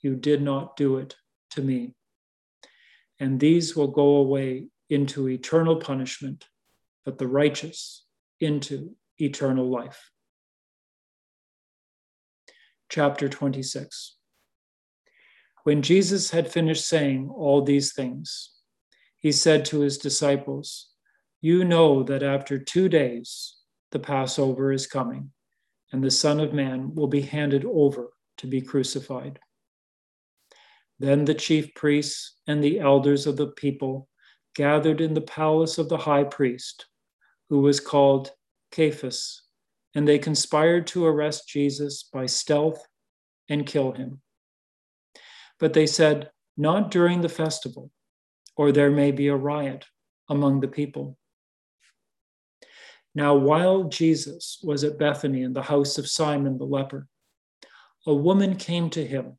S1: you did not do it to me. And these will go away into eternal punishment, but the righteous into eternal life. Chapter 26 When Jesus had finished saying all these things, he said to his disciples, You know that after two days the Passover is coming, and the Son of Man will be handed over to be crucified. Then the chief priests and the elders of the people gathered in the palace of the high priest who was called Caiaphas, and they conspired to arrest Jesus by stealth and kill him. But they said, Not during the festival, or there may be a riot among the people. Now, while Jesus was at Bethany in the house of Simon the leper, a woman came to him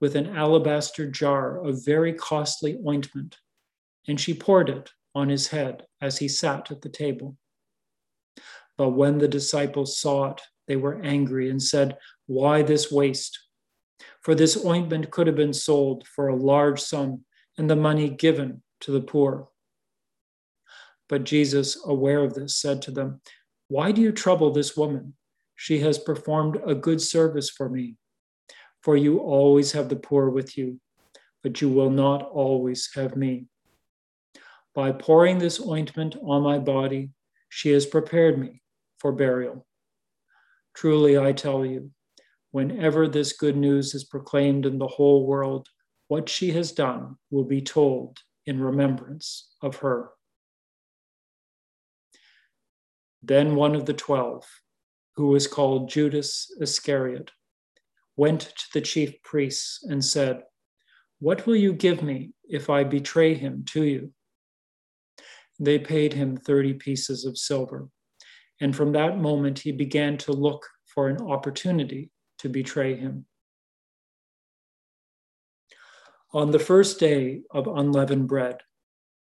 S1: with an alabaster jar of very costly ointment, and she poured it on his head as he sat at the table. But when the disciples saw it, they were angry and said, Why this waste? For this ointment could have been sold for a large sum and the money given to the poor. But Jesus, aware of this, said to them, Why do you trouble this woman? She has performed a good service for me. For you always have the poor with you, but you will not always have me. By pouring this ointment on my body, she has prepared me for burial. Truly, I tell you, whenever this good news is proclaimed in the whole world, what she has done will be told in remembrance of her. Then one of the twelve, who was called Judas Iscariot, went to the chief priests and said, What will you give me if I betray him to you? They paid him 30 pieces of silver. And from that moment, he began to look for an opportunity to betray him. On the first day of unleavened bread,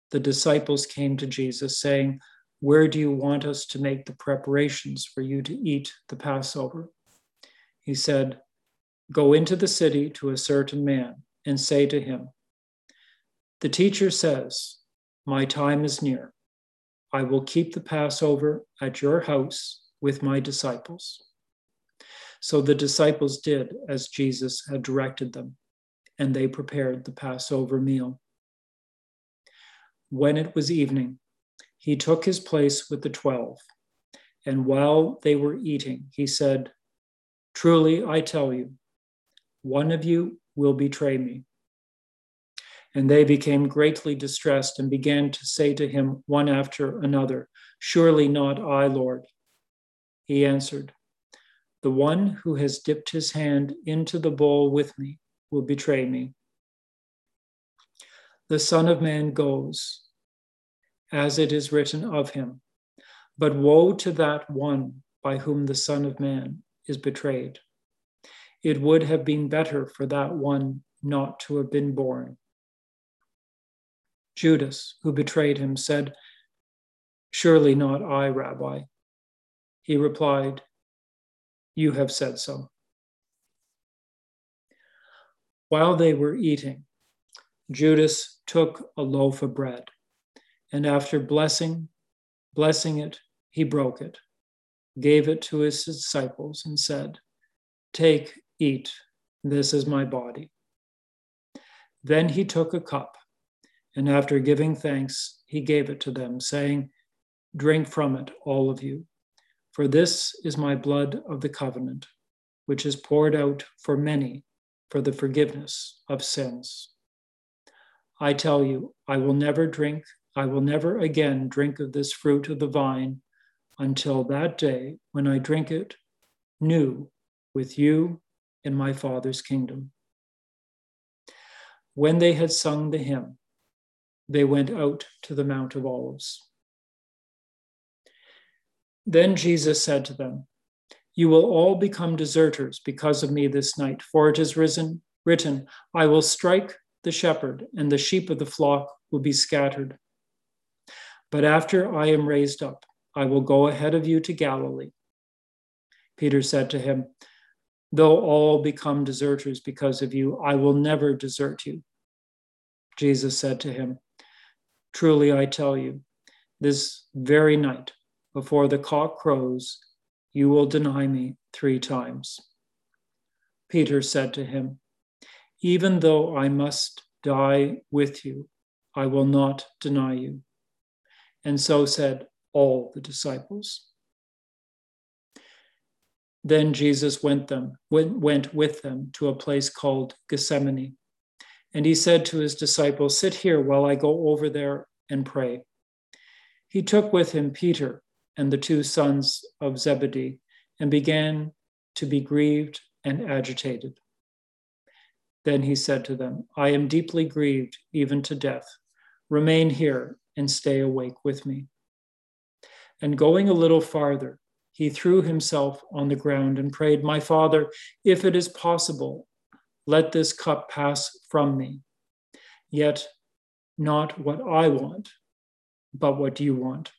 S1: the disciples came to Jesus saying, Where do you want us to make the preparations for you to eat the Passover? He said, Go into the city to a certain man and say to him, The teacher says, My time is near. I will keep the Passover at your house with my disciples. So the disciples did as Jesus had directed them, and they prepared the Passover meal. When it was evening, he took his place with the twelve, and while they were eating, he said, Truly I tell you, one of you will betray me. And they became greatly distressed and began to say to him one after another, Surely not I, Lord. He answered, The one who has dipped his hand into the bowl with me will betray me. The Son of Man goes, as it is written of him. But woe to that one by whom the Son of Man is betrayed. It would have been better for that one not to have been born. Judas, who betrayed him, said, Surely not I, Rabbi. He replied, You have said so. While they were eating, Judas took a loaf of bread, and after blessing, blessing it, he broke it, gave it to his disciples, and said, Take, eat, this is my body. Then he took a cup, and after giving thanks, he gave it to them, saying, Drink from it, all of you, for this is my blood of the covenant, which is poured out for many for the forgiveness of sins. I tell you, I will never drink, I will never again drink of this fruit of the vine until that day when I drink it new with you in my Father's kingdom. When they had sung the hymn, they went out to the Mount of Olives. Then Jesus said to them, You will all become deserters because of me this night, for it is risen, written, I will strike the shepherd, and the sheep of the flock will be scattered. But after I am raised up, I will go ahead of you to Galilee. Peter said to him, Though all become deserters because of you, I will never desert you. Jesus said to him, Truly I tell you, this very night, before the cock crows, you will deny me three times. Peter said to him, even though I must die with you, I will not deny you. And so said all the disciples. Then Jesus went them went, with them to a place called Gethsemane. And he said to his disciples, Sit here while I go over there and pray. He took with him Peter and the two sons of Zebedee and began to be grieved and agitated. Then he said to them, I am deeply grieved, even to death. Remain here and stay awake with me. And going a little farther, he threw himself on the ground and prayed, My Father, if it is possible, let this cup pass from me. Yet not what I want, but what you want.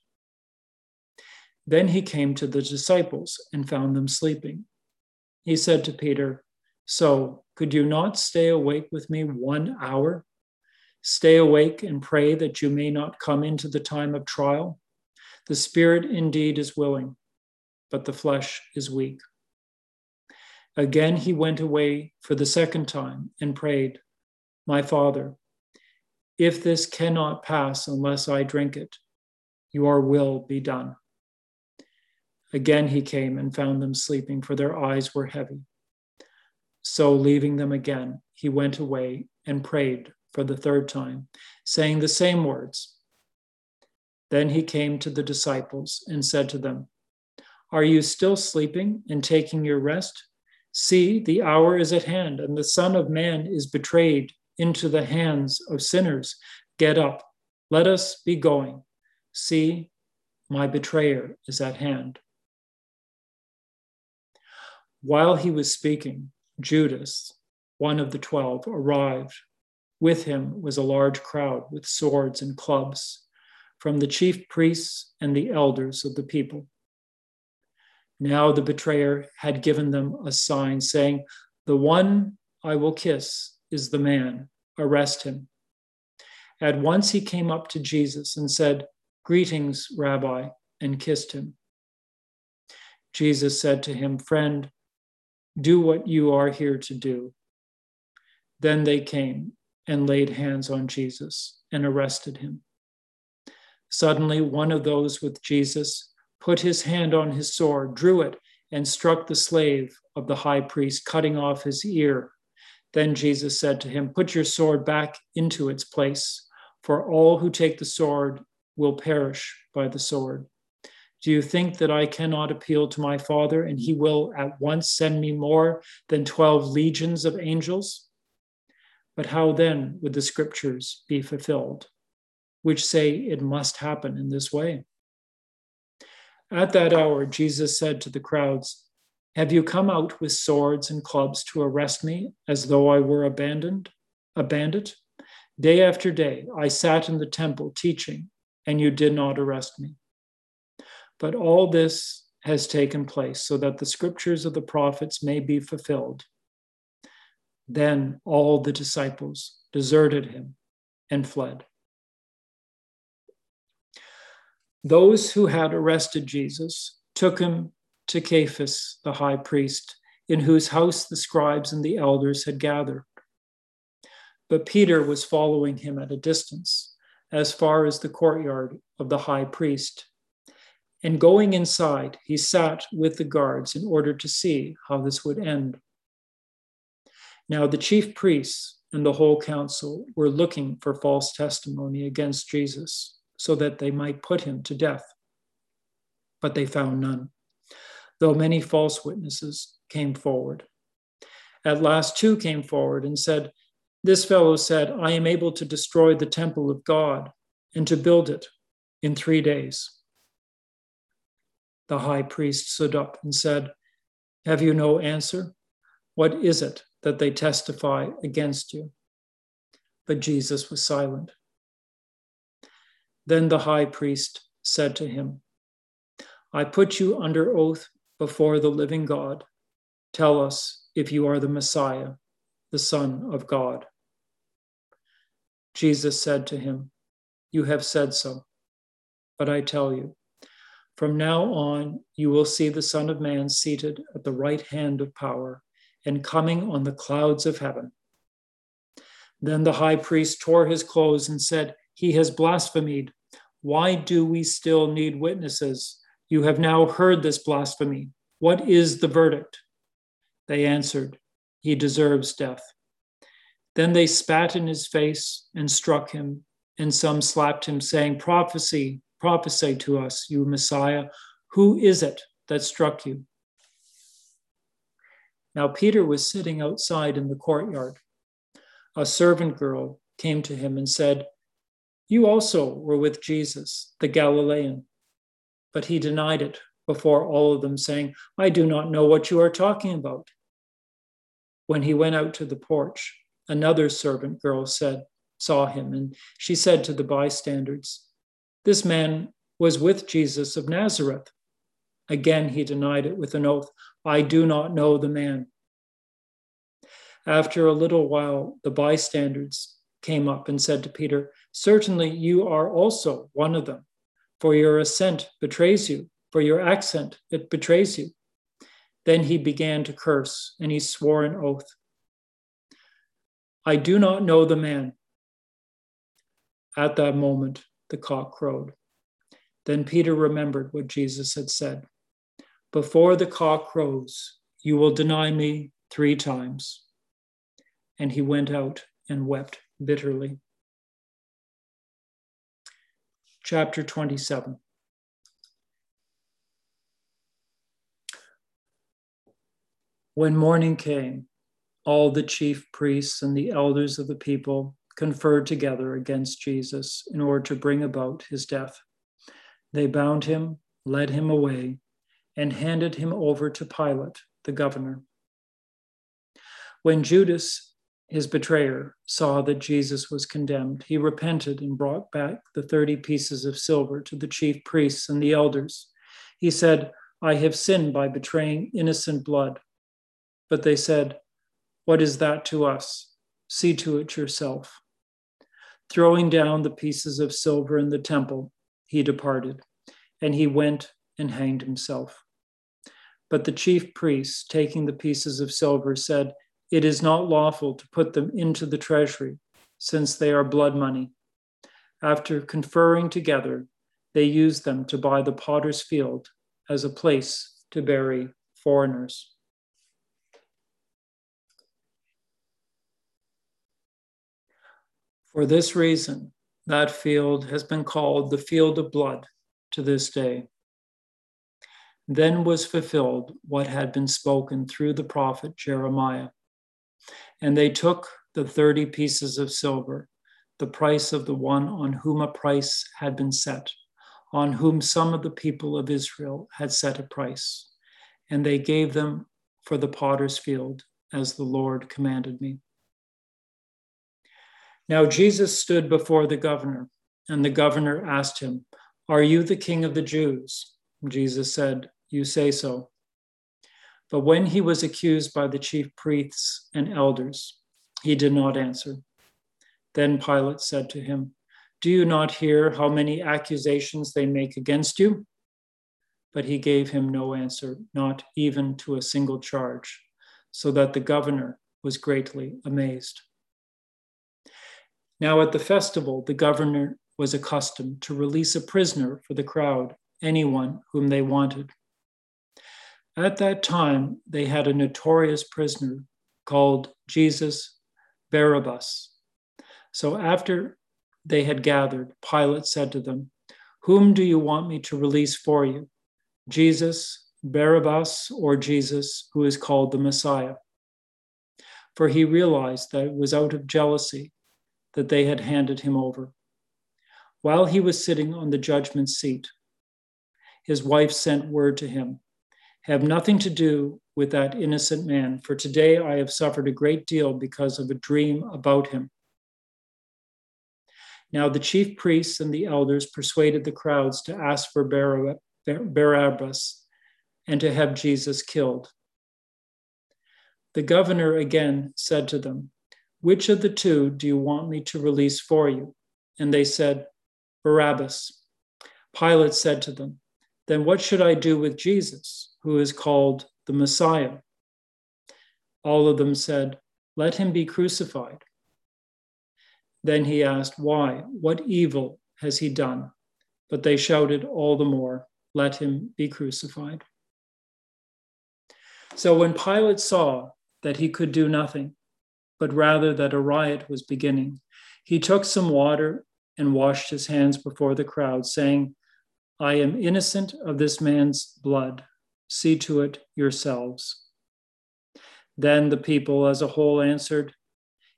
S1: Then he came to the disciples and found them sleeping. He said to Peter, So, could you not stay awake with me one hour? Stay awake and pray that you may not come into the time of trial. The spirit indeed is willing, but the flesh is weak. Again he went away for the second time and prayed, My Father, if this cannot pass unless I drink it, your will be done. Again he came and found them sleeping, for their eyes were heavy. So, leaving them again, he went away and prayed for the third time, saying the same words. Then he came to the disciples and said to them, Are you still sleeping and taking your rest? See, the hour is at hand, and the Son of Man is betrayed into the hands of sinners. Get up, let us be going. See, my betrayer is at hand. While he was speaking, Judas, one of the twelve, arrived. With him was a large crowd with swords and clubs from the chief priests and the elders of the people. Now the betrayer had given them a sign saying, The one I will kiss is the man, arrest him. At once he came up to Jesus and said, Greetings, Rabbi, and kissed him. Jesus said to him, Friend, do what you are here to do. Then they came and laid hands on Jesus and arrested him. Suddenly, one of those with Jesus put his hand on his sword, drew it, and struck the slave of the high priest, cutting off his ear. Then Jesus said to him, Put your sword back into its place, for all who take the sword will perish by the sword. Do you think that I cannot appeal to my Father, and he will at once send me more than 12 legions of angels? But how then would the scriptures be fulfilled, which say it must happen in this way? At that hour, Jesus said to the crowds, Have you come out with swords and clubs to arrest me as though I were abandoned, a bandit? Day after day, I sat in the temple teaching, and you did not arrest me. But all this has taken place so that the scriptures of the prophets may be fulfilled. Then all the disciples deserted him and fled. Those who had arrested Jesus took him to Caiaphas, the high priest, in whose house the scribes and the elders had gathered. But Peter was following him at a distance, as far as the courtyard of the high priest. And going inside, he sat with the guards in order to see how this would end. Now, the chief priests and the whole council were looking for false testimony against Jesus so that they might put him to death. But they found none, though many false witnesses came forward. At last, two came forward and said, This fellow said, I am able to destroy the temple of God and to build it in three days. The high priest stood up and said, Have you no answer? What is it that they testify against you? But Jesus was silent. Then the high priest said to him, I put you under oath before the living God. Tell us if you are the Messiah, the Son of God. Jesus said to him, You have said so. But I tell you, from now on you will see the Son of Man seated at the right hand of power and coming on the clouds of heaven. Then the high priest tore his clothes and said, He has blasphemed. Why do we still need witnesses? You have now heard this blasphemy. What is the verdict? They answered, He deserves death. Then they spat in his face and struck him, and some slapped him, saying, Prophecy, prophesy to us, you Messiah. Who is it that struck you? Now Peter was sitting outside in the courtyard. A servant girl came to him and said, you also were with Jesus, the Galilean. But he denied it before all of them, saying, I do not know what you are talking about. When he went out to the porch, another servant girl said, saw him, and she said to the bystanders, This man was with Jesus of Nazareth. Again, he denied it with an oath, I do not know the man. After a little while, the bystanders came up and said to Peter, Certainly you are also one of them, for your assent betrays you, for your accent it betrays you. Then he began to curse, and he swore an oath. I do not know the man. At that moment, the cock crowed. Then Peter remembered what Jesus had said Before the cock crows, you will deny me three times. And he went out and wept bitterly chapter 27. When morning came, all the chief priests and the elders of the people conferred together against Jesus in order to bring about his death. They bound him, led him away, and handed him over to Pilate, the governor. When Judas his betrayer saw that Jesus was condemned, he repented and brought back the 30 pieces of silver to the chief priests and the elders. He said, I have sinned by betraying innocent blood. But they said, What is that to us? See to it yourself. Throwing down the pieces of silver in the temple, he departed, and he went and hanged himself. But the chief priests, taking the pieces of silver, said, it is not lawful to put them into the treasury, since they are blood money. After conferring together, they use them to buy the potter's field as a place to bury foreigners. For this reason, that field has been called the field of blood to this day. Then was fulfilled what had been spoken through the prophet Jeremiah. And they took the 30 pieces of silver, the price of the one on whom a price had been set, on whom some of the people of Israel had set a price, and they gave them for the potter's field, as the Lord commanded me. Now Jesus stood before the governor, and the governor asked him, Are you the king of the Jews? Jesus said, You say so. But when he was accused by the chief priests and elders, he did not answer. Then Pilate said to him, Do you not hear how many accusations they make against you? But he gave him no answer, not even to a single charge, so that the governor was greatly amazed. Now, at the festival, the governor was accustomed to release a prisoner for the crowd, anyone whom they wanted. At that time, they had a notorious prisoner called Jesus Barabbas. So after they had gathered, Pilate said to them, Whom do you want me to release for you? Jesus, Barabbas, or Jesus, who is called the Messiah? For he realized that it was out of jealousy that they had handed him over. While he was sitting on the judgment seat, his wife sent word to him Have nothing to do with that innocent man, for today I have suffered a great deal because of a dream about him. Now the chief priests and the elders persuaded the crowds to ask for Barabbas and to have Jesus killed. The governor again said to them, which of the two do you want me to release for you? And they said, Barabbas. Pilate said to them, Then what should I do with Jesus, who is called the Messiah? All of them said, Let him be crucified. Then he asked, Why? What evil has he done? But they shouted all the more, Let him be crucified. So when Pilate saw that he could do nothing, but rather that a riot was beginning. He took some water and washed his hands before the crowd, saying, I am innocent of this man's blood. See to it yourselves. Then the people as a whole answered,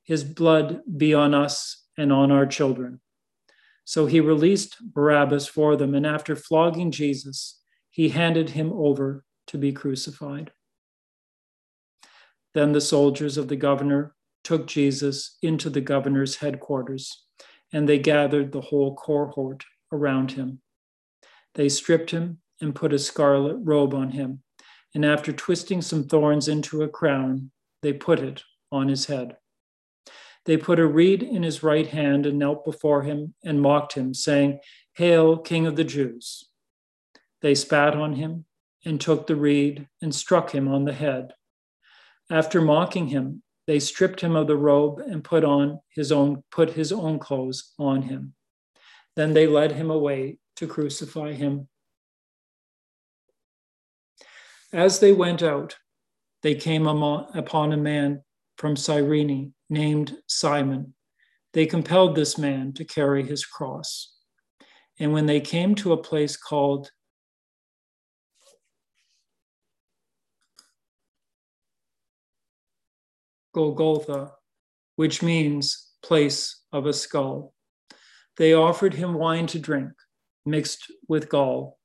S1: His blood be on us and on our children. So he released Barabbas for them, and after flogging Jesus, he handed him over to be crucified. Then the soldiers of the governor took Jesus into the governor's headquarters, and they gathered the whole cohort around him. They stripped him and put a scarlet robe on him, and after twisting some thorns into a crown, they put it on his head. They put a reed in his right hand and knelt before him and mocked him, saying, Hail, King of the Jews! They spat on him and took the reed and struck him on the head. After mocking him, they stripped him of the robe and put on his own put his own clothes on him. Then they led him away to crucify him. As they went out, they came upon a man from Cyrene named Simon. They compelled this man to carry his cross. And when they came to a place called Golgotha, which means place of a skull. They offered him wine to drink, mixed with gall.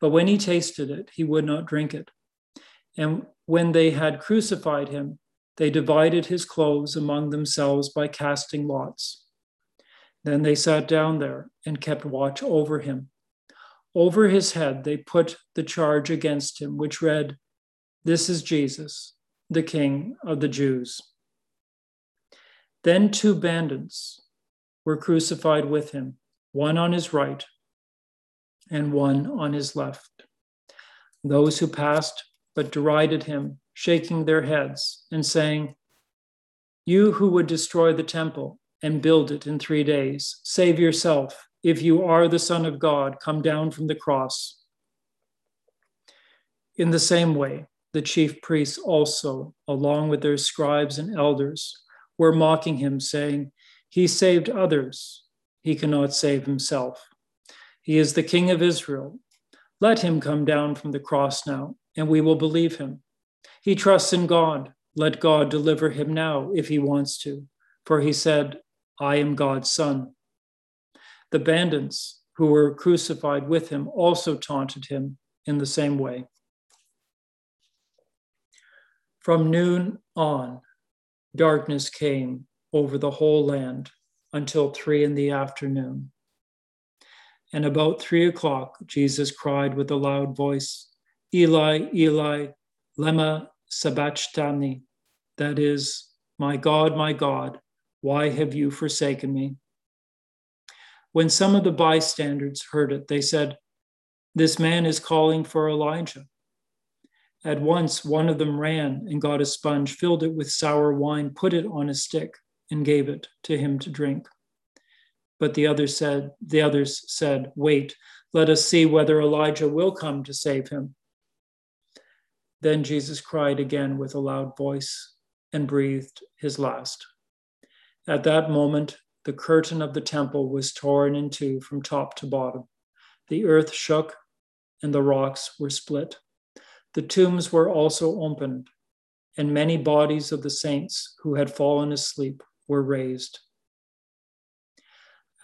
S1: But when he tasted it, he would not drink it. And when they had crucified him, they divided his clothes among themselves by casting lots. Then they sat down there and kept watch over him. Over his head, they put the charge against him, which read, This is Jesus, the King of the Jews. Then two bandits were crucified with him, one on his right and one on his left. Those who passed but derided him, shaking their heads and saying, You who would destroy the temple and build it in three days, save yourself. If you are the Son of God, come down from the cross. In the same way, the chief priests also, along with their scribes and elders, were mocking him, saying, He saved others, he cannot save himself. He is the King of Israel. Let him come down from the cross now, and we will believe him. He trusts in God. Let God deliver him now if he wants to, for he said, I am God's son. The bandits who were crucified with him also taunted him in the same way. From noon on, darkness came over the whole land until three in the afternoon. And about three o'clock, Jesus cried with a loud voice, Eli, Eli, lema sabachthani, that is, My God, my God, why have you forsaken me? When some of the bystanders heard it, they said, This man is calling for Elijah. At once, one of them ran and got a sponge, filled it with sour wine, put it on a stick, and gave it to him to drink. But the others said, the others said, Wait, let us see whether Elijah will come to save him. Then Jesus cried again with a loud voice and breathed his last. At that moment, the curtain of the temple was torn in two from top to bottom. The earth shook and the rocks were split. The tombs were also opened, and many bodies of the saints who had fallen asleep were raised.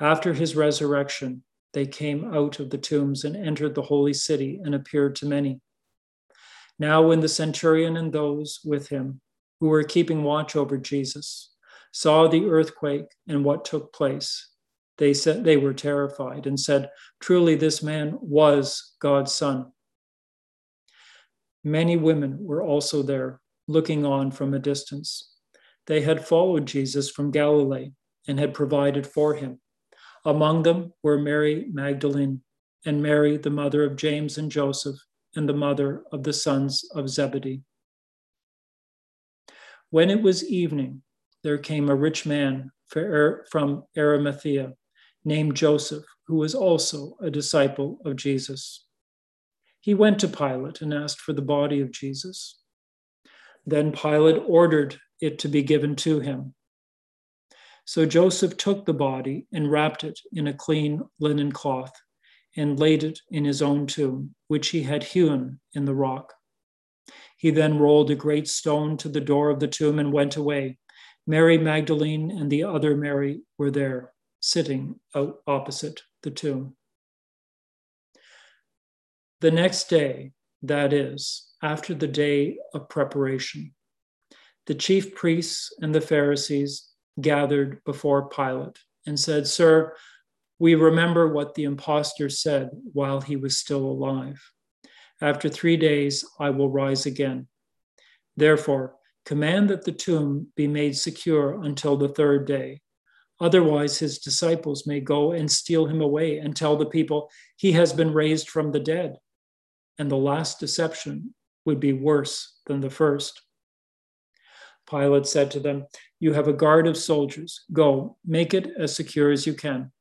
S1: After his resurrection, they came out of the tombs and entered the holy city and appeared to many. Now, when the centurion and those with him who were keeping watch over Jesus saw the earthquake and what took place, they said they were terrified and said, Truly, this man was God's son. Many women were also there, looking on from a distance. They had followed Jesus from Galilee and had provided for him. Among them were Mary Magdalene and Mary, the mother of James and Joseph, and the mother of the sons of Zebedee. When it was evening, there came a rich man er, from Arimathea named Joseph, who was also a disciple of Jesus. He went to Pilate and asked for the body of Jesus. Then Pilate ordered it to be given to him. So Joseph took the body and wrapped it in a clean linen cloth and laid it in his own tomb, which he had hewn in the rock. He then rolled a great stone to the door of the tomb and went away. Mary Magdalene and the other Mary were there, sitting out opposite the tomb. The next day, that is, after the day of preparation, the chief priests and the Pharisees gathered before Pilate and said, Sir, we remember what the impostor said while he was still alive. After three days, I will rise again. Therefore, command that the tomb be made secure until the third day. Otherwise, his disciples may go and steal him away and tell the people he has been raised from the dead. And the last deception would be worse than the first. Pilate said to them, You have a guard of soldiers. Go, make it as secure as you can.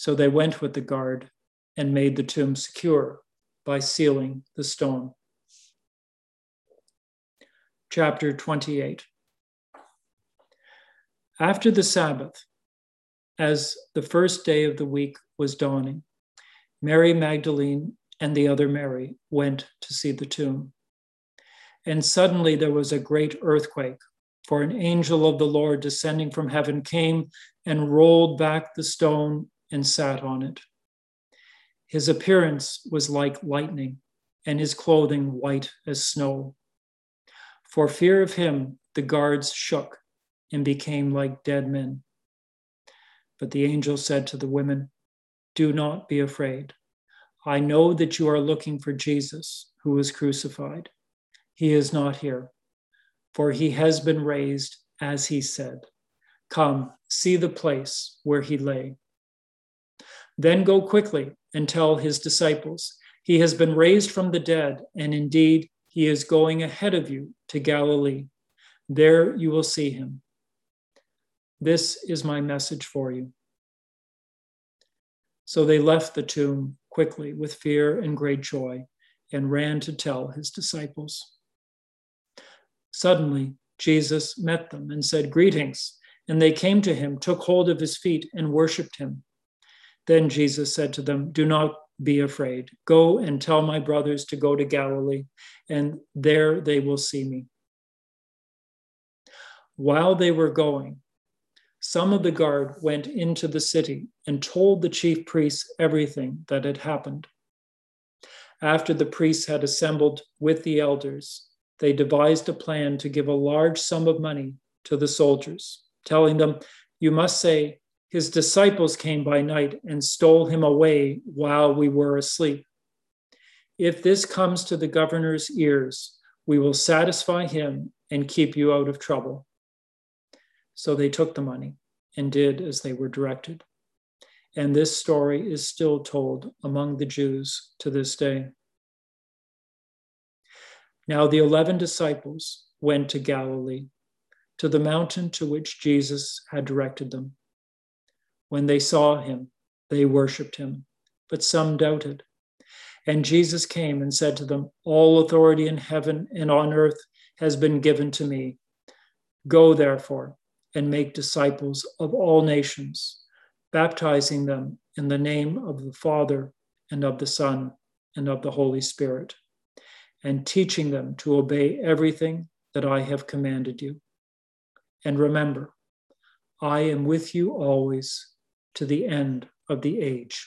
S1: So they went with the guard and made the tomb secure by sealing the stone. Chapter 28 After the Sabbath, as the first day of the week was dawning, Mary Magdalene and the other Mary went to see the tomb. And suddenly there was a great earthquake, for an angel of the Lord descending from heaven came and rolled back the stone and sat on it. His appearance was like lightning, and his clothing white as snow. For fear of him, the guards shook and became like dead men. But the angel said to the women, Do not be afraid. I know that you are looking for Jesus, who was crucified. He is not here, for he has been raised as he said. Come, see the place where he lay. Then go quickly and tell his disciples, He has been raised from the dead, and indeed he is going ahead of you to Galilee. There you will see him. This is my message for you. So they left the tomb quickly with fear and great joy and ran to tell his disciples. Suddenly, Jesus met them and said, Greetings. And they came to him, took hold of his feet, and worshipped him. Then Jesus said to them, Do not be afraid. Go and tell my brothers to go to Galilee, and there they will see me. While they were going, some of the guard went into the city and told the chief priests everything that had happened. After the priests had assembled with the elders, they devised a plan to give a large sum of money to the soldiers, telling them, You must say, His disciples came by night and stole him away while we were asleep. If this comes to the governor's ears, we will satisfy him and keep you out of trouble. So they took the money and did as they were directed. And this story is still told among the Jews to this day. Now the eleven disciples went to Galilee, to the mountain to which Jesus had directed them. When they saw him, they worshiped him, but some doubted. And Jesus came and said to them, All authority in heaven and on earth has been given to me. Go therefore and make disciples of all nations, baptizing them in the name of the Father and of the Son and of the Holy Spirit, and teaching them to obey everything that I have commanded you. And remember, I am with you always to the end of the age.